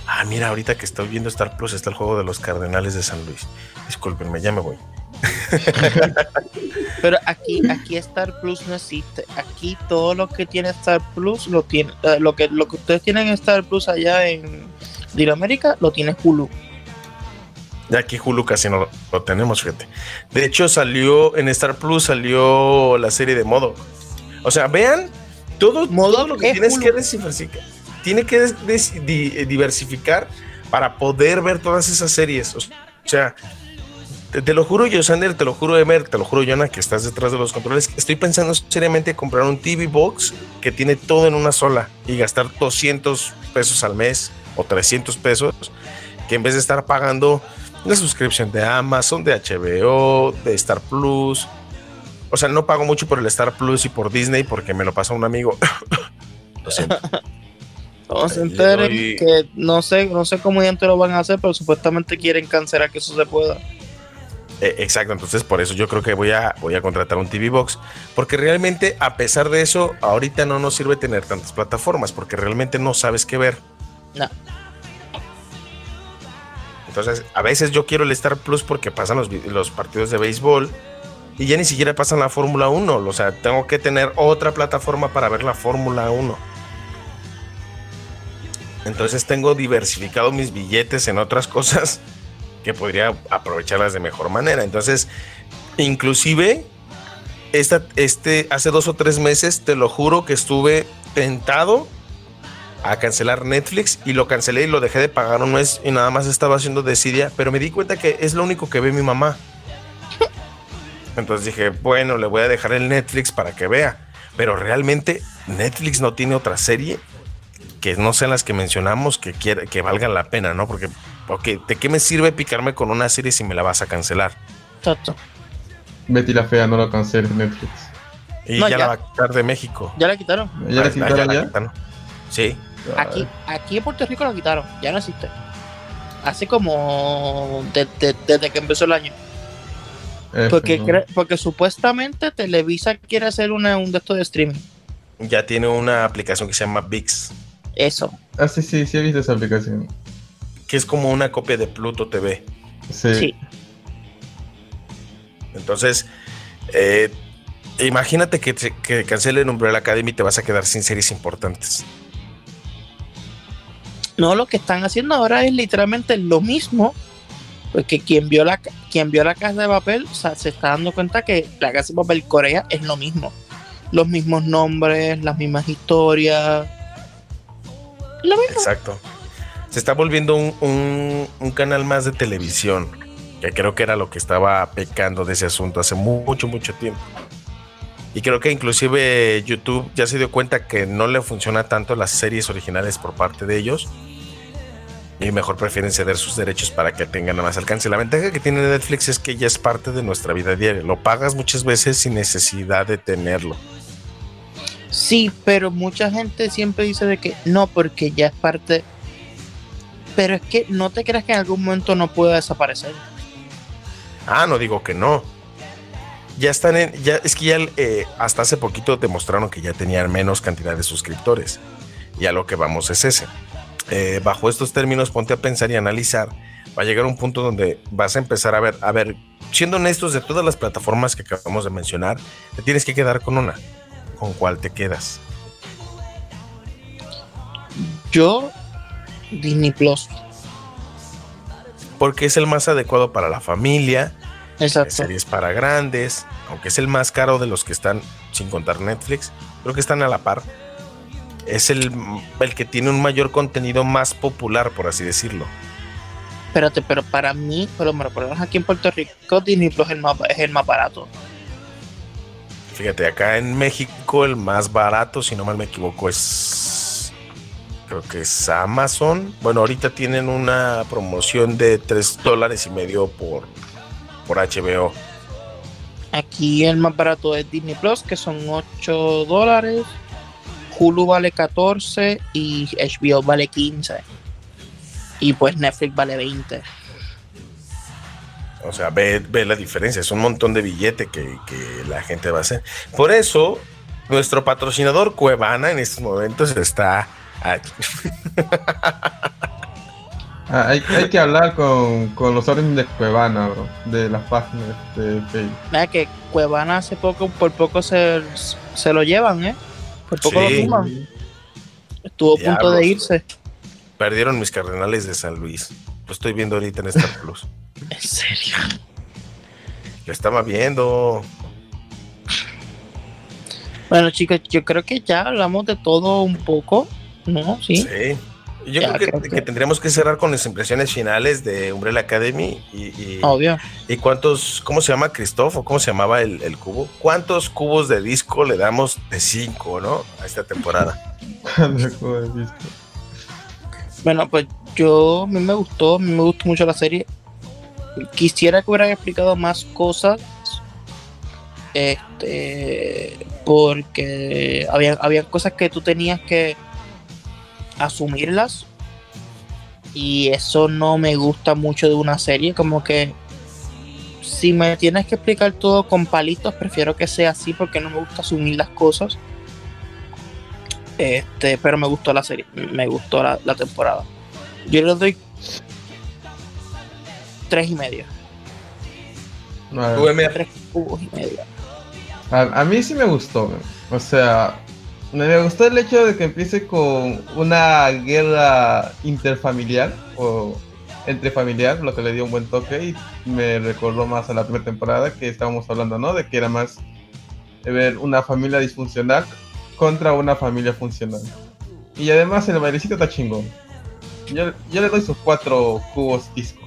Ah, mira, ahorita que estoy viendo Star Plus está el juego de los Cardenales de San Luis. Discúlpenme, ya me voy. Pero aquí, aquí Star Plus no existe. Aquí todo lo que tiene Star Plus lo tiene, eh, lo que lo que ustedes tienen en Star Plus allá en Latinoamérica lo tiene Hulu. Ya aquí Hulu casi no lo tenemos, fíjate. De hecho, salió en Star Plus, salió la serie de Modo. O sea, vean todo, todo lo que tienes que diversificar. Tiene que diversificar para poder ver todas esas series. O sea, te, lo juro, Yosander, te lo juro, Emer, te lo juro, Jonah, que estás detrás de los controles. Estoy pensando seriamente comprar un TV Box que tiene todo en una sola y gastar 200 pesos al mes o 300 pesos, que en vez de estar pagando la suscripción de Amazon, de HBO, de Star Plus. O sea, no pago mucho por el Star Plus y por Disney porque me lo pasa un amigo. lo siento. No se enteren que no sé, no sé cómo ya te lo van a hacer, pero supuestamente quieren cancelar que eso se pueda. Eh, exacto, entonces por eso yo creo que voy a, voy a contratar un TV Box, porque realmente a pesar de eso, ahorita no nos sirve tener tantas plataformas, porque realmente no sabes qué ver. No. Entonces, a veces yo quiero el Star Plus porque pasan los, partidos de béisbol y ya ni siquiera pasan la Fórmula 1, o sea, tengo que tener otra plataforma para ver la Fórmula 1. Entonces tengo diversificado mis billetes en otras cosas que podría aprovecharlas de mejor manera. Entonces, inclusive, esta, este, hace dos o tres meses, te lo juro que estuve tentado a cancelar Netflix y lo cancelé y lo dejé de pagar un mes y nada más estaba haciendo desidia, pero me di cuenta que es lo único que ve mi mamá. Entonces dije, bueno, le voy a dejar el Netflix para que vea. Pero realmente Netflix no tiene otra serie que no sean las que mencionamos que, quiera, que valgan la pena, ¿no? Porque Ok, ¿de qué me sirve picarme con una serie si me la vas a cancelar? Exacto. Betty la Fea no la cancela Netflix. Y ya, la va a quitar de México. Ya la quitaron. ¿Ya la quitaron ya? Sí. Aquí, aquí en Puerto Rico la quitaron, ya no existe. Así como desde que empezó el año. porque, porque supuestamente Televisa quiere hacer una, un de estos de streaming. Ya tiene una aplicación que se llama VIX. Eso. Ah, sí, sí, sí he visto esa aplicación que es como una copia de Pluto TV. Sí. Entonces, eh, imagínate que, que cancelen Umbrella Academy y te vas a quedar sin series importantes. No, lo que están haciendo ahora es literalmente lo mismo. Porque quien vio la, quien vio la casa de papel, se está dando cuenta que la casa de papel Corea es lo mismo. Los mismos nombres, las mismas historias. Exacto se está volviendo un, canal más de televisión, que creo que era lo que estaba pecando de ese asunto hace mucho, mucho tiempo. Y creo que inclusive YouTube ya se dio cuenta que no le funciona tanto las series originales por parte de ellos. Y mejor prefieren ceder sus derechos para que tengan más alcance. La ventaja que tiene Netflix es que ya es parte de nuestra vida diaria. Lo pagas muchas veces sin necesidad de tenerlo. Sí, pero mucha gente siempre dice de que no, porque ya es parte pero es que no te creas que en algún momento no pueda desaparecer. Ah, no digo que no. Ya están en. Ya, es que ya eh, hasta hace poquito demostraron que ya tenían menos cantidad de suscriptores. Y a lo que vamos es ese. Eh, bajo estos términos, ponte a pensar y analizar. Va a llegar un punto donde vas a empezar a ver, a ver, siendo honestos, de todas las plataformas que acabamos de mencionar, te tienes que quedar con una. ¿Con cuál te quedas? Yo Disney Plus. Porque es el más adecuado para la familia. Exacto. Series para grandes. Aunque es el más caro de los que están, sin contar Netflix. Creo que están a la par. Es el, el que tiene un mayor contenido más popular, por así decirlo. Espérate, pero para mí, pero me menos aquí en Puerto Rico, Disney Plus es el más, es el más barato. Fíjate, acá en México el más barato, si no mal me equivoco, es creo que es Amazon. Bueno, ahorita tienen una promoción de 3 dólares y medio por, por HBO. Aquí el más barato es Disney Plus, que son 8 dólares. Hulu vale 14 y HBO vale 15. Y pues Netflix vale 20. O sea, ve, ve la diferencia, es un montón de billete que, que la gente va a hacer. Por eso, nuestro patrocinador Cuevana en estos momentos está... Ah, hay, hay, que hablar con, con, los órdenes de Cuevana, bro, de las páginas de Facebook. Nada, que Cuevana hace poco, por poco se, se lo llevan, ¿eh? Por poco sí. lo. Estuvo a punto de irse. Perdieron mis cardenales de San Luis. Lo estoy viendo ahorita en Star Plus. ¿En serio? Lo estaba viendo. Bueno, chicos, yo creo que ya hablamos de todo un poco, ¿no? Sí. Sí. Yo creo, que, creo que... que, tendríamos que cerrar con las impresiones finales de Umbrella Academy y, y, Obvio. y cuántos, ¿cómo se llama Christoph o cómo se llamaba el, el, cubo? ¿Cuántos cubos de disco le damos de cinco, no? A esta temporada. bueno, pues yo, a mí me gustó, a mí me gustó mucho la serie. Quisiera que hubieran explicado más cosas. Este, porque había, había cosas que tú tenías que asumirlas. Y eso no me gusta mucho de una serie como que si me tienes que explicar todo con palitos prefiero que sea así porque no me gusta asumir las cosas. Este pero me gustó la serie me gustó la, la temporada. Yo le doy tres y medio. Tres cubos y medio. A, a mí sí me gustó o sea me gustó el hecho de que empiece con una guerra interfamiliar o entre familiar, lo que le dio un buen toque y me recordó más a la primera temporada que estábamos hablando, ¿no? De que era más ver una familia disfuncional contra una familia funcional. Y además el bailecito está chingón. Yo, yo le doy sus cuatro cubos disco.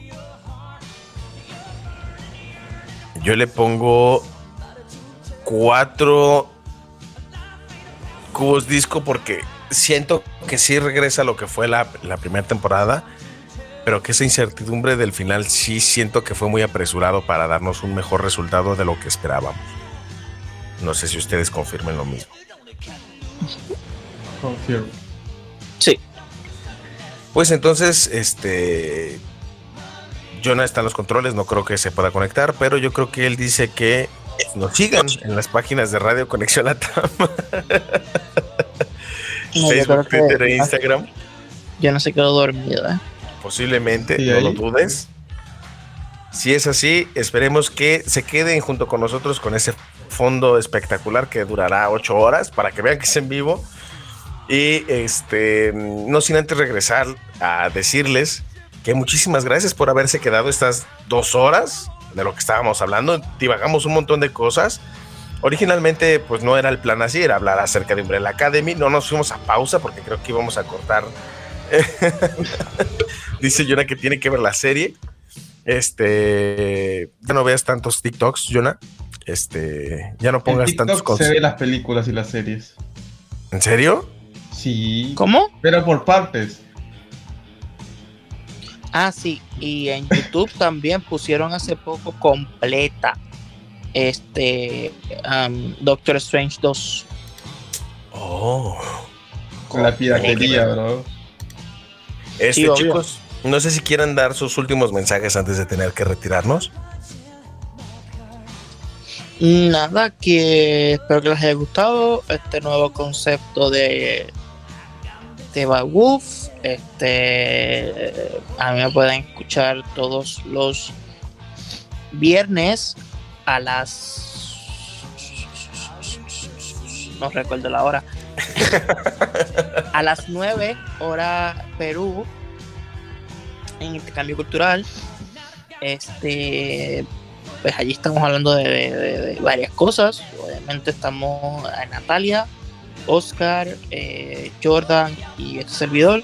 Yo le pongo cuatro cubos disco porque siento que sí regresa a lo que fue la, la, primera temporada, pero que esa incertidumbre del final sí siento que fue muy apresurado para darnos un mejor resultado de lo que esperábamos. No sé si ustedes confirmen lo mismo. Confirmo. Sí. Pues entonces, este. Jonah está en los controles, no creo que se pueda conectar, pero yo creo que él dice que nos sigan en las páginas de Radio Conexión Latam. No, Facebook, Twitter e Instagram. Ya no se quedó dormido, ¿eh? Posiblemente, sí, no ahí. lo dudes. Si es así, esperemos que se queden junto con nosotros con ese fondo espectacular que durará ocho horas para que vean que es en vivo. Y este, no sin antes regresar a decirles que muchísimas gracias por haberse quedado estas dos horas de lo que estábamos hablando. Divagamos un montón de cosas. Originalmente, pues no era el plan así, era hablar acerca de Umbrella Academy. No nos fuimos a pausa porque creo que íbamos a cortar. Dice Jonah que tiene que ver la serie. Este, ya no veas tantos TikToks, Jonah. Este, ya no pongas tantos cosas. Se ve las películas y las series. ¿En serio? Sí. ¿Cómo? Pero por partes. Ah, sí, y en YouTube también pusieron hace poco completa este um, Doctor Strange 2. Oh. Con la piratería, bro. Este, sí, chicos, no sé si quieran dar sus últimos mensajes antes de tener que retirarnos. Nada, que espero que les haya gustado este nuevo concepto de de Wolf. Este, a mí me pueden escuchar todos los viernes a las. No recuerdo la hora. a las 9 hora Perú en intercambio cultural. Este, pues allí estamos hablando de, de, de, de varias cosas. Obviamente estamos a Natalia, Oscar, eh, Jordan y este servidor.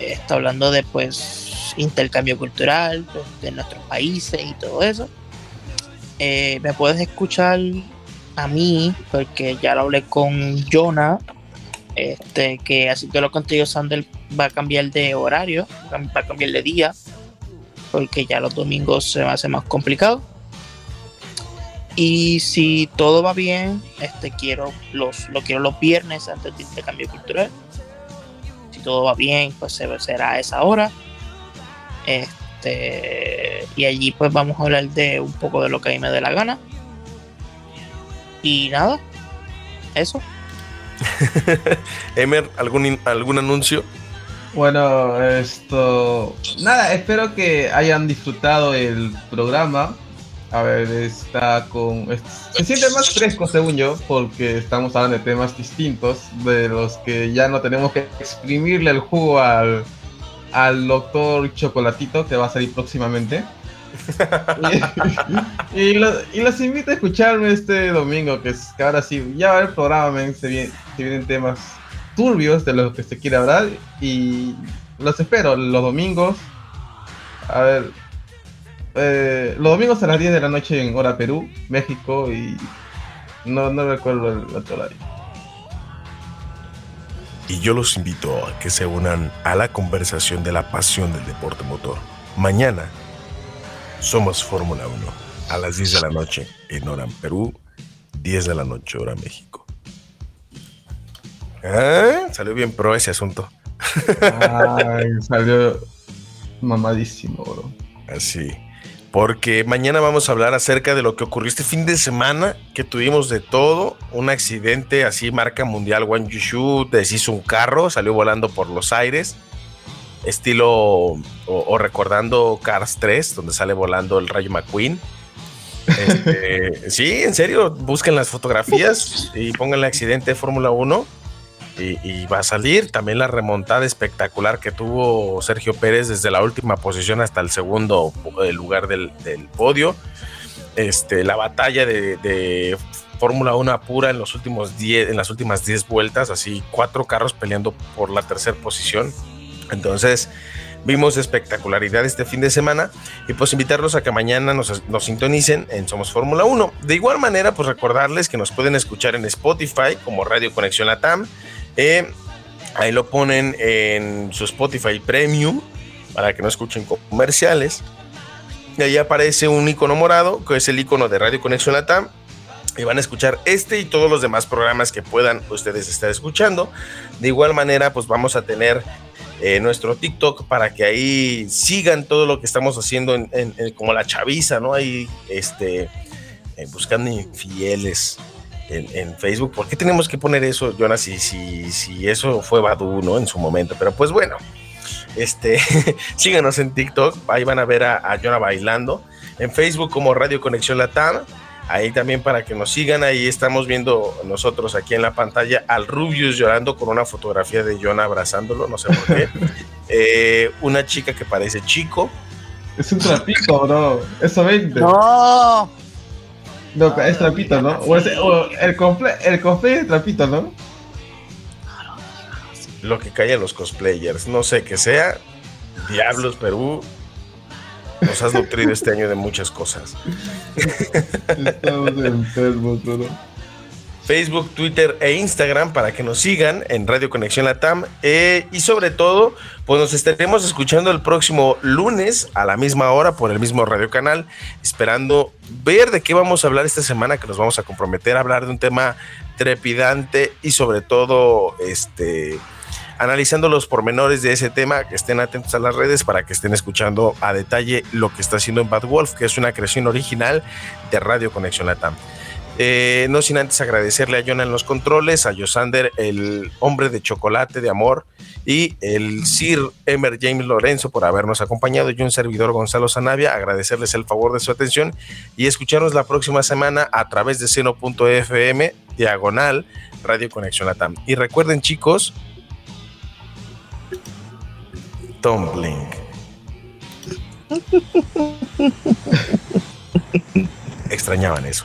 Está hablando de pues intercambio cultural pues, de nuestros países y todo eso. Eh, me puedes escuchar a mí, porque ya lo hablé con Jonah, este, que así que lo contigo Sander va a cambiar de horario, va a cambiar de día, porque ya los domingos se me hace más complicado. Y si todo va bien, este quiero los, lo quiero los viernes antes del intercambio cultural. Si todo va bien, pues será a esa hora. Este y allí pues vamos a hablar de un poco de lo que a mí me dé la gana. Y nada, eso. Emer, ¿algún, ¿algún anuncio? Bueno, esto. Nada, espero que hayan disfrutado el programa. A ver, está con. Se siente más fresco, según yo, porque estamos hablando de temas distintos, de los que ya no tenemos que exprimirle el jugo al, al doctor Chocolatito, que va a salir próximamente. y, los invito a escucharme este domingo, que, es, que ahora sí, ya va haber programa, se, se vienen temas turbios de los que se quiere hablar y los espero los domingos. A ver, eh, los domingos a las 10 de la noche en hora Perú, México y no, no recuerdo el otro lado. Y yo los invito a que se unan a la conversación de la pasión del deporte motor. Mañana somos Fórmula 1 a las 10 de la noche en hora Perú, 10 de la noche hora México. ¿Eh? Salió bien pro ese asunto. salió mamadísimo, bro. Así. Porque mañana vamos a hablar acerca de lo que ocurrió este fin de semana, que tuvimos de todo. Un accidente así, marca mundial, Wang Yushu deshizo un carro, salió volando por los aires. Estilo, o, recordando Cars 3, donde sale volando el Rayo McQueen. Este, sí, en serio, busquen las fotografías y pongan el accidente de Fórmula 1 y, va a salir. También la remontada espectacular que tuvo Sergio Pérez desde la última posición hasta el segundo eh, lugar del, podio. Este, la batalla de, Fórmula 1 pura en, los últimos diez, en las últimas 10 vueltas, así cuatro carros peleando por la tercera posición. Entonces, vimos espectacularidad este fin de semana y pues invitarlos a que mañana nos, nos sintonicen en Somos Fórmula 1. De igual manera, pues recordarles que nos pueden escuchar en Spotify como Radio Conexión Latam eh, ahí lo ponen en su Spotify Premium para que no escuchen comerciales. Y ahí aparece un icono morado, que es el icono de Radio Conexión Latam. Y van a escuchar este y todos los demás programas que puedan ustedes estar escuchando. De igual manera, pues vamos a tener eh, nuestro TikTok para que ahí sigan todo lo que estamos haciendo en, como la chaviza, ¿no? Ahí este, eh, buscando infieles, en, Facebook. ¿Por qué tenemos que poner eso, Jonas, si, si, si eso fue Badu, ¿no? En su momento. Pero pues bueno, este, síganos en TikTok, ahí van a ver a, a Jonah bailando. En Facebook como Radio Conexión Latam, ahí también para que nos sigan, ahí estamos viendo nosotros aquí en la pantalla al Rubius llorando con una fotografía de Jonah abrazándolo, no sé por qué. Eh, una chica que parece chico. Es un trapito, bro. Eso vende. No. No, es trapito, ¿no? O, el, cosplay, el cosplay es trapito, ¿no? Lo que cae a los cosplayers, no sé qué sea. Diablos, Perú. Nos has nutrido este año de muchas cosas. Estamos enfermos, ¿no? Facebook, Twitter e Instagram para que nos sigan en Radio Conexión Latam. Eh, y sobre todo, pues nos estaremos escuchando el próximo lunes a la misma hora por el mismo radio canal, esperando ver de qué vamos a hablar esta semana, que nos vamos a comprometer a hablar de un tema trepidante y sobre todo, este analizando los pormenores de ese tema, que estén atentos a las redes para que estén escuchando a detalle lo que está haciendo en Bad Wolf, que es una creación original de Radio Conexión Latam. Eh, no sin antes agradecerle a Jonah en los controles, a Yosander, el hombre de chocolate de amor, y el Sir Emer James Lorenzo por habernos acompañado, y un servidor Gonzalo Zanavia, agradecerles el favor de su atención y escucharnos la próxima semana a través de seno.fm, diagonal, Radio Conexión Latam. Y recuerden, chicos, Tumbling. Extrañaban eso.